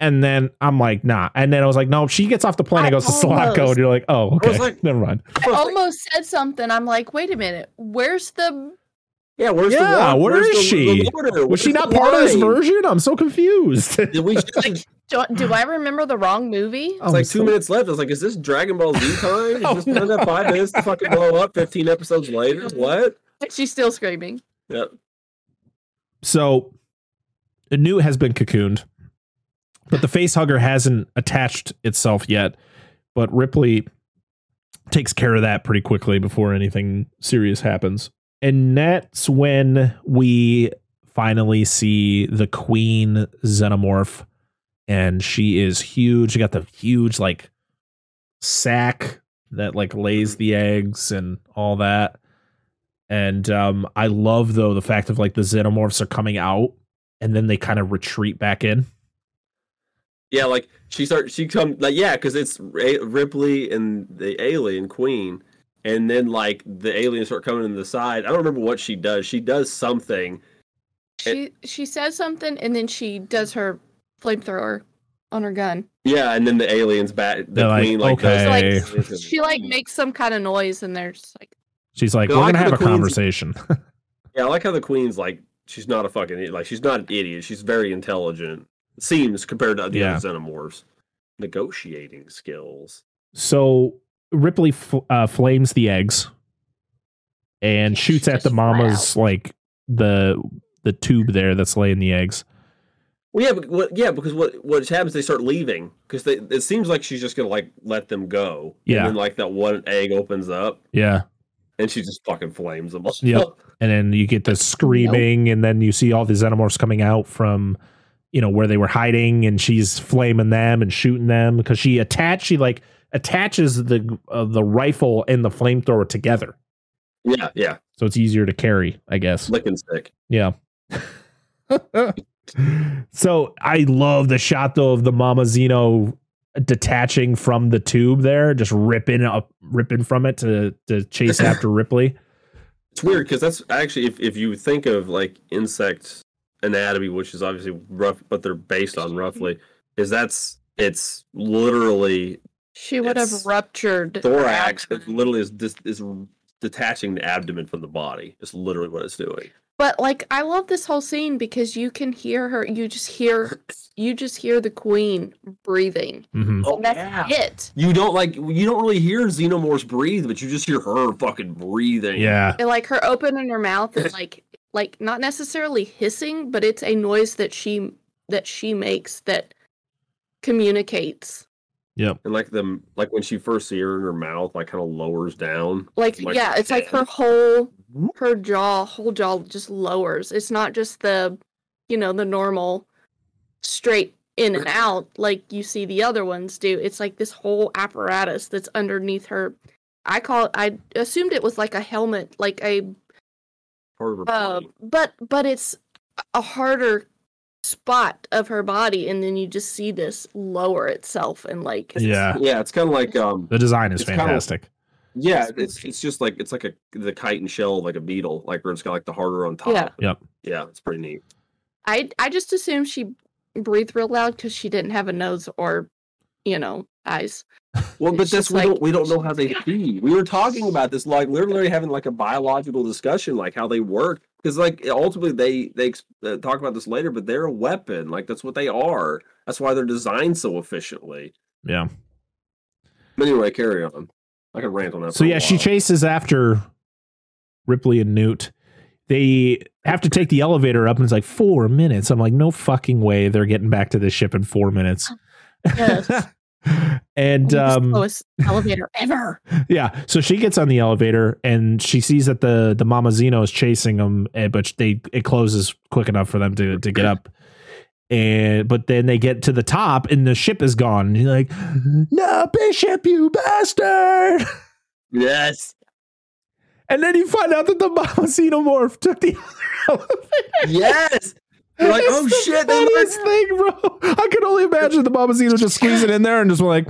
[SPEAKER 1] And then I'm like, nah. And then I was like, no, she gets off the plane
[SPEAKER 2] and
[SPEAKER 1] goes to Sulaco,
[SPEAKER 2] almost-
[SPEAKER 1] and you're like, oh,
[SPEAKER 3] I
[SPEAKER 1] okay.
[SPEAKER 3] was like-
[SPEAKER 1] Never mind.
[SPEAKER 2] I almost said something. I'm like, wait a minute. Where's the
[SPEAKER 3] Yeah, where's
[SPEAKER 1] Yeah,
[SPEAKER 3] the line?
[SPEAKER 1] where
[SPEAKER 3] Where's
[SPEAKER 1] is
[SPEAKER 3] the-
[SPEAKER 1] she?
[SPEAKER 3] the?
[SPEAKER 1] Was
[SPEAKER 3] Where's
[SPEAKER 1] she not part of this version? I'm so confused.
[SPEAKER 3] Did we just,
[SPEAKER 2] do, do I remember the wrong movie?
[SPEAKER 3] It's oh like two minutes left. I was like, is this Dragon Ball Z time? Is
[SPEAKER 1] Oh,
[SPEAKER 3] this time that five minutes to fucking blow up 15 episodes later? What?
[SPEAKER 2] She's still screaming.
[SPEAKER 3] Yep.
[SPEAKER 1] So Newt has been cocooned, but the face hugger hasn't attached itself yet. But Ripley takes care of that pretty quickly before anything serious happens. And that's when we finally see the queen xenomorph. And she is huge. She got the huge like sack that like lays the eggs and all that. And um, I love though the fact of like the xenomorphs are coming out and then they kind of retreat back in.
[SPEAKER 3] Yeah, like she starts. She come like yeah, because it's Ra- Ripley and the alien queen, and then like the aliens start coming in the side. I don't remember what she does. She does something.
[SPEAKER 2] She she says something and then she does her flamethrower on her gun.
[SPEAKER 3] Yeah, and then the aliens bat The
[SPEAKER 1] They're
[SPEAKER 3] queen like
[SPEAKER 1] okay.
[SPEAKER 3] does-
[SPEAKER 2] Like she like makes some kind of noise and they're just like
[SPEAKER 1] She's like, we're
[SPEAKER 3] like
[SPEAKER 1] gonna have a conversation.
[SPEAKER 3] Yeah, I like how the queen's like she's not a fucking. Like she's not an idiot. She's very intelligent. Seems compared to the
[SPEAKER 1] Yeah.
[SPEAKER 3] other xenomorphs. Negotiating skills.
[SPEAKER 1] so Ripley f- uh, flames the eggs and
[SPEAKER 2] Yeah,
[SPEAKER 1] shoots at the
[SPEAKER 2] just
[SPEAKER 1] mama's like the the tube there that's laying the eggs.
[SPEAKER 3] Well, yeah, but what, yeah, because what what happens? They start leaving because it seems like she's just gonna like let them go.
[SPEAKER 1] Yeah.
[SPEAKER 3] and then like that one egg opens up
[SPEAKER 1] Yeah.
[SPEAKER 3] and she just fucking flames them all.
[SPEAKER 1] Yep. And then you get the screaming, and then you see all the xenomorphs coming out from, you know, where they were hiding, and she's flaming them and shooting them because she attach, she like attaches the uh, the rifle and the flamethrower together,
[SPEAKER 3] yeah, yeah,
[SPEAKER 1] so it's easier to carry, I guess.
[SPEAKER 3] licking stick.
[SPEAKER 1] Yeah. so I love the shot though of the Mama Xeno detaching from the tube there, just ripping up, ripping from it to to chase after Ripley.
[SPEAKER 3] It's weird because that's actually if if you think of like insect anatomy, which is obviously rough, but they're based on roughly, is that's it's literally
[SPEAKER 2] she would have ruptured
[SPEAKER 3] thorax. It literally is dis- is detaching the abdomen from the body. It's literally what it's doing.
[SPEAKER 2] But like I love this whole scene because you can hear her you just hear you just hear the queen breathing.
[SPEAKER 1] Mhm.
[SPEAKER 3] Oh,
[SPEAKER 2] that's
[SPEAKER 3] yeah.
[SPEAKER 2] it.
[SPEAKER 3] You don't like you don't really hear xenomorphs breathe, but you just hear her fucking breathing.
[SPEAKER 1] Yeah.
[SPEAKER 2] And like her opening her mouth is like like not necessarily hissing, but it's a noise that she that she makes that communicates.
[SPEAKER 1] Yeah.
[SPEAKER 3] And like the like when she first see her in her mouth, like kind of lowers down.
[SPEAKER 2] Like,
[SPEAKER 3] Like
[SPEAKER 2] yeah, it's like her whole her jaw, whole jaw just lowers. It's not just the, you know, the normal straight in and out like you see the other ones do. It's like this whole apparatus that's underneath her. I call it, I assumed it was like a helmet, like a
[SPEAKER 3] Part of her
[SPEAKER 2] uh,
[SPEAKER 3] body.
[SPEAKER 2] but but it's a harder spot of her body and then you just see this lower itself and like
[SPEAKER 1] Yeah.
[SPEAKER 3] yeah, it's kind of like um,
[SPEAKER 1] The design is
[SPEAKER 3] It's kinda-
[SPEAKER 1] fantastic.
[SPEAKER 3] yeah, it's it's just like it's like a the chitin shell of like a beetle, like where it's got like the harder on top.
[SPEAKER 2] Yeah.
[SPEAKER 1] Yep.
[SPEAKER 3] yeah, it's pretty neat.
[SPEAKER 2] I I just assumed she breathed real loud because she didn't have a nose or, you know, eyes.
[SPEAKER 3] Well, but
[SPEAKER 2] It's
[SPEAKER 3] that's
[SPEAKER 2] just
[SPEAKER 3] we
[SPEAKER 2] like-
[SPEAKER 3] don't we don't know how they see. We were talking about this like literally having like a biological discussion, like how they work, because like ultimately they they uh, talk about this later, but they're a weapon. Like that's what they are. That's why they're designed so efficiently.
[SPEAKER 1] Yeah.
[SPEAKER 3] But anyway, carry on. I could rant on that.
[SPEAKER 1] So yeah, she chases after Ripley and Newt. They have to take the elevator up, and it's like four minutes. I'm like, no fucking way they're getting back to the ship in four minutes.
[SPEAKER 2] Yes.
[SPEAKER 1] and
[SPEAKER 2] The
[SPEAKER 1] um,
[SPEAKER 2] slowest elevator ever.
[SPEAKER 1] yeah, so she gets on the elevator and she sees that the the Mama Xeno is chasing them, eh, but they it closes quick enough for them to to get up. And but then they get to the top and the ship is gone. And you're like, no, Bishop, you bastard!
[SPEAKER 3] Yes.
[SPEAKER 1] And then you find out that the Mama Xenomorph took the other elevator.
[SPEAKER 3] Yes. You're like,
[SPEAKER 1] It's
[SPEAKER 3] oh
[SPEAKER 1] the
[SPEAKER 3] shit, they
[SPEAKER 1] funniest
[SPEAKER 3] let-
[SPEAKER 1] thing, bro. I could only imagine the Mama Xeno just squeezing in there and just like,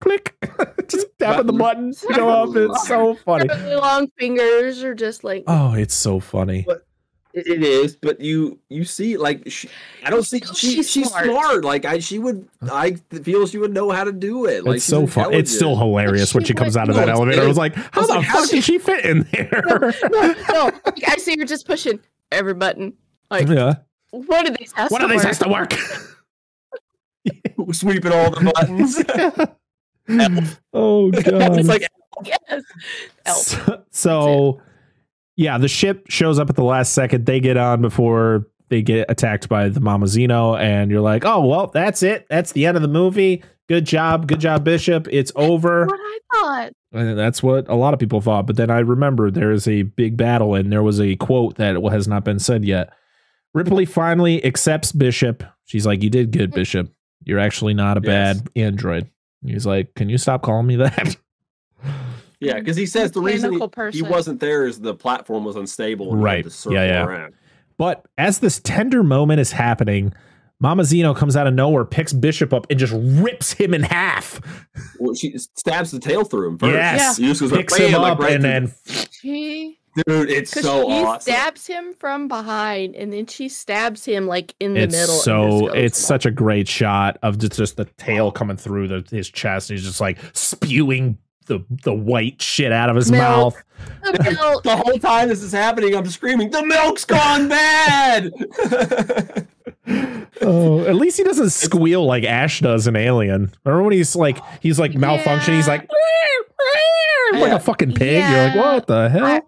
[SPEAKER 1] click, just tapping the button go up. It's so funny.
[SPEAKER 2] Really long fingers are just like
[SPEAKER 1] Oh, it's so funny.
[SPEAKER 3] But- It it is, but you you see like she, I don't see she,
[SPEAKER 2] she's
[SPEAKER 3] she's,
[SPEAKER 2] smart.
[SPEAKER 3] smart. Like I she would I feel she would know how to do it. Like
[SPEAKER 1] it's so fun. It's still
[SPEAKER 3] intelligent.
[SPEAKER 1] hilarious when
[SPEAKER 2] she
[SPEAKER 1] she comes out of that
[SPEAKER 3] it's-
[SPEAKER 1] elevator. I was like, how
[SPEAKER 3] was
[SPEAKER 1] the
[SPEAKER 3] like,
[SPEAKER 1] fuck did she fit in there?
[SPEAKER 2] no, no. Like, I see her just pushing every button. Like,
[SPEAKER 1] yeah.
[SPEAKER 2] What are these has
[SPEAKER 1] One
[SPEAKER 2] to
[SPEAKER 1] of these
[SPEAKER 2] work?
[SPEAKER 1] has to work.
[SPEAKER 3] sweeping all the buttons.
[SPEAKER 1] oh god.
[SPEAKER 3] it's like
[SPEAKER 2] Yes. Elf.
[SPEAKER 1] So, so, yeah, the ship shows up at the last second. They get on before they get attacked by the Mama Xeno, and you're like, oh well, that's it. That's the end of the movie. Good job, good job, Bishop. It's over.
[SPEAKER 2] What I thought.
[SPEAKER 1] And that's what a lot of people thought. But then I remember there is a big battle, and there was a quote that has not been said yet. Ripley finally accepts Bishop. She's like, "You did good, Bishop. You're actually not a
[SPEAKER 3] Yes.
[SPEAKER 1] bad android." He's like, "Can you stop calling me that?"
[SPEAKER 3] yeah, because he says the reason he, he wasn't there is the platform was unstable. and he had
[SPEAKER 1] Right.
[SPEAKER 3] to
[SPEAKER 1] Yeah, yeah.
[SPEAKER 3] around.
[SPEAKER 1] But as this tender moment is happening, Mama Xeno comes out of nowhere, picks Bishop up, and just rips him in half.
[SPEAKER 3] Well, she stabs the tail through him first.
[SPEAKER 1] Yes,
[SPEAKER 3] He just goes like,
[SPEAKER 1] picks him
[SPEAKER 3] bam, like,
[SPEAKER 1] up,
[SPEAKER 3] right
[SPEAKER 1] and then
[SPEAKER 2] She
[SPEAKER 3] dude, it's
[SPEAKER 2] because
[SPEAKER 3] so
[SPEAKER 2] she
[SPEAKER 3] awesome.
[SPEAKER 2] stabs him from behind and then she stabs him like in the
[SPEAKER 1] it's
[SPEAKER 2] middle.
[SPEAKER 1] so it's such a great shot of just, just the tail coming through the, his chest. He's just like spewing the the white shit out of his
[SPEAKER 2] Milk.
[SPEAKER 1] mouth.
[SPEAKER 2] a
[SPEAKER 3] the whole time this is happening, I'm screaming, "The milk's gone bad!"
[SPEAKER 1] Oh, at least he doesn't squeal like Ash does in Alien. Remember when he's like he's like malfunctioning? He's like like
[SPEAKER 3] Yeah.
[SPEAKER 1] a fucking pig. You're like, what the hell?
[SPEAKER 2] I-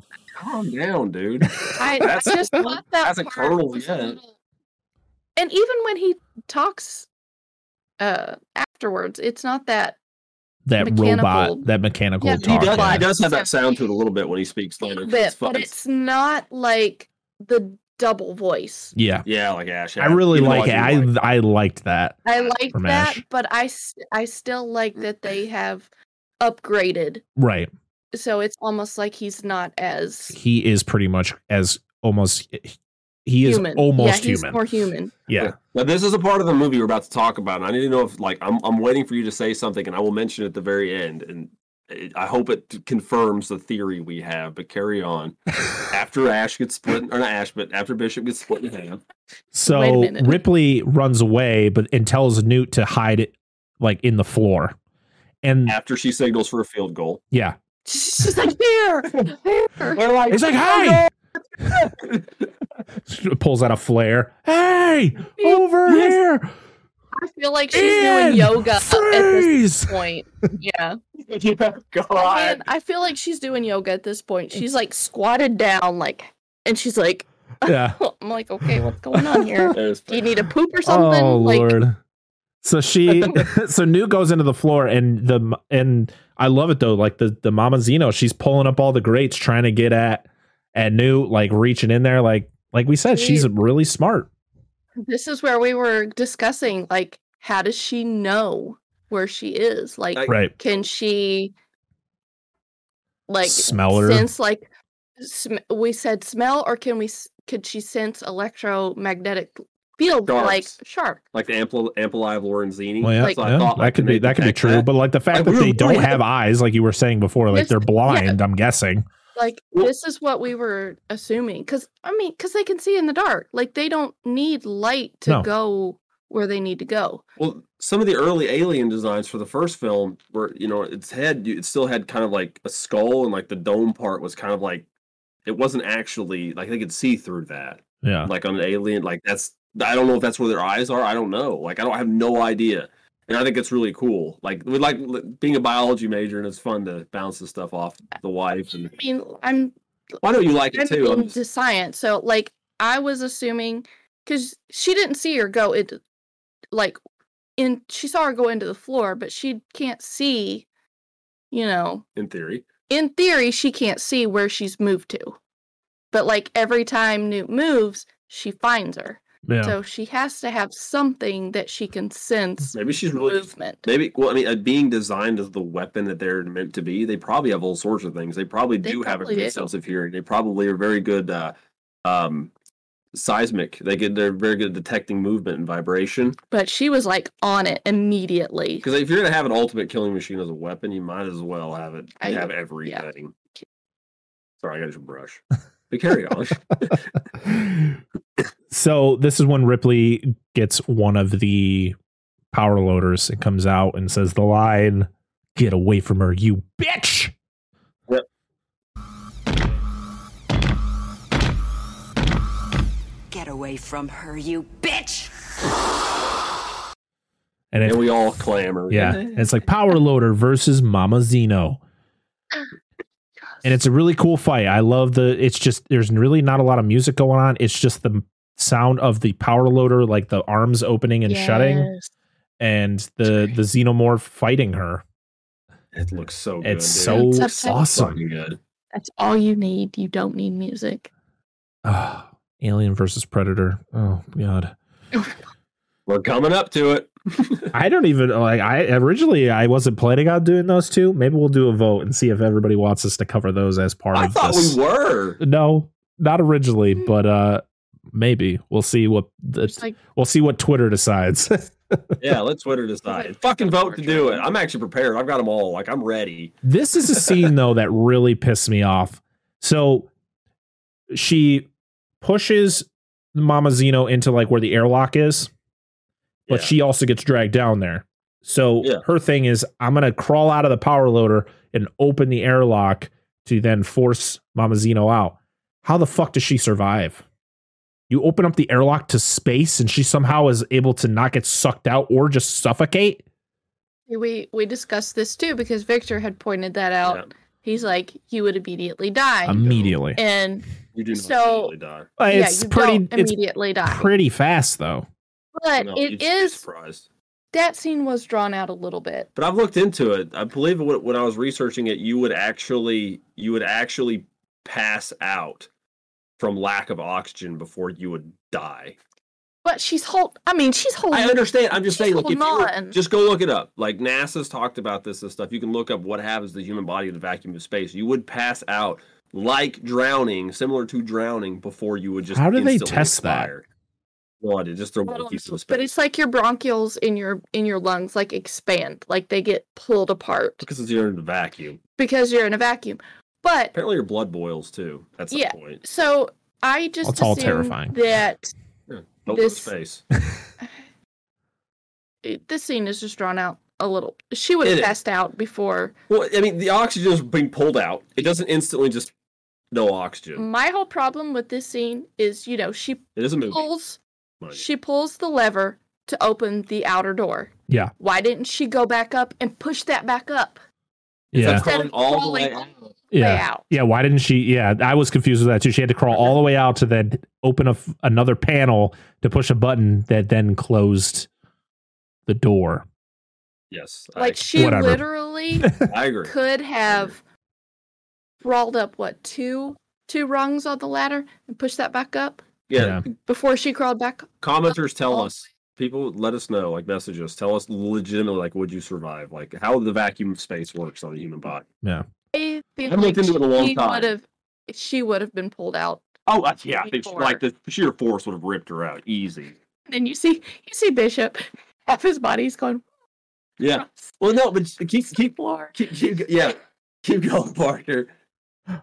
[SPEAKER 3] Calm down, dude.
[SPEAKER 2] I, I
[SPEAKER 3] That's-
[SPEAKER 2] just thought that
[SPEAKER 3] that's a
[SPEAKER 2] part
[SPEAKER 3] kernel,
[SPEAKER 2] was
[SPEAKER 3] yeah.
[SPEAKER 2] little- And even when he talks uh afterwards, it's not that
[SPEAKER 1] that robot, that mechanical
[SPEAKER 2] Yeah,
[SPEAKER 3] He does, he does have that sound to it a little bit when he speaks later.
[SPEAKER 2] bit,
[SPEAKER 3] It's
[SPEAKER 2] but it's not like the double voice.
[SPEAKER 1] Yeah.
[SPEAKER 3] yeah, like Ash.
[SPEAKER 1] I really
[SPEAKER 3] Even
[SPEAKER 1] like it. I
[SPEAKER 3] like-
[SPEAKER 1] I liked that.
[SPEAKER 2] I like that,
[SPEAKER 1] Ash.
[SPEAKER 2] but I still like that they have upgraded.
[SPEAKER 1] Right.
[SPEAKER 2] So it's almost like he's not as
[SPEAKER 1] He is pretty much as almost he is
[SPEAKER 2] human.
[SPEAKER 1] almost
[SPEAKER 2] yeah, he's
[SPEAKER 1] human.
[SPEAKER 2] more human.
[SPEAKER 1] yeah.
[SPEAKER 3] Now this is a part of the movie we're about to talk about, and I need to know if like I'm I'm waiting for you to say something, and I will mention it at the very end, and it, I hope it confirms the theory we have. But carry on. after Ash gets split, or not Ash, but after Bishop gets split in half.
[SPEAKER 2] Wait
[SPEAKER 1] So. Ripley runs away, but and tells Newt to hide it like in the floor. And
[SPEAKER 3] After she signals for a field goal.
[SPEAKER 1] yeah,
[SPEAKER 2] She's like here, here.
[SPEAKER 3] They're like,
[SPEAKER 1] he's like, "Hey!" pulls out a flare. Hey, over
[SPEAKER 3] Yes.
[SPEAKER 1] here!
[SPEAKER 2] I feel like she's
[SPEAKER 1] Ian,
[SPEAKER 2] doing yoga at this point. Yeah.
[SPEAKER 3] yeah, God.
[SPEAKER 2] Man, I feel like she's doing yoga at this point. She's like squatted down, like, and she's like,
[SPEAKER 1] Yeah.
[SPEAKER 2] I'm like, okay, what's going on here? Do you need a poop or something?
[SPEAKER 1] Oh
[SPEAKER 2] like,
[SPEAKER 1] lord. So she, so Newt goes into the floor, and the and I love it though. Like the the Mama Xeno, she's pulling up all the grates, trying to get at and Newt, like reaching in there, like like we said, she's really smart.
[SPEAKER 2] This is where we were discussing like how does she know where she is? Like
[SPEAKER 3] Like-
[SPEAKER 1] Right.
[SPEAKER 2] can she like
[SPEAKER 1] Smell her?
[SPEAKER 2] sense like sm- we said smell or can we could she sense electromagnetic field like
[SPEAKER 3] Sharks.
[SPEAKER 2] shark?
[SPEAKER 3] Like the ampullae of Lorenzini.
[SPEAKER 1] Well, yeah,
[SPEAKER 2] Like-
[SPEAKER 3] So I
[SPEAKER 1] yeah,
[SPEAKER 3] thought,
[SPEAKER 1] that could be that could be true.
[SPEAKER 3] that.
[SPEAKER 1] But like the fact
[SPEAKER 3] Like,
[SPEAKER 1] that they don't have eyes, like you were saying before, like
[SPEAKER 2] Yes,
[SPEAKER 1] they're
[SPEAKER 2] yeah.
[SPEAKER 1] blind. I'm guessing.
[SPEAKER 2] Like
[SPEAKER 3] Well-
[SPEAKER 2] this is what we were assuming cuz I mean cuz they can see in the dark. Like they don't need light to
[SPEAKER 1] No.
[SPEAKER 2] go where they need to go.
[SPEAKER 3] Well, some of the early alien designs for the first film were, you know, its head, it still had kind of like a skull, and like the dome part was kind of like, it wasn't actually like they could see through that.
[SPEAKER 1] Yeah.
[SPEAKER 3] Like on an alien, like that's, I don't know if that's where their eyes are. I don't know. Like I don't I have no idea, and I think it's really cool. Like we like being a biology major, and it's fun to bounce this stuff off the wife. And
[SPEAKER 2] I mean, I'm
[SPEAKER 3] I know you like it
[SPEAKER 2] I'm
[SPEAKER 3] too. I'm
[SPEAKER 2] into
[SPEAKER 3] just-
[SPEAKER 2] science. So like I was assuming because she didn't see her go into like in she saw her go into the floor, but she can't see, you know,
[SPEAKER 3] in theory.
[SPEAKER 2] in theory, she can't see where she's moved to. But like every time Newt moves, she finds her.
[SPEAKER 1] Yeah.
[SPEAKER 2] So she has to have something that she can sense
[SPEAKER 3] Maybe she's really
[SPEAKER 2] movement.
[SPEAKER 3] Maybe well, I mean, uh, being designed as the weapon that they're meant to be, they probably have all sorts of things. They probably
[SPEAKER 2] They
[SPEAKER 3] do have a good
[SPEAKER 2] do.
[SPEAKER 3] sense of hearing. They probably are very good, uh, um, seismic. They get they're very good at detecting movement and vibration.
[SPEAKER 2] But she was like on it immediately.
[SPEAKER 3] Because if you're gonna have an ultimate killing machine as a weapon, you might as well have it
[SPEAKER 2] I-
[SPEAKER 3] have
[SPEAKER 2] yeah.
[SPEAKER 3] everything. Sorry, I got your brush. But carry on.
[SPEAKER 1] so this is when Ripley gets one of the power loaders and comes out and says the line, "Get away from her, you bitch!" Yep.
[SPEAKER 10] Get away from her, you bitch!
[SPEAKER 1] And it,
[SPEAKER 3] and we all clamor.
[SPEAKER 1] yeah, and it's like power loader versus Mama Xeno. And it's a really cool fight. I love the. It's just there's really not a lot of music going on. It's just the sound of the power loader, like the arms opening and shutting, and the the xenomorph fighting her.
[SPEAKER 3] It looks so good.
[SPEAKER 1] It's
[SPEAKER 3] dude.
[SPEAKER 1] so
[SPEAKER 2] It's subtitled.
[SPEAKER 1] awesome.
[SPEAKER 3] good.
[SPEAKER 2] That's all you need. You don't need music.
[SPEAKER 1] Ah, Alien versus Predator. Oh god.
[SPEAKER 3] We're coming up to it.
[SPEAKER 1] I don't even like I originally I wasn't planning on doing those two. Maybe we'll do a vote and see if everybody wants us to cover those as part
[SPEAKER 3] I
[SPEAKER 1] of
[SPEAKER 3] thought
[SPEAKER 1] this.
[SPEAKER 3] we were.
[SPEAKER 1] No, not originally, but uh maybe. We'll see what the,
[SPEAKER 2] like
[SPEAKER 1] we'll see what Twitter decides.
[SPEAKER 3] Yeah, let Twitter decide. Fucking vote to do it. I'm actually prepared. I've got them all. Like I'm ready.
[SPEAKER 1] this is a scene though that really pissed me off. So she pushes Mama Xeno into like where the airlock is, but
[SPEAKER 3] Yeah.
[SPEAKER 1] she also gets dragged down there. So
[SPEAKER 3] Yeah.
[SPEAKER 1] her thing is, I'm gonna crawl out of the power loader and open the airlock to then force Mama Xeno out. How the fuck does she survive? You open up the airlock to space and she somehow is able to not get sucked out or just suffocate?
[SPEAKER 2] we we discussed this too because Victor had pointed that out.
[SPEAKER 3] Yeah.
[SPEAKER 2] He's like, you would immediately die,
[SPEAKER 1] Immediately.
[SPEAKER 2] and
[SPEAKER 3] You do not
[SPEAKER 2] So-
[SPEAKER 3] immediately die.
[SPEAKER 1] Uh,
[SPEAKER 2] yeah,
[SPEAKER 1] it's
[SPEAKER 2] you
[SPEAKER 1] pretty
[SPEAKER 2] don't
[SPEAKER 1] it's
[SPEAKER 2] immediately die.
[SPEAKER 1] pretty fast though.
[SPEAKER 2] But
[SPEAKER 3] No,
[SPEAKER 2] it
[SPEAKER 3] you'd
[SPEAKER 2] is
[SPEAKER 3] surprised.
[SPEAKER 2] that scene was drawn out a little bit.
[SPEAKER 3] But I've looked into it. I believe when when I was researching it, you would actually you would actually pass out from lack of oxygen before you would die.
[SPEAKER 2] But she's hold. I mean, she's holding.
[SPEAKER 3] I understand. I'm just saying, like, if you were- just go look it up. Like NASA's talked about this and stuff. You can look up what happens to the human body in the vacuum of space. You would pass out like drowning, similar to drowning, before you would just.
[SPEAKER 1] How do they
[SPEAKER 3] instantly
[SPEAKER 1] test that?
[SPEAKER 3] Expire. No idea. Just throw
[SPEAKER 2] I don't
[SPEAKER 3] monkeys into space.
[SPEAKER 2] But it's like your bronchioles in your in your lungs like expand, like they get pulled apart
[SPEAKER 3] because it's you're in the vacuum.
[SPEAKER 2] because you're in a vacuum. But
[SPEAKER 3] Apparently, your blood boils too. At some
[SPEAKER 2] Yeah.
[SPEAKER 3] point.
[SPEAKER 2] so I just
[SPEAKER 1] That's all terrifying.
[SPEAKER 2] that
[SPEAKER 3] Yeah. Don't go to
[SPEAKER 2] This-
[SPEAKER 3] space.
[SPEAKER 2] it, this scene is just drawn out a little. She would have passed out before.
[SPEAKER 3] Well, I mean, the oxygen is being pulled out. It doesn't instantly just no oxygen.
[SPEAKER 2] My whole problem with this scene is, you know, she
[SPEAKER 3] It is a movie.
[SPEAKER 2] pulls
[SPEAKER 3] mind you.
[SPEAKER 2] She pulls the lever to open the outer door.
[SPEAKER 1] Yeah.
[SPEAKER 2] Why didn't she go back up and push that back up?
[SPEAKER 1] Yeah.
[SPEAKER 2] Instead of
[SPEAKER 3] all the way out.
[SPEAKER 1] Yeah.
[SPEAKER 2] out.
[SPEAKER 1] Yeah, why didn't she? Yeah, I was confused with that too. She had to crawl all the way out to then open a f another panel to push a button that then closed the door.
[SPEAKER 3] Yes,
[SPEAKER 2] Like she
[SPEAKER 1] Whatever.
[SPEAKER 2] literally
[SPEAKER 3] I, I agree.
[SPEAKER 2] could have crawled up what two two rungs on the ladder and push that back up
[SPEAKER 3] Yeah.
[SPEAKER 1] Yeah.
[SPEAKER 2] before she crawled back?
[SPEAKER 3] Commenters tell
[SPEAKER 2] Oh.
[SPEAKER 3] us. People let us know, like message us, tell us legitimately, like, would you survive? Like how the vacuum of space works on a human body.
[SPEAKER 1] Yeah.
[SPEAKER 2] I feel
[SPEAKER 3] haven't looked into it in a long
[SPEAKER 2] she
[SPEAKER 3] time.
[SPEAKER 2] would have. She would have been pulled out.
[SPEAKER 3] Oh, uh, yeah. I think she- like the sheer force would have ripped her out easy.
[SPEAKER 2] And you see, you see Bishop, half his body's gone.
[SPEAKER 3] Yeah. Well, no, but keep
[SPEAKER 2] the
[SPEAKER 3] keep keep, keep yeah, keep going, Parker.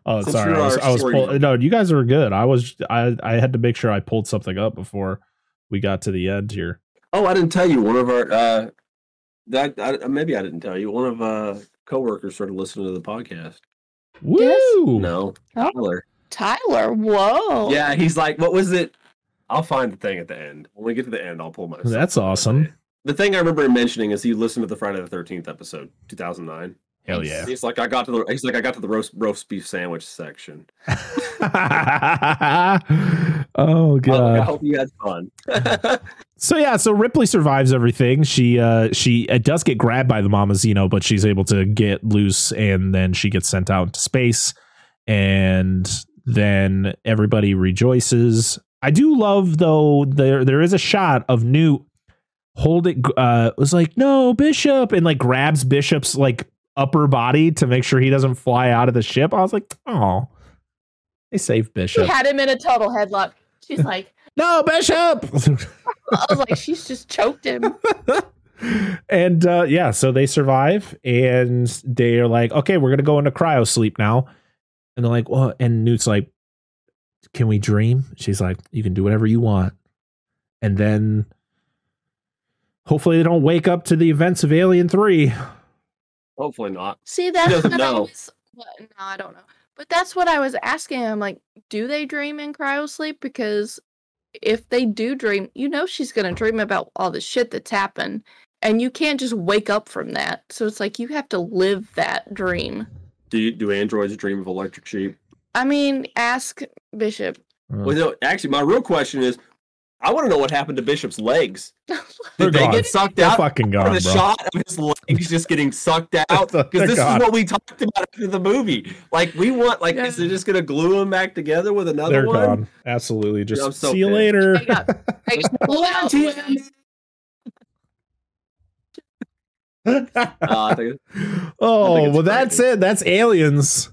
[SPEAKER 1] Oh,
[SPEAKER 3] Since
[SPEAKER 1] sorry. I was, I was
[SPEAKER 3] story
[SPEAKER 1] pull- no, you guys were good. I was I I had to make sure I pulled something up before we got to the end here.
[SPEAKER 3] Oh, I didn't tell you. One of our uh, that I, maybe I didn't tell you. One of uh coworkers started listening to the podcast.
[SPEAKER 1] Woo!
[SPEAKER 3] No,
[SPEAKER 2] Oh.
[SPEAKER 3] Tyler.
[SPEAKER 2] Tyler, whoa.
[SPEAKER 3] Yeah, he's like, what was it? I'll find the thing at the end. When we get to the end, I'll pull my.
[SPEAKER 1] That's awesome.
[SPEAKER 3] The thing I remember mentioning is he listened to the Friday the Thirteenth episode, two thousand nine.
[SPEAKER 1] Hell yeah.
[SPEAKER 3] He's like, I got to the. He's like, I got to the roast roast beef sandwich section.
[SPEAKER 1] oh
[SPEAKER 3] god! I hope you had fun.
[SPEAKER 1] So yeah, so Ripley survives everything. She uh she uh, does get grabbed by the Mama Xeno, but she's able to get loose and then she gets sent out into space and then everybody rejoices. I do love though there there is a shot of Newt hold it uh was like no Bishop and like grabs Bishop's like upper body to make sure he doesn't fly out of the ship. I was like, "Oh. They saved Bishop.
[SPEAKER 2] She had him in a total headlock. She's like,
[SPEAKER 1] no, Bishop.
[SPEAKER 2] I was like, she's just choked him.
[SPEAKER 1] and uh, yeah, so they survive, and they are like, okay, we're gonna go into cryo sleep now. And they're like, well, and Newt's like, can we dream? She's like, you can do whatever you want. And then hopefully they don't wake up to the events of Alien Three.
[SPEAKER 3] Hopefully not.
[SPEAKER 2] See, that's
[SPEAKER 3] doesn't
[SPEAKER 2] what I was- what- no, I don't know. But that's what I was asking. I'm like, do they dream in cryo sleep? Because if they do dream, you know she's gonna dream about all the shit that's happened, and you can't just wake up from that. So it's like you have to live that dream.
[SPEAKER 3] Do you, do androids dream of electric sheep?
[SPEAKER 2] I mean, ask Bishop.
[SPEAKER 3] Well, no. Actually, my real question is, I want to know what happened to Bishop's legs.
[SPEAKER 1] They're
[SPEAKER 3] Did they
[SPEAKER 1] gone.
[SPEAKER 3] get sucked
[SPEAKER 1] They're
[SPEAKER 3] out?
[SPEAKER 1] fucking
[SPEAKER 3] Or
[SPEAKER 1] gone,
[SPEAKER 3] the
[SPEAKER 1] bro.
[SPEAKER 3] shot of his legs just getting sucked out because this
[SPEAKER 1] gone.
[SPEAKER 3] is what we talked about after the movie. Like we want, like, is it just gonna glue them back together with another
[SPEAKER 1] They're
[SPEAKER 3] one?
[SPEAKER 1] gone. Absolutely. Just
[SPEAKER 3] I'm so
[SPEAKER 1] see you
[SPEAKER 3] pissed.
[SPEAKER 1] later.
[SPEAKER 2] They got- they got out.
[SPEAKER 3] Uh, think-
[SPEAKER 1] oh,
[SPEAKER 3] it's
[SPEAKER 1] well, that's it. That's Aliens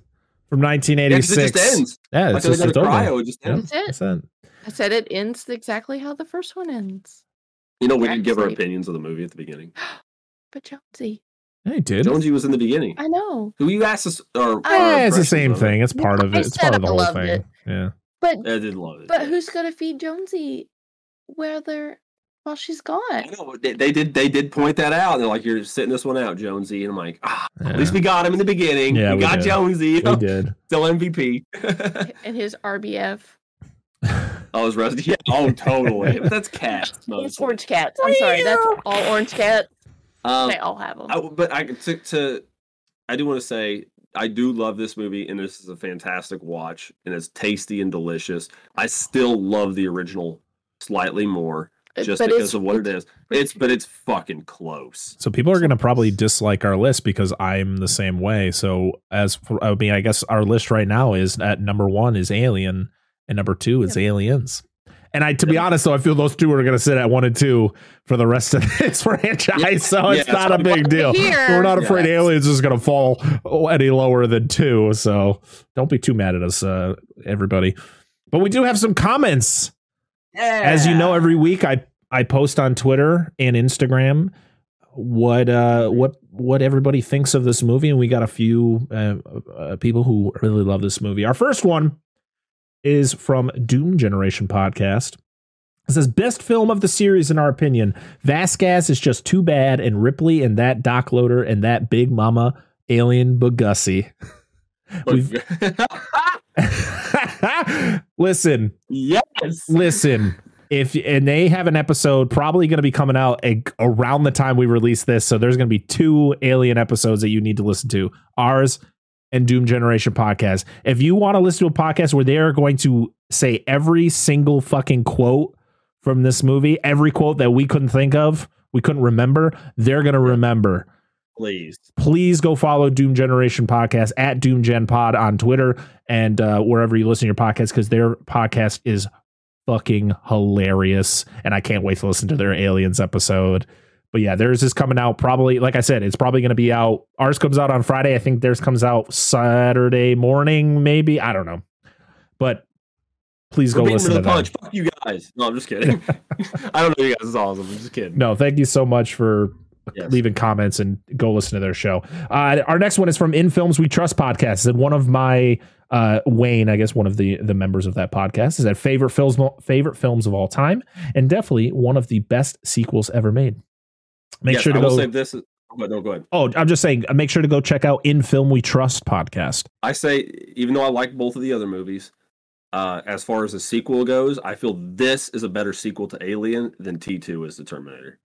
[SPEAKER 1] from
[SPEAKER 3] Yeah, 'cause
[SPEAKER 1] 1986.
[SPEAKER 3] it just ends.
[SPEAKER 1] Yeah, it's
[SPEAKER 3] they
[SPEAKER 1] just
[SPEAKER 3] go
[SPEAKER 1] it's over.
[SPEAKER 3] cryo, it just
[SPEAKER 1] Yep,
[SPEAKER 3] ends.
[SPEAKER 2] That's it.
[SPEAKER 1] that's it.
[SPEAKER 2] I said it ends exactly how the first one ends.
[SPEAKER 3] You know, we didn't give our opinions of the movie at the beginning.
[SPEAKER 2] But Jonesy,
[SPEAKER 1] I did.
[SPEAKER 3] Jonesy was in the beginning.
[SPEAKER 2] I know.
[SPEAKER 3] Who you asked us? Or,
[SPEAKER 1] Eh, it's the same
[SPEAKER 3] impressions of it.
[SPEAKER 1] thing. It's part of it. It's
[SPEAKER 2] said
[SPEAKER 1] part of the whole
[SPEAKER 2] loved
[SPEAKER 1] thing.
[SPEAKER 2] it.
[SPEAKER 1] Yeah.
[SPEAKER 2] But
[SPEAKER 3] I did love it.
[SPEAKER 2] but who's gonna feed Jonesy where they're while she's gone?
[SPEAKER 3] I know they, they did. They did point that out. They're like, "You're sitting this one out, Jonesy," and I'm like, "Ah, at least we got him in the beginning.
[SPEAKER 1] Yeah,
[SPEAKER 3] we,
[SPEAKER 1] we
[SPEAKER 3] got
[SPEAKER 1] did.
[SPEAKER 3] Jonesy. You
[SPEAKER 1] We did.
[SPEAKER 3] still MVP."
[SPEAKER 2] and his RBF.
[SPEAKER 3] oh, it's Rusty. Yeah. Oh, totally. That's cats.
[SPEAKER 2] It's orange cats. I'm sorry, that's all orange cats.
[SPEAKER 3] Um,
[SPEAKER 2] they all have them.
[SPEAKER 3] I, but I to, to I do want to say I do love this movie and this is a fantastic watch and it's tasty and delicious. I still love the original slightly more just
[SPEAKER 2] but
[SPEAKER 3] because of what it is. It's but it's fucking close.
[SPEAKER 1] So people are going to probably dislike our list because I'm the same way. So as for, I mean, I guess our list right now is at number one is Alien, and number two is Aliens. And I, to be honest, though, I feel those two are going to sit at one and two for the rest of this franchise. So it's
[SPEAKER 3] Yeah,
[SPEAKER 1] not a big deal.
[SPEAKER 2] Here-
[SPEAKER 1] We're not afraid
[SPEAKER 3] Yeah.
[SPEAKER 1] Aliens is going to fall any lower than two. So don't be too mad at us, uh, everybody. But we do have some comments. As you know, every week I I post on Twitter and Instagram what uh what what everybody thinks of this movie, and we got a few uh, uh, people who really love this movie. Our first one is from Doom Generation podcast. It says best film of the series in our opinion. Vasquez is just too bad, and Ripley and that Doc Loader and that Big Mama Alien Bugussi. Listen,
[SPEAKER 3] yes.
[SPEAKER 1] listen if and they have an episode probably going to be coming out a, around the time we release this so there's going to be two alien episodes that you need to listen to ours and doom generation podcast if you want to listen to a podcast where they are going to say every single fucking quote from this movie every quote that we couldn't think of we couldn't remember they're going to remember
[SPEAKER 3] Please.
[SPEAKER 1] please go follow Doom Generation Podcast at Doom Gen Pod on Twitter and uh, wherever you listen to your podcast because their podcast is fucking hilarious. And I can't wait to listen to their Aliens episode. But yeah, theirs is coming out probably, like I said, it's probably going to be out. Ours comes out on Friday. I think theirs comes out Saturday morning, maybe. I don't know. But please
[SPEAKER 3] We're
[SPEAKER 1] go listen
[SPEAKER 3] to
[SPEAKER 1] to
[SPEAKER 3] the
[SPEAKER 1] them.
[SPEAKER 3] punch. Fuck you guys. No, I'm just kidding. I don't know you guys. It's awesome. I'm just kidding.
[SPEAKER 1] No, thank you so much for
[SPEAKER 3] Yes.
[SPEAKER 1] leaving comments and go listen to their show. Uh, our next one is from In Films We Trust podcast, and one of my uh, Wayne, I guess one of the the members of that podcast, is that favorite films favorite films of all time, and definitely one of the best sequels ever made. Make
[SPEAKER 3] Yes,
[SPEAKER 1] sure to
[SPEAKER 3] I will
[SPEAKER 1] go.
[SPEAKER 3] say this. Is, oh, no, go ahead.
[SPEAKER 1] oh, I'm just saying, make sure to go check out In Film We Trust podcast.
[SPEAKER 3] I say, even though I like both of the other movies, uh, as far as the sequel goes, I feel this is a better sequel to Alien than T2 is the Terminator.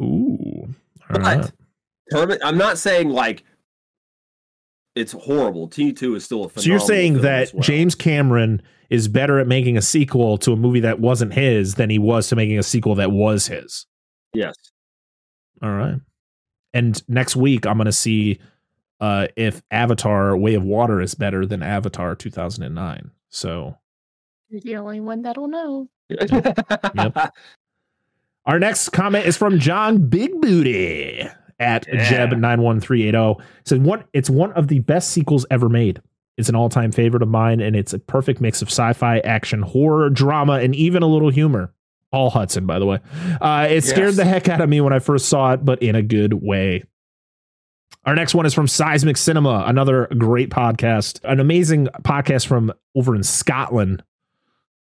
[SPEAKER 1] Ooh, all
[SPEAKER 3] But
[SPEAKER 1] right.
[SPEAKER 3] I'm not saying like it's horrible. T2 is still a phenomenal
[SPEAKER 1] So you're saying that
[SPEAKER 3] well.
[SPEAKER 1] James Cameron is better at making a sequel to a movie that wasn't his than he was to making a sequel that was his.
[SPEAKER 3] Yes.
[SPEAKER 1] All right. And next week I'm going to see uh if Avatar Way of Water is better than Avatar 2009. So,
[SPEAKER 2] You're the only one that'll know.
[SPEAKER 1] Yep. our next comment is from John Big Booty at
[SPEAKER 3] Yeah.
[SPEAKER 1] Jeb91380. Said one it's one of the best sequels ever made. It's an all-time favorite of mine and it's a perfect mix of sci-fi, action, horror, drama and even a little humor. All Hudson, by the way. Uh, it scared
[SPEAKER 3] Yes.
[SPEAKER 1] the heck out of me when I first saw it, but in a good way. Our next one is from Seismic Cinema, another great podcast, an amazing podcast from over in Scotland.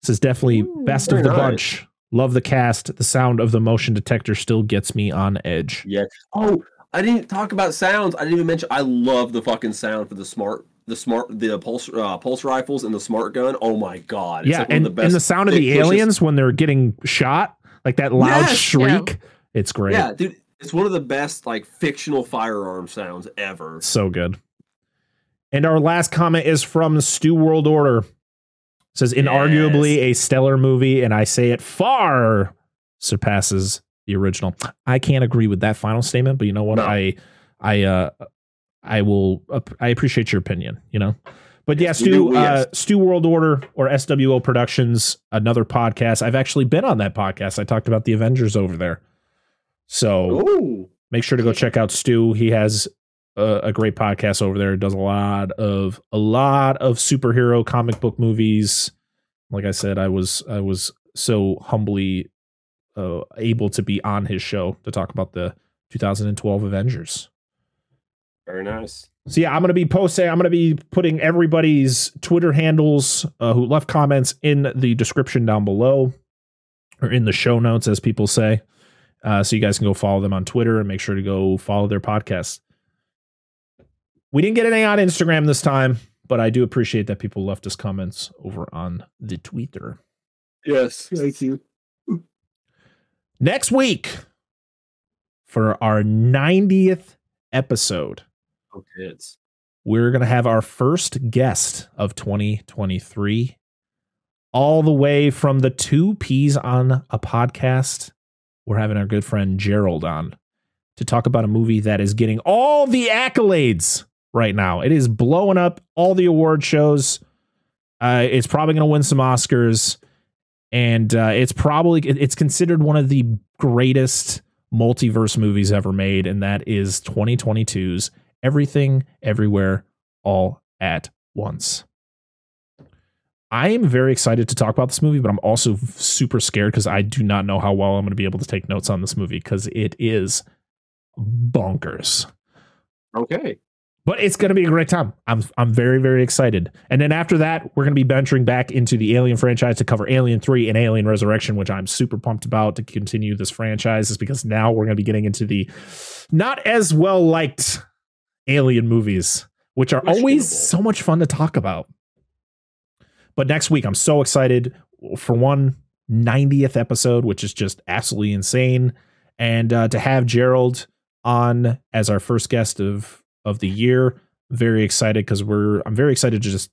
[SPEAKER 1] This is definitely
[SPEAKER 2] Ooh,
[SPEAKER 1] best of the
[SPEAKER 3] nice.
[SPEAKER 1] bunch. Love the cast. The sound of the motion detector still gets me on edge.
[SPEAKER 3] Yeah. Oh, I didn't talk about sounds. I didn't even mention. I love the fucking sound for the smart, the smart, the pulse, uh, pulse rifles and the smart gun. Oh my god! It's
[SPEAKER 1] yeah,
[SPEAKER 3] like one
[SPEAKER 1] and,
[SPEAKER 3] of the
[SPEAKER 1] and the sound of the
[SPEAKER 3] pushes.
[SPEAKER 1] aliens when they're getting shot, like that loud
[SPEAKER 3] Yes!
[SPEAKER 1] shriek. It's great.
[SPEAKER 3] Yeah, dude, it's one of the best like fictional firearm sounds ever.
[SPEAKER 1] So good. And our last comment is from Stu World Order. It says inarguably a stellar movie, and I say it far surpasses the original. I can't agree with that final statement, but you know what?
[SPEAKER 3] No.
[SPEAKER 1] I I uh I will I appreciate your opinion, you know. But yeah,
[SPEAKER 3] Yes,
[SPEAKER 1] Stu, uh. Stu World Order or SWO Productions, another podcast. I've actually been on that podcast. I talked about the Avengers over there. So
[SPEAKER 3] Ooh,
[SPEAKER 1] make sure to go check out Stu. He has a, a great podcast over there. Does a lot of a lot of superhero comic book movies. Like I said, I was I was so humbly uh, able to be on his show to talk about the 2012 Avengers.
[SPEAKER 3] Very nice.
[SPEAKER 1] So yeah, I'm gonna be posting. I'm gonna be putting everybody's Twitter handles uh, who left comments in the description down below, or in the show notes, as people say. Uh, so you guys can go follow them on Twitter and make sure to go follow their podcast. We didn't get anything on Instagram this time, but I do appreciate that people left us comments over on the Twitter.
[SPEAKER 3] Yes, thank you.
[SPEAKER 1] Next week for our 90th episode.
[SPEAKER 3] Kids.
[SPEAKER 1] we're going to have our first guest of 2023 all the way from the two peas on a podcast we're having our good friend gerald on to talk about a movie that is getting all the accolades right now it is blowing up all the award shows uh, it's probably going to win some oscars and uh, it's probably it's considered one of the greatest multiverse movies ever made and that is 2022's everything, everywhere, all at once. I am very excited to talk about this movie, but I'm also super scared because I do not know how well I'm going to be able to take notes on this movie because it is bonkers.
[SPEAKER 3] Okay.
[SPEAKER 1] But it's going to be a great time. I'm I'm very very excited. And then after that, we're going to be venturing back into the Alien franchise to cover Alien 3 and Alien Resurrection, which I'm super pumped about to continue this franchise is because now we're going to be getting into the not as well liked Alien movies, which are always so much fun to talk about. But next week, I'm so excited for one 90th episode, which is just absolutely insane, and uh, to have Gerald on as our first guest of of the year. Very excited because we're I'm very excited to just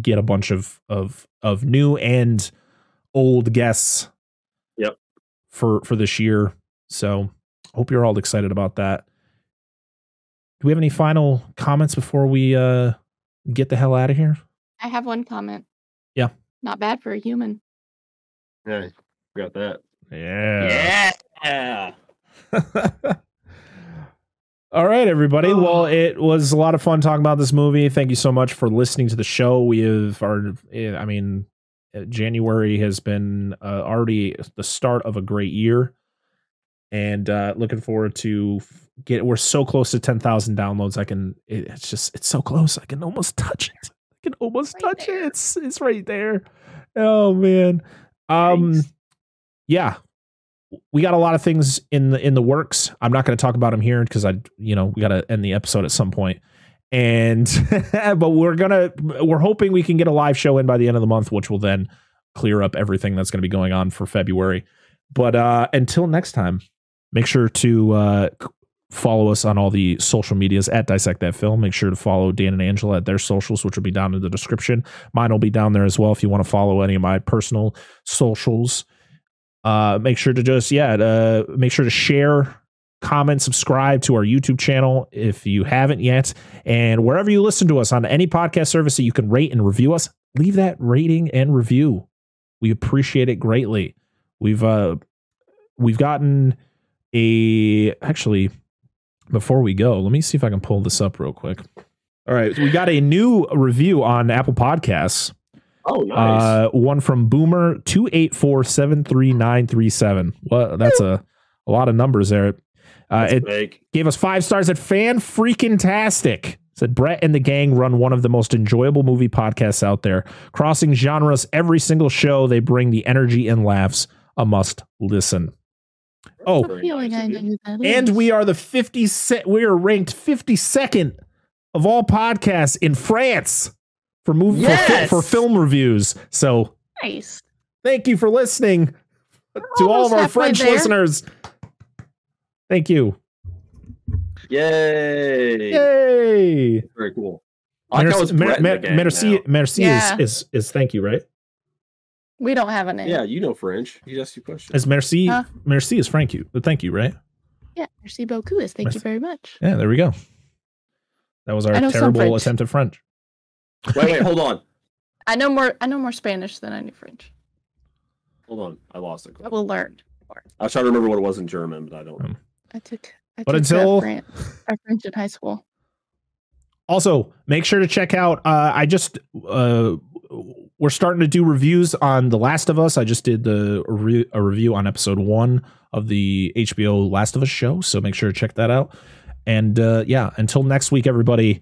[SPEAKER 1] get a bunch of of of new and old guests.
[SPEAKER 3] Yep.
[SPEAKER 1] For for this year, so hope you're all excited about that. We have any final comments before we uh get the hell out of here?
[SPEAKER 2] I have one comment.
[SPEAKER 1] Yeah.
[SPEAKER 2] Not bad for a human.
[SPEAKER 3] Yeah, got that.
[SPEAKER 1] Yeah.
[SPEAKER 3] Yeah.
[SPEAKER 1] All right, everybody. Well, it was a lot of fun talking about this movie. Thank you so much for listening to the show. We have our, eh, I mean, uh, January has been uh, already the start of a great year, and uh, looking forward to get. We're so close to ten thousand downloads. I can. It, it's just. It's so close. I can almost touch it. I can almost
[SPEAKER 2] Right
[SPEAKER 1] touch
[SPEAKER 2] there.
[SPEAKER 1] it. It's. It's right there. Oh man. Um.
[SPEAKER 3] Thanks.
[SPEAKER 1] Yeah we got a lot of things in the in the works. I'm not going to talk about them here because I, you know, we got to end the episode at some point. And but we're gonna we're hoping we can get a live show in by the end of the month, which will then clear up everything that's going to be going on for February. But uh until next time, make sure to uh follow us on all the social medias at dissect that film. Make sure to follow dan and angela at their socials which will be down in the description. Mine will be down there as well if you want to follow any of my personal socials. Uh make sure to just yeah uh make sure to share comment subscribe to our youtube channel if you haven't yet. And wherever you listen to us on any podcast service that you can rate and review us leave that rating and review. We appreciate it greatly. We've uh we've gotten a actually before we go let me see if i can pull this up real quick all right we got a new review on apple podcasts
[SPEAKER 3] Oh, nice.
[SPEAKER 1] uh, one from Boomer two eight four seven three nine three seven. Well, that's a, a lot of numbers there. Uh, it
[SPEAKER 3] big.
[SPEAKER 1] gave us five stars at fan freaking tastic. Said Brett and the gang run one of the most enjoyable movie podcasts out there, crossing genres every single show. They bring the energy and laughs. A must listen. Oh,
[SPEAKER 2] The feeling I knew that
[SPEAKER 1] and we are the 50 se- we are ranked 52nd of all podcasts in France for movie for,
[SPEAKER 3] Yes!
[SPEAKER 1] for film reviews. So
[SPEAKER 2] nice.
[SPEAKER 1] thank you for listening to all of our French
[SPEAKER 2] there.
[SPEAKER 1] listeners. Thank you.
[SPEAKER 3] Yay.
[SPEAKER 1] Yay.
[SPEAKER 3] Very cool. I like how it's
[SPEAKER 1] Merci,
[SPEAKER 3] Brett
[SPEAKER 1] mer-
[SPEAKER 3] gang
[SPEAKER 1] merci,
[SPEAKER 3] now.
[SPEAKER 1] merci
[SPEAKER 2] Yeah.
[SPEAKER 1] is, is is thank you, right?
[SPEAKER 2] We don't have a name.
[SPEAKER 3] Yeah, you know French. You asked you questions.
[SPEAKER 1] Is merci
[SPEAKER 2] Huh?
[SPEAKER 1] merci is thank you. Thank you, right?
[SPEAKER 2] Yeah. Merci beaucoup is thank
[SPEAKER 1] Merci.
[SPEAKER 2] you very much.
[SPEAKER 1] Yeah, there we go. That was our
[SPEAKER 2] I know some
[SPEAKER 1] terrible attempt at French.
[SPEAKER 3] Wait, wait, hold on.
[SPEAKER 2] I know more. I know more Spanish than I knew French.
[SPEAKER 3] Hold on. I lost it.
[SPEAKER 2] I will learn. more.
[SPEAKER 3] I was trying to remember what it was in German, but I don't.
[SPEAKER 1] Um,
[SPEAKER 2] I took. I
[SPEAKER 1] But
[SPEAKER 2] took
[SPEAKER 1] until-
[SPEAKER 2] Fran- uh, French in high school.
[SPEAKER 1] Also, make sure to check out. Uh, I just uh, we're starting to do reviews on The Last of Us. I just did the re- a review on episode one of the HBO Last of Us show, so make sure to check that out. And uh, yeah, until next week, everybody.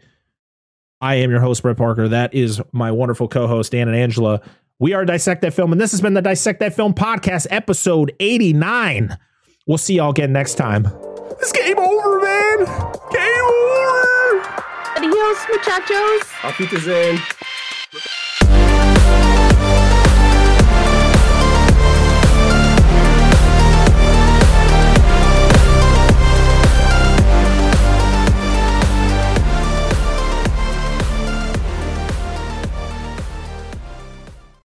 [SPEAKER 1] I am your host, Brett Parker. That is my wonderful co-host, Dan and Angela. We are Dissect That Film, and this has been the Dissect That Film podcast, episode eighty-nine. We'll see y'all again next time. It's game over, man. Game over.
[SPEAKER 2] Adios, muchachos.
[SPEAKER 3] Auf Wiedersehen.